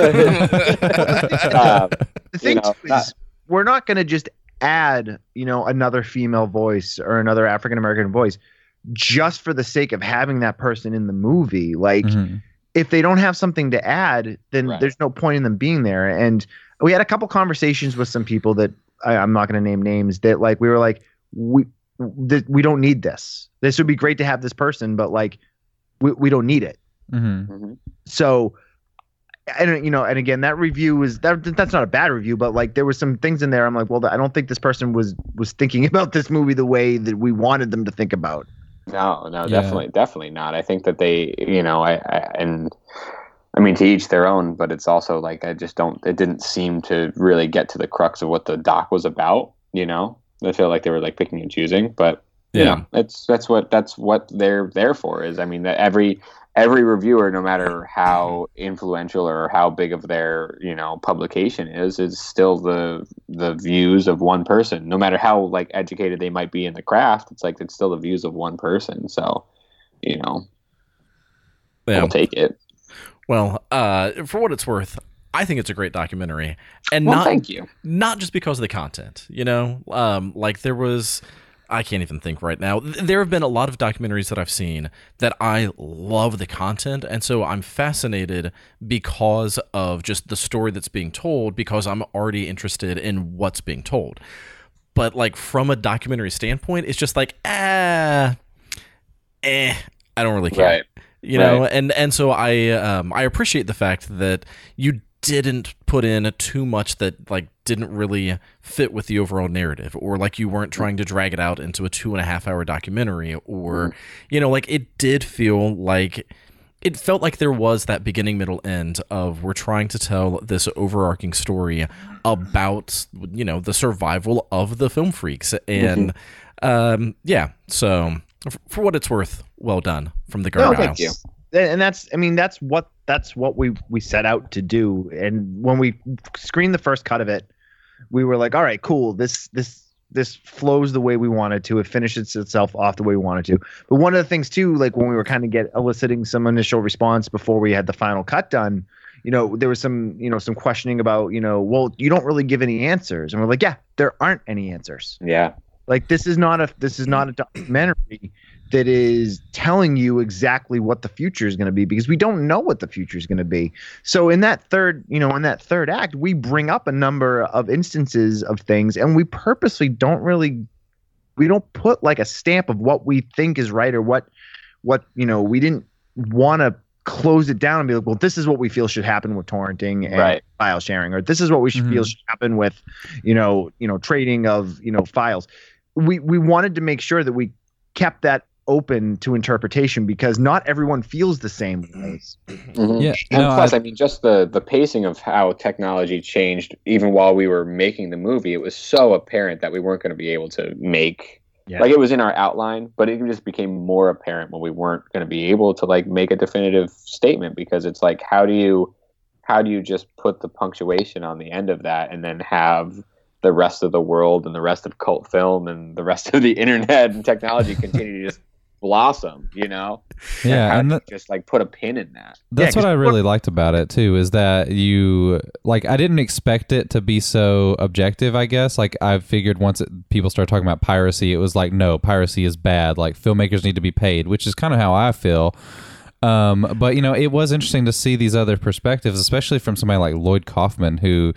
the thing know, is not- we're not going to just add you know another female voice or another african american voice just for the sake of having that person in the movie like Mhm. if they don't have something to add then Right. there's no point in them being there and we had a couple conversations with some people that I, i'm not going to name names that like we were like we th- we don't need this this would be great to have this person but like we, we don't need it Mhm. mhm. so and you know, and again, that review was that that's not a bad review, but like there was some things in there. I'm like, well, I don't think this person was was thinking about this movie the way that we wanted them to think about. No, no, Yeah. definitely, definitely not. I think that they, you know, I, I and I mean to each their own, but it's also like I just don't. It didn't seem to really get to the crux of what the doc was about. You know, I feel like they were like picking and choosing, but you Yeah. know, it's that's what that's what they're there for. Is I mean that every every reviewer, no matter how influential or how big of their you know publication is, is still the the views of one person. No matter how like educated they might be in the craft, it's like it's still the views of one person. So, you know, Yeah. we'll take it. Well, uh, for what it's worth, I think it's a great documentary, and Well, not thank you. not just because of the content. You know, um, like there was. I can't even think right now. There have been a lot of documentaries that I've seen that I love the content, and so I'm fascinated because of just the story that's being told. Because I'm already interested in what's being told. But like from a documentary standpoint, it's just like ah, eh. I don't really care Right. you know and and so i um i appreciate the fact that you didn't put in too much that like didn't really fit with the overall narrative or like you weren't trying to drag it out into a two and a half hour documentary or you know like it did feel like it felt like there was that beginning middle end of we're trying to tell this overarching story about you know the survival of the film freaks. And um yeah so for what it's worth well done from the No, guard thank you. And that's, I mean, that's what that's what we we set out to do. And when we screened the first cut of it, we were like, all right, cool. This this this flows the way we wanted to. It finishes itself off the way we wanted to. But one of the things too, like when we were kind of get eliciting some initial response before we had the final cut done, you know, there was some, you know, some questioning about, you know, well, you don't really give any answers. And we're like, yeah, there aren't any answers. Yeah. Like this is not a this is not a documentary that is telling you exactly what the future is going to be because we don't know what the future is going to be. So in that third, you know, in that third act, we bring up a number of instances of things and we purposely don't really we don't put like a stamp of what we think is right or what what, you know, we didn't want to close it down and be like, well, this is what we feel should happen with torrenting and Right. file sharing, or this is what we should feel Mhm. should happen with, you know, you know, trading of, you know, files. We we wanted to make sure that we kept that open to interpretation because not everyone feels the same ways. Mhm. Yeah, And no, plus, I- I, mean, just the the pacing of how technology changed, even while we were making the movie, it was so apparent that we weren't going to be able to make Yeah. Like it was in our outline, but it just became more apparent when we weren't going to be able to like make a definitive statement because it's like how do you how do you just put the punctuation on the end of that and then have the rest of the world and the rest of cult film and the rest of the internet and technology continue to just blossom, you know? Yeah, and do you th- just like put a pin in that. That's Yeah, what 'cause I really liked about it too is that you like I didn't expect it to be so objective, I guess. Like I figured once it, people start talking about piracy, it was like no, piracy is bad. Like filmmakers need to be paid, which is kind of how I feel. Um, but you know, it was interesting to see these other perspectives, especially from somebody like Lloyd Kaufman who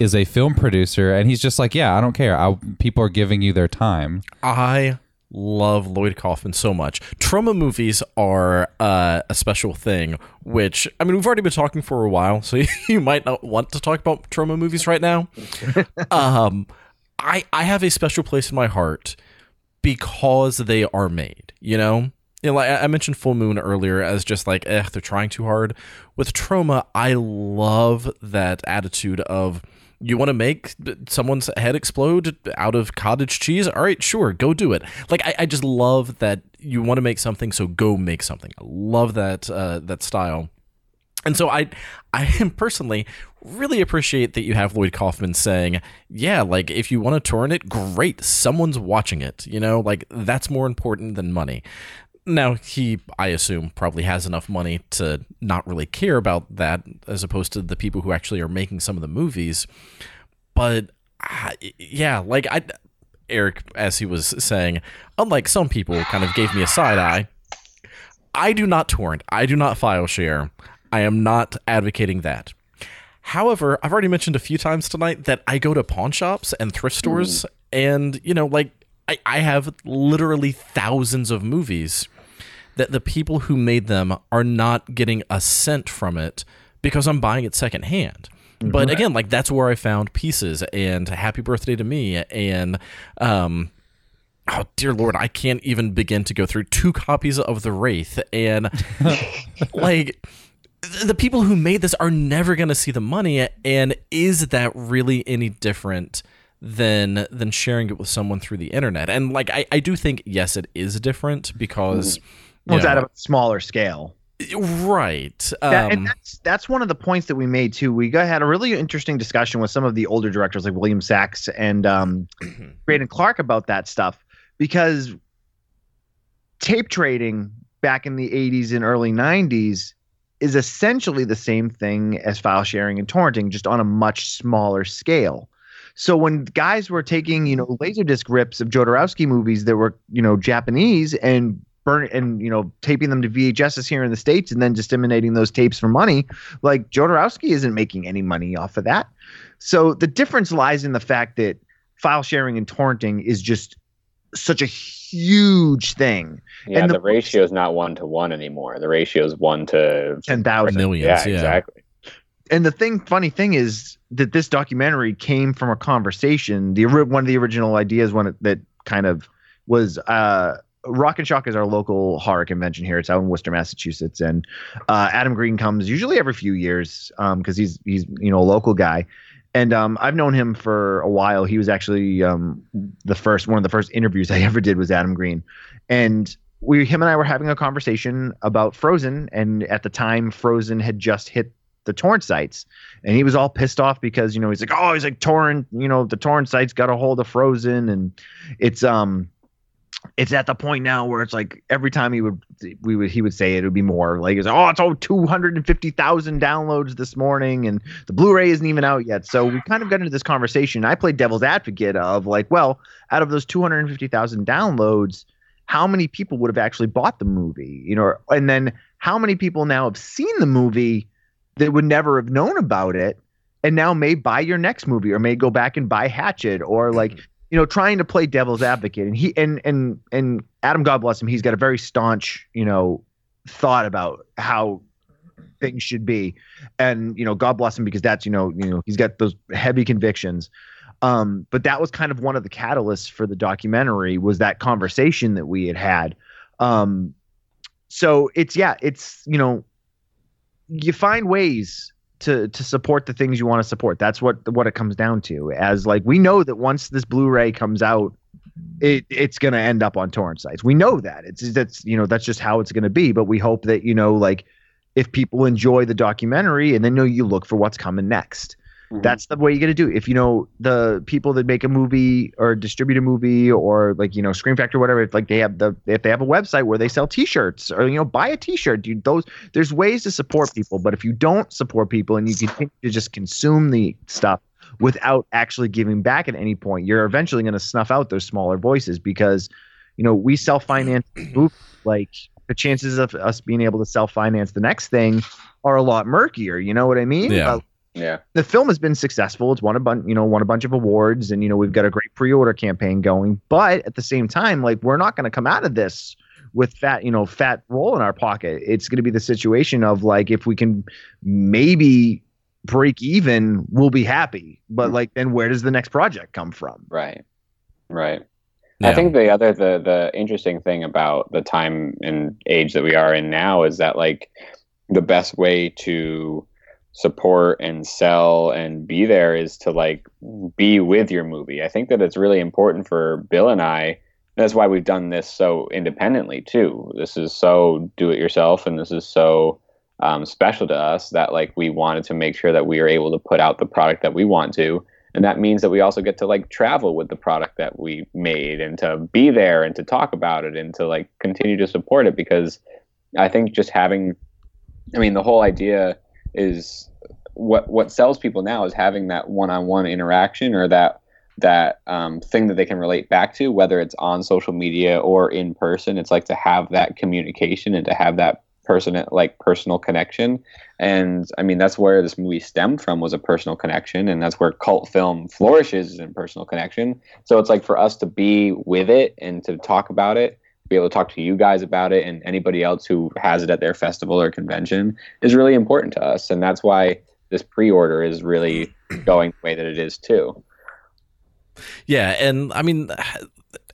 is a film producer and he's just like, yeah, I don't care. I, people are giving you their time. I love Lloyd Kaufman so much. Troma movies are uh, a special thing, which, I mean, we've already been talking for a while, so you might not want to talk about Troma movies right now. um, I, I have a special place in my heart because they are made, you know? You know, like I I mentioned Full Moon earlier as just like, eh, they're trying too hard. With Troma, I love that attitude of, you want to make someone's head explode out of cottage cheese? All right, sure, go do it. Like I, I just love that you want to make something, so go make something. I love that uh, that style. And so I I am personally really appreciate that you have Lloyd Kaufman saying, yeah, like if you want to torrent it, great. Someone's watching it. You know, like that's more important than money. Now he, I assume, probably has enough money to not really care about that, as opposed to the people who actually are making some of the movies. But uh, yeah, like I, Eric, as he was saying, unlike some people, kind of gave me a side eye. I do not torrent. I do not file share. I am not advocating that. However, I've already mentioned a few times tonight that I go to pawn shops and thrift stores, and you know, like I, I have literally thousands of movies that the people who made them are not getting a cent from it because I'm buying it secondhand. But again, like that's where I found pieces and Happy Birthday to Me and um oh dear lord, I can't even begin to go through two copies of The Wraith and like the people who made this are never going to see the money and is that really any different than than sharing it with someone through the internet and like i, I do think yes it is different because Well, it's you at a smaller scale. right That, um, and that's that's one of the points that we made too. We got, had a really interesting discussion with some of the older directors like William Sachs and um, Braden Clark about that stuff because tape trading back in the 80s and early 90s is essentially the same thing as file sharing and torrenting, just on a much smaller scale. So when guys were taking, you know, laserdisc rips of Jodorowsky movies that were, you know, Japanese and burn and you know taping them to VHSs here in the states and then disseminating those tapes for money, like Jodorowsky isn't making any money off of that. So the difference lies in the fact that file sharing and torrenting is just such a huge thing. Yeah, And the, the- ratio is not one to one anymore. The ratio is one to Ten thousand. millions yeah, yeah, exactly. and the thing funny thing is that this documentary came from a conversation the one of the original ideas it, that kind of was uh Rock and Shock is our local horror convention here. It's out in Worcester, Massachusetts, and uh, Adam Green comes usually every few years because he's he's you know a local guy, and um, I've known him for a while. He was actually um, the first one of the first interviews I ever did was Adam Green, and we him and I were having a conversation about Frozen, and at the time Frozen had just hit the torrent sites, and he was all pissed off because you know he's like, oh, he's like torrent, you know, the torrent sites got a hold of Frozen, and it's um it's at the point now where it's like every time he would we would he would say it would be more like it's oh it's oh 250,000 downloads this morning and the Blu-ray isn't even out yet. So we kind of got into this conversation. I played devil's advocate of like, well, out of those 250,000 downloads, how many people would have actually bought the movie? You know, and then how many people now have seen the movie that would never have known about it. And now may buy your next movie or may go back and buy Hatchet or like you know trying to play devil's advocate. And he and and and Adam God bless him he's got a very staunch you know thought about how things should be. And you know God bless him because that's you know you know he's got those heavy convictions. Um but that was kind of one of the catalysts for the documentary was that conversation that we had had. Um so it's yeah it's you know you find ways to to support the things you want to support. That's what what it comes down to. As like we know that once this Blu-ray comes out it it's going to end up on torrent sites. We know that. It's that's you know that's just how it's going to be. But we hope that you know like if people enjoy the documentary and then you know you look for what's coming next. Mhm. That's the way you got to do. it. If you know the people that make a movie or distribute a movie or like you know Scream Factory, whatever, if like they have the if they have a website where they sell T-shirts or you know buy a T-shirt, dude. Those there's ways to support people, but if you don't support people and you continue to just consume the stuff without actually giving back at any point, you're eventually going to snuff out those smaller voices because you know we self finance like the chances of us being able to self finance the next thing are a lot murkier. You know what I mean? Yeah. Yeah. the film has been successful. It's won a bunch, you know, won a bunch of awards, and you know we've got a great pre-order campaign going. But at the same time, like we're not going to come out of this with fat, you know, fat roll in our pocket. It's going to be the situation of like if we can maybe break even, we'll be happy. But Mhm. like then where does the next project come from? Right. Right. Yeah. I think the other the the interesting thing about the time and age that we are in now is that like the best way to support and sell and be there is to like be with your movie. I think that it's really important for Bill and I. That's why we've done this so independently too. This is so do it yourself, and this is so um, special to us that like we wanted to make sure that we are able to put out the product that we want to, and that means that we also get to like travel with the product that we made and to be there and to talk about it and to like continue to support it because I think just having, I mean, the whole idea is what what sells people now is having that one-on-one interaction or that that um, thing that they can relate back to, whether it's on social media or in person. It's like to have that communication and to have that person like personal connection. And I mean, that's where this movie stemmed from was a personal connection, and that's where cult film flourishes is in personal connection. So it's like for us to be with it and to talk about it, be able to talk to you guys about it, and anybody else who has it at their festival or convention is really important to us, and that's why this pre-order is really going the way that it is too. Yeah, and I mean,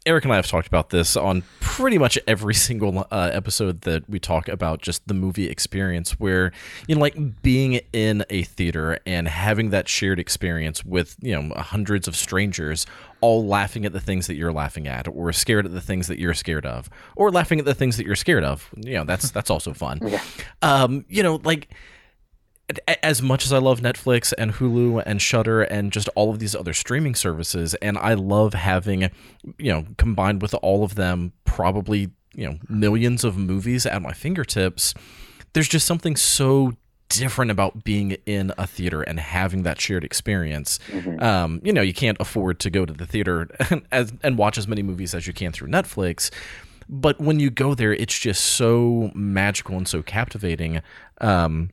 Eric and I have talked about this on pretty much every single uh, episode that we talk about just the movie experience, where you know, like being in a theater and having that shared experience with you know hundreds of strangers, all laughing at the things that you're laughing at, or scared at the things that you're scared of, or laughing at the things that you're scared of. You know, that's that's also fun. Um, you know, like as much as I love Netflix and Hulu and Shudder and just all of these other streaming services, and I love having, you know, combined with all of them, probably you know millions of movies at my fingertips. There's just something so different about being in a theater and having that shared experience. Um, you know, you can't afford to go to the theater and, as, and watch as many movies as you can through Netflix. But when you go there, it's just so magical and so captivating. Um,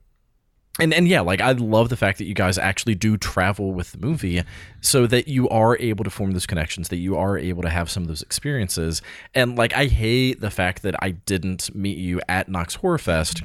and and yeah, like I love the fact that you guys actually do travel with the movie, so that you are able to form those connections, that you are able to have some of those experiences. And like I hate the fact that I didn't meet you at Knox Horror Fest.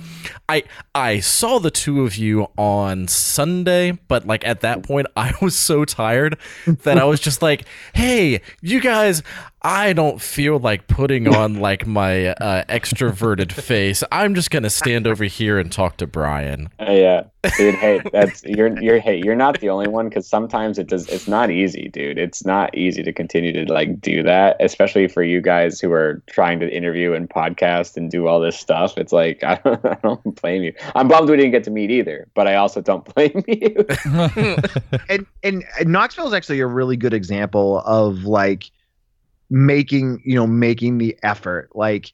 I I saw the two of you on Sunday, but like at that point I was so tired that I was just like, "Hey, you guys, I don't feel like putting on like my uh, extroverted face. I'm just gonna stand over here and talk to Brian." Uh, yeah, dude. Hey, that's you're you're hey you're not the only one because sometimes it does. It's not easy, dude. It's not easy to continue to like do that, especially for you guys who are trying to interview and podcast and do all this stuff. It's like I don't, I don't blame you. I'm bummed we didn't get to meet either, but I also don't blame you. and, and and Knoxville is actually a really good example of like making you know making the effort like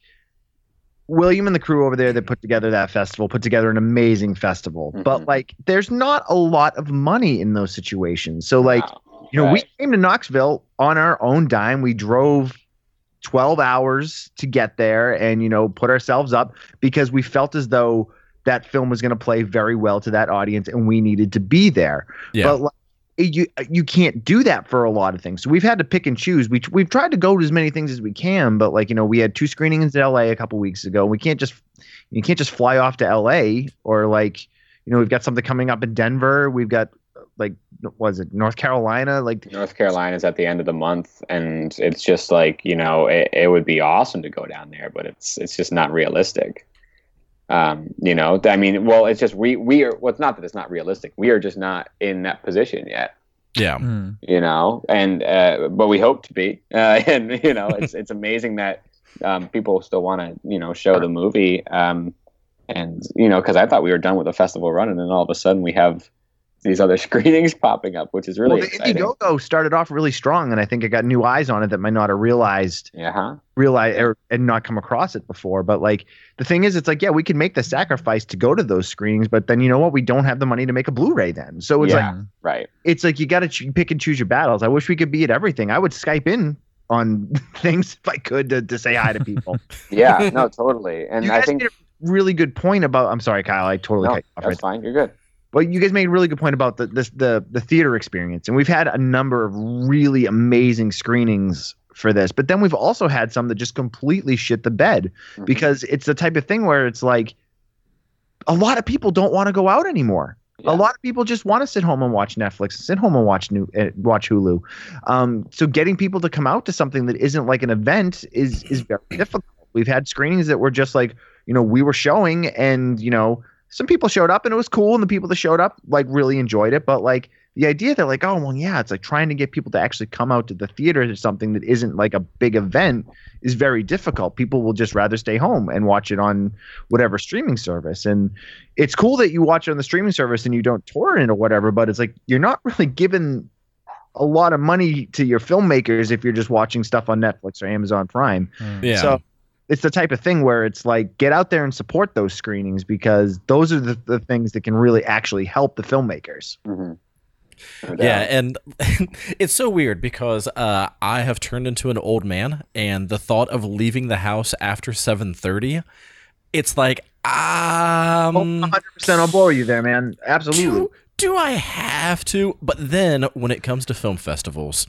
William and the crew over there that put together that festival put together an amazing festival but Mhm. like there's not a lot of money in those situations so like Wow. you know we came to Knoxville on our own dime we drove 12 hours to get there and you know put ourselves up because we felt as though that film was going to play very well to that audience and we needed to be there Yeah. but like, you you can't do that for a lot of things. So we've had to pick and choose. We we've tried to go to as many things as we can, but like you know, we had two screenings in LA a couple weeks ago. We can't just you can't just fly off to LA or like you know we've got something coming up in Denver. We've got like was it North Carolina? Like North Carolina's at the end of the month, and it's just like you know, it, it would be awesome to go down there, but it's it's just not realistic. Um, you know, I mean, well, it's just we we are. Well, it's not that it's not realistic. We are just not in that position yet. Yeah. Mm. you know, and uh, but we hope to be, uh, and you know, it's it's amazing that um, people still want to you know show the movie, um, and you know, because I thought we were done with the festival run, and then all of a sudden we have these other screenings popping up, which is really well, the exciting. Indiegogo started off really strong, and I think it got new eyes on it that might not have realized Yeah, huh? realize or and not come across it before. But like the thing is, it's like yeah, we can make the sacrifice to go to those screenings, but then you know what? We don't have the money to make a Blu-ray then. So it's Yeah. like right. it's like you got to ch- pick and choose your battles. I wish we could be at everything. I would Skype in on things if I could to, to say hi to people. Yeah, no, totally. And you I think made a really good point about. I'm sorry, Kyle. I totally no, cut you off. right that's fine. You're good. Well, you guys made a really good point about the this the the theater experience, and we've had a number of really amazing screenings for this. But then we've also had some that just completely shit the bed Mhm. because it's the type of thing where it's like a lot of people don't want to go out anymore. Yeah. A lot of people just want to sit home and watch Netflix, sit home and watch new uh, watch Hulu. Um, so getting people to come out to something that isn't like an event is is very difficult. We've had screenings that were just like you know we were showing, and you know some people showed up and it was cool, and the people that showed up like really enjoyed it. But like the idea that like oh well yeah, it's like trying to get people to actually come out to the theater to something that isn't like a big event is very difficult. People will just rather stay home and watch it on whatever streaming service. And it's cool that you watch it on the streaming service and you don't torrent it or whatever, but it's like you're not really giving a lot of money to your filmmakers if you're just watching stuff on Netflix or Amazon Prime. Yeah. So it's the type of thing where it's like get out there and support those screenings because those are the, the things that can really actually help the filmmakers. Mhm. No Yeah, and it's so weird because uh, I have turned into an old man, and the thought of leaving the house after seven thirty, it's like, um, 100% I'll blow you there, man. Absolutely. do, do I have to? But then when it comes to film festivals,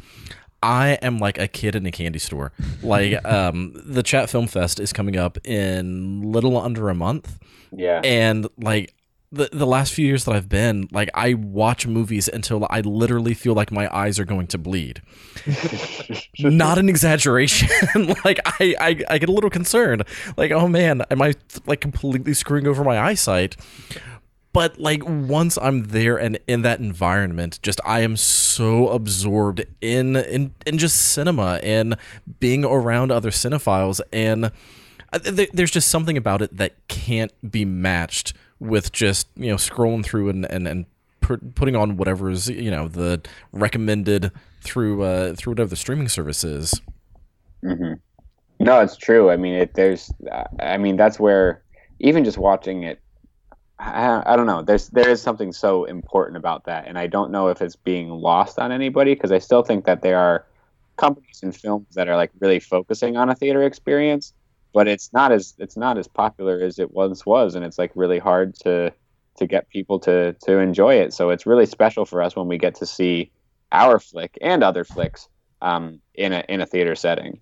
I am like a kid in a candy store. Like, um, the Chat Film Fest is coming up in little under a month, yeah. and like the the last few years that I've been, like I watch movies until I literally feel like my eyes are going to bleed. Not an exaggeration. like I, I I get a little concerned. Like, oh man, am I like completely screwing over my eyesight? But like once I'm there and in that environment, just I am so absorbed in in in just cinema and being around other cinephiles and uh, th- there's just something about it that can't be matched with just you know scrolling through and and, and pu- putting on whatever is you know the recommended through uh through whatever the streaming service is hmm No, it's true. I mean, it, there's, I mean, that's where even just watching it, I, I don't know. There's there is something so important about that, and I don't know if it's being lost on anybody because I still think that there are companies and films that are like really focusing on a theater experience, but it's not as it's not as popular as it once was, and it's like really hard to to get people to to enjoy it. So it's really special for us when we get to see our flick and other flicks um, in a in a theater setting.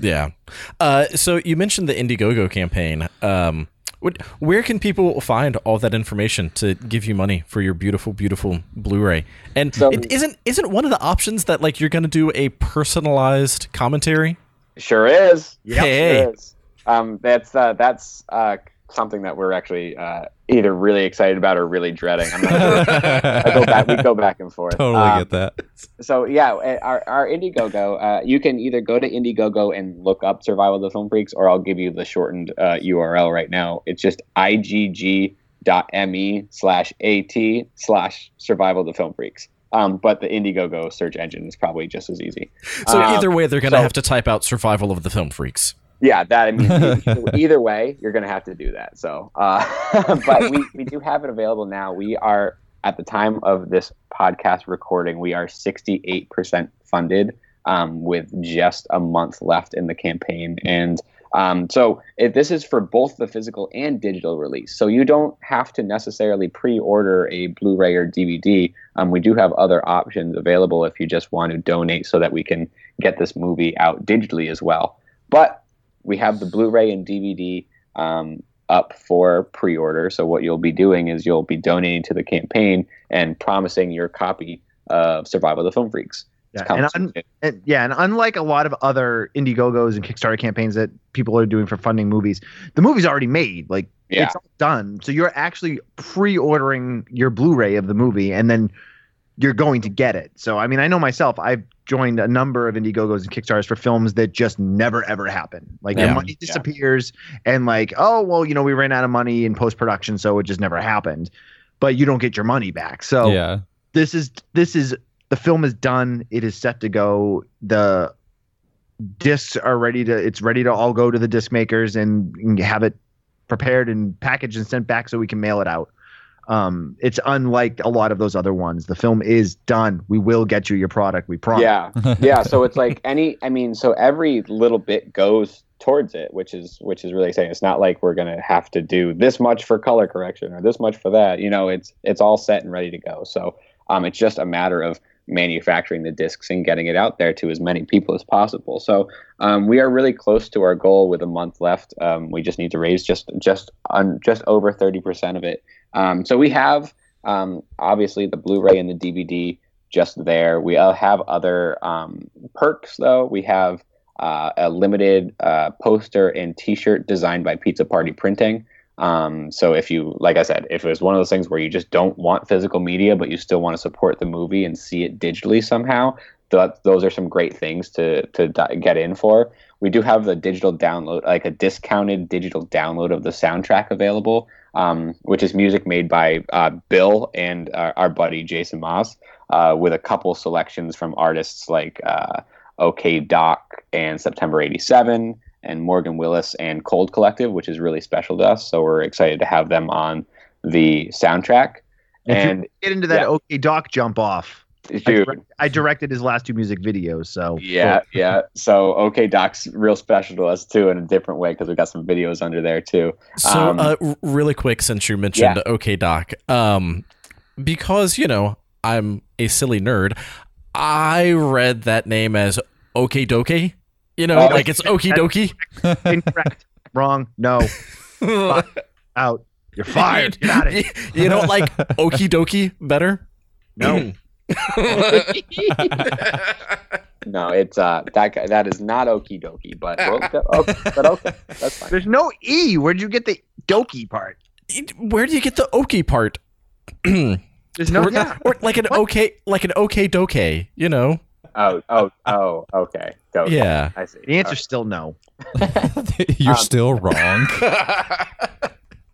yeah uh so you mentioned the indiegogo campaign um what, where can people find all that information to give you money for your beautiful beautiful blu-ray and So- it isn't isn't one of the options that like you're gonna do a personalized commentary Sure is. Yep. Hey. Sure is. Um, that's uh, that's uh, something that we're actually uh, either really excited about or really dreading. I'm not sure. I go back, we go back and forth. totally Um, get that. so yeah, uh, our, our Indiegogo, uh, you can either go to Indiegogo and look up Survival of the Film Freaks, or I'll give you the shortened uh, URL right now. It's just igg.me slash at slash Survival of the Film Freaks. Um, but the Indiegogo search engine is probably just as easy. so Um, either way they're gonna so- have to type out survival of the film freaks Yeah, that I mean, either, way, you're going to have to do that. So, uh, but we, we do have it available now. We are at the time of this podcast recording, we are 68% funded, um, with just a month left in the campaign, and um, so it, this is for both the physical and digital release. So you don't have to necessarily pre-order a Blu-ray or DVD. Um, we do have other options available if you just want to donate, so that we can get this movie out digitally as well. But we have the Blu-ray and DVD um, up for pre-order. So what you'll be doing is you'll be donating to the campaign and promising your copy of Survival of the Film Freaks. Yeah, and un- And yeah, and unlike a lot of other Indiegogos and Kickstarter campaigns that people are doing for funding movies, the movie's already made. Like yeah, it's all done. So you're actually pre-ordering your Blu-ray of the movie, and then you're going to get it. So I mean, I know myself. I've joined a number of Indiegogos and Kickstarters for films that just never ever happen. Like Yeah. the money disappears, and like, oh well, you know, we ran out of money in post production, so it just never happened. But you don't get your money back. So yeah. this is this is the film is done. It is set to go. The discs are ready to. It's ready to all go to the disc makers and, and have it prepared and packaged and sent back so we can mail it out. Um, it's unlike a lot of those other ones. The film is done. We will get you your product. We promise. Yeah, yeah. So it's like any. I mean, so every little bit goes towards it, which is which is really exciting. It's not like we're gonna have to do this much for color correction or this much for that. You know, it's it's all set and ready to go. So um, it's just a matter of manufacturing the discs and getting it out there to as many people as possible. So um, we are really close to our goal with a month left. Um, we just need to raise just just un, just over thirty percent of it. Um, so we have um, obviously the Blu-ray and the DVD just there. We uh, have other um, perks though. We have uh, a limited uh, poster and T-shirt designed by Pizza Party Printing. Um, so if you, like I said, if it was one of those things where you just don't want physical media, but you still want to support the movie and see it digitally somehow, th- those are some great things to to get in for. We do have the digital download, like a discounted digital download of the soundtrack available, um, which is music made by uh, Bill and uh, our buddy Jason Moss, uh, with a couple selections from artists like uh, OK Doc and September '87, and Morgan Willis and Cold Collective, which is really special to us. So we're excited to have them on the soundtrack. If you And get into that yeah. OK Doc jump off. I, direct- I directed his last two music videos, so Yeah, yeah. So OK Doc's real special to us too in a different way because we got some videos under there too. So, Um, uh, really quick, since you mentioned Yeah. OK Doc, um, because you know I'm a silly nerd, I read that name as OK Doke. You know, Oh, like it's Okie Dokie. incorrect, wrong, no, out. You're fired. Get out of you, you don't like Okie Dokie better? No. no, it's uh that guy, that is not Okie Dokie, but okay, okay, but okay, that's fine. There's no E. Where'd you get the Doki part? Where do you get the Okie part? There's no or, yeah. or like an okay, like an OK Doke. You know? Oh, oh, oh, okay. Go. Yeah. I see. The answer's still no. You're Um, still wrong.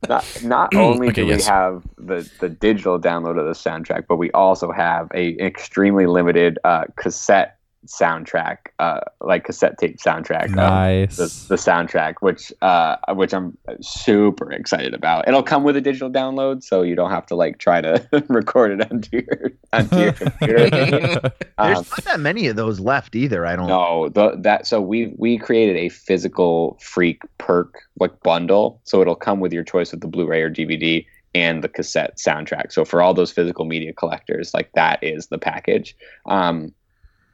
Not not only Okay, do yes. we have the the digital download of the soundtrack, but we also have a extremely limited uh, cassette soundtrack, uh, like cassette tape soundtrack. of Nice. The, the soundtrack, which uh, which I'm super excited about. It'll come with a digital download, so you don't have to like try to record it onto your onto your computer. There's Um, not that many of those left either. I don't. no, the, that so we we created a physical freak perk like bundle, so it'll come with your choice of the Blu-ray or DVD and the cassette soundtrack. So for all those physical media collectors, like that is the package. Um,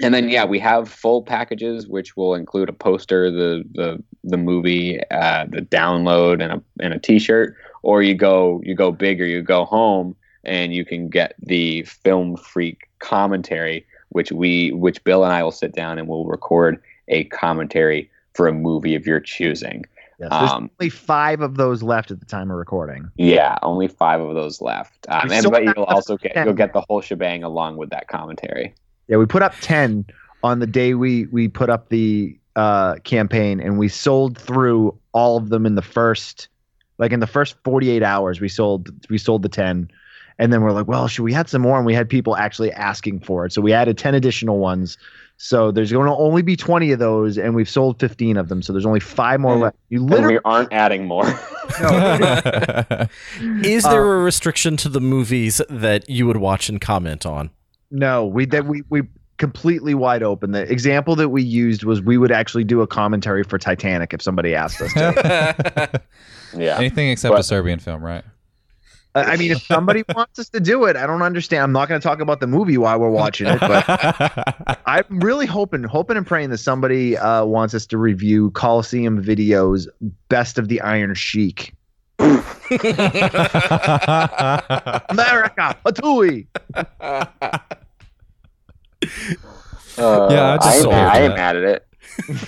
and then yeah, we have full packages which will include a poster, the the the movie, uh, the download, and a and a T-shirt. Or you go you go big or you go home, and you can get the film freak commentary which we which Bill and I will sit down and we'll record a commentary for a movie of your choosing. Yes, there's Um, only five of those left at the time of recording. Yeah, only five of those left. Um, and but you'll also get you'll get the whole shebang along with that commentary. Yeah, we put up ten on the day we we put up the uh, campaign, and we sold through all of them in the first, like in the first 48 hours. We sold we sold the ten, and then we're like, well, should we add some more? And we had people actually asking for it, so we added ten additional ones. So there's going to only be 20 of those, and we've sold 15 of them. So there's only five more left. You And literally we aren't adding more. Is there a restriction to the movies that you would watch and comment on? No, we that we we completely wide open. The example that we used was we would actually do a commentary for Titanic if somebody asked us to. yeah. Anything except But- a Serbian film, right? I I mean, if somebody wants us to do it, I don't understand. I'm not going to talk about the movie while we're watching it, but I'm really hoping, hoping and praying that somebody uh, wants us to review Coliseum Videos Best of the Iron Sheik. America, Hatui. Uh, Yeah, I just I, ain't mad- I ain't that. mad at it.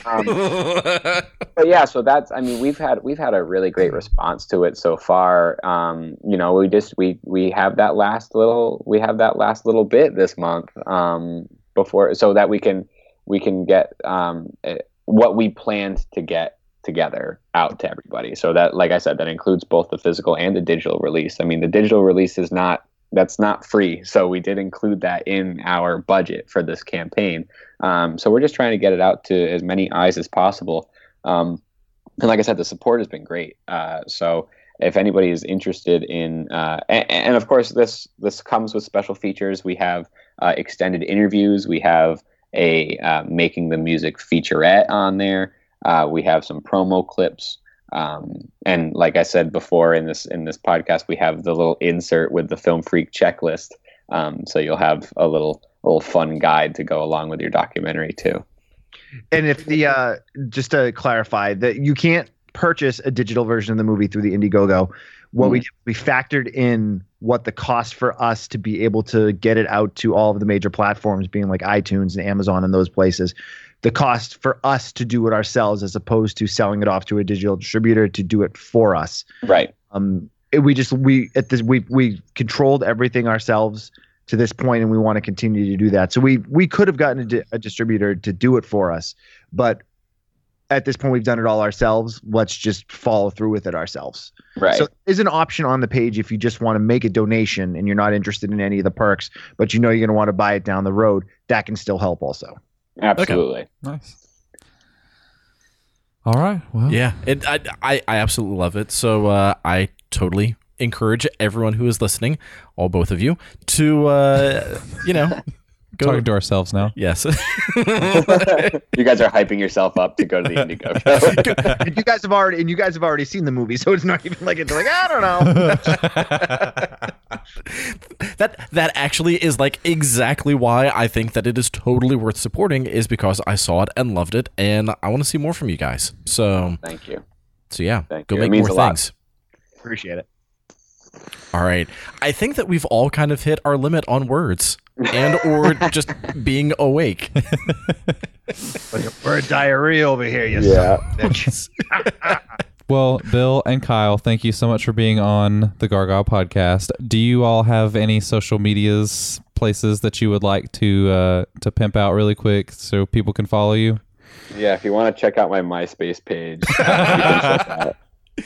Um, but yeah, so that's I mean we've had we've had a really great response to it so far. Um, you know, we just we we have that last little we have that last little bit this month um, before so that we can we can get um, eh, what we planned to get together out to everybody. So that like I said that includes both the physical and the digital release. I mean, the digital release is not that's not free. So we did include that in our budget for this campaign. Um, so we're just trying to get it out to as many eyes as possible. Um, and like I said, the support has been great. Uh, so if anybody is interested in, uh, and, and, of course this this comes with special features. We have uh, extended interviews. We have a uh, making the music featurette on there. Uh, we have some promo clips. Um, and like I said before in this in this podcast, we have the little insert with the Film Freak checklist. Um, so you'll have a little little fun guide to go along with your documentary too. And if the uh, just to clarify that you can't purchase a digital version of the movie through the Indiegogo. What mm. we we factored in what the cost for us to be able to get it out to all of the major platforms, being like iTunes and Amazon and those places, the cost for us to do it ourselves as opposed to selling it off to a digital distributor to do it for us. Right. Um, it, we just we at this we we controlled everything ourselves to this point, and we want to continue to do that. So we we could have gotten a, di- a distributor to do it for us, but at this point we've done it all ourselves. Let's just follow through with it ourselves. Right. So there's an option on the page if you just want to make a donation and you're not interested in any of the perks, but you know you're going to want to buy it down the road. That can still help also. Absolutely. Okay. Nice. All right. Well. Yeah, it, I, I I absolutely love it. So uh, I totally encourage everyone who is listening, all both of you, to uh, you know Go talking to ourselves now. Yes. you guys are hyping yourself up to go to the Indigo show. and you guys have already and you guys have already seen the movie, so it's not even like it's like I don't know. that that actually is like exactly why I think that it is totally worth supporting is because I saw it and loved it, and I want to see more from you guys. So thank you. So yeah, Thank go you. make more things. Appreciate it. All right. I think that we've all kind of hit our limit on words and or just being awake. We're a diarrhea over here, you Yeah. bitch. Well, Bill and Kyle, thank you so much for being on the Gargyle podcast. Do you all have any social medias places that you would like to uh, to pimp out really quick so people can follow you? Yeah, if you want to check out my MySpace page, you can check out.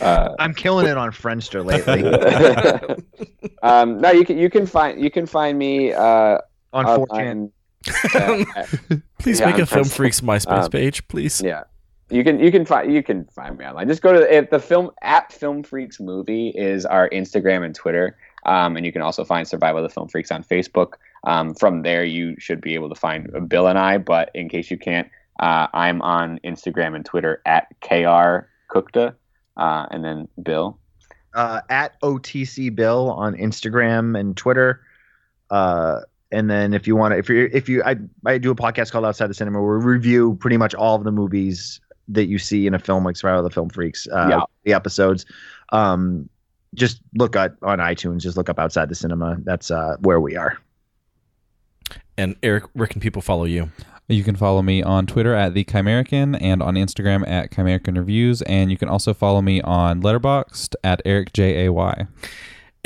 Uh, I'm killing it on Friendster lately. um, no, you can you can find you can find me uh, on 4chan. Uh, please yeah, make I'm a Film Freaks MySpace Um, page, please. Yeah. You can you can find you can find me online. Just go to if the film at Film Freaks movie is our Instagram and Twitter, um, and you can also find Survival of the Film Freaks on Facebook. Um, from there, you should be able to find Bill and I. But in case you can't, uh, I'm on Instagram and Twitter at kr Kuchta, uh, and then Bill. uh, at OTC Bill on Instagram and Twitter. Uh, and then if you want to, if you if you, I I do a podcast called Outside the Cinema where we review pretty much all of the movies that you see in a film like Survival of the Film Freaks. Uh, Yeah. The episodes. Um, just look at on iTunes. Just look up Outside the Cinema. That's uh, where we are. And Eric, where can people follow you? You can follow me on Twitter at the Chimerican and on Instagram at Chimerican Reviews, and you can also follow me on Letterboxd at Eric J A Y.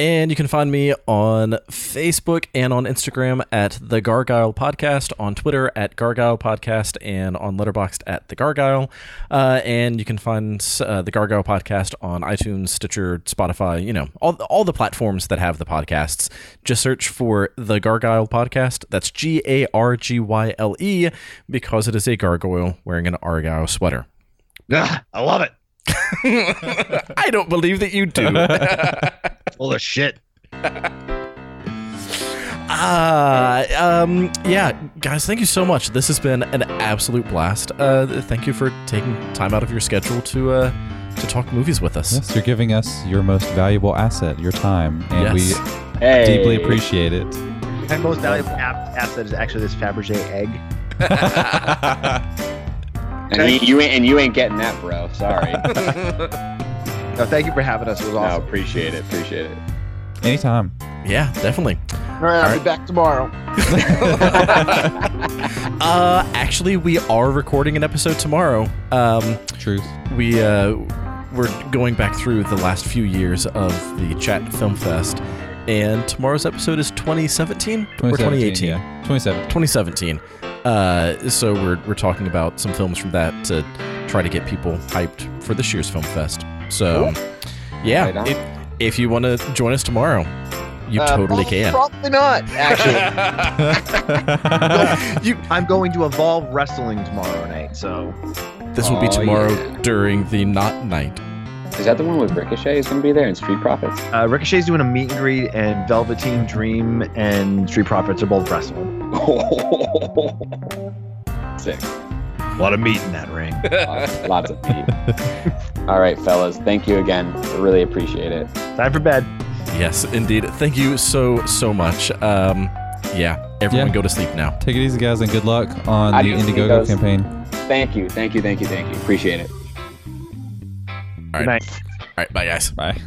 And you can find me on Facebook and on Instagram at The Gargyle Podcast, on Twitter at Gargyle Podcast, and on Letterboxd at The Gargyle. Uh, and you can find uh, The Gargyle Podcast on iTunes, Stitcher, Spotify, you know, all, all the platforms that have the podcasts. Just search for The Gargyle Podcast. That's G A R G Y L E because it is a gargoyle wearing an Argyle sweater. Ah, I love it. I don't believe that you do. Full of shit. Ah, um, yeah, guys, thank you so much. This has been an absolute blast. Uh, thank you for taking time out of your schedule to uh, to talk movies with us. Yes, you're giving us your most valuable asset, your time, and Yes. we Hey. deeply appreciate it. My most valuable asset is actually this Fabergé egg. And you, you ain't and you ain't getting that, bro. Sorry. No, thank you for having us. It was no, awesome. appreciate it. Appreciate it. Anytime. Yeah, definitely. All right, I'll All be back tomorrow. Uh, actually, we are recording an episode tomorrow. Um, Truth. we uh, we're going back through the last few years of the Chat Film Fest, and tomorrow's episode is 2017 or 2018. Yeah. 2017. 2017. Uh, so we're we're talking about some films from that to try to get people hyped for this year's film fest. So, yeah, Right on. if, if you want to join us tomorrow, you Uh, totally probably- can. Probably not. Actually, you, I'm going to Evolve Wrestling tomorrow night. So this will be Oh, tomorrow yeah. during the not night. Is that the one with Ricochet is going to be there and Street Profits? uh, Ricochet's doing a meet and greet, and Velveteen Dream and Street Profits are both wrestling. Sick. A lot of meat in that ring. Lots, lots of meat. All right, fellas. Thank you again. I really appreciate it. Time for bed. Yes, indeed. Thank you so so much. Um, yeah, everyone Yeah. go to sleep now. Take it easy, guys, and good luck on Adios, the Indiegogo amigos. campaign. Thank you. Thank you. Thank you. Thank you. Appreciate it. All Good right, night. all right, bye guys. Bye.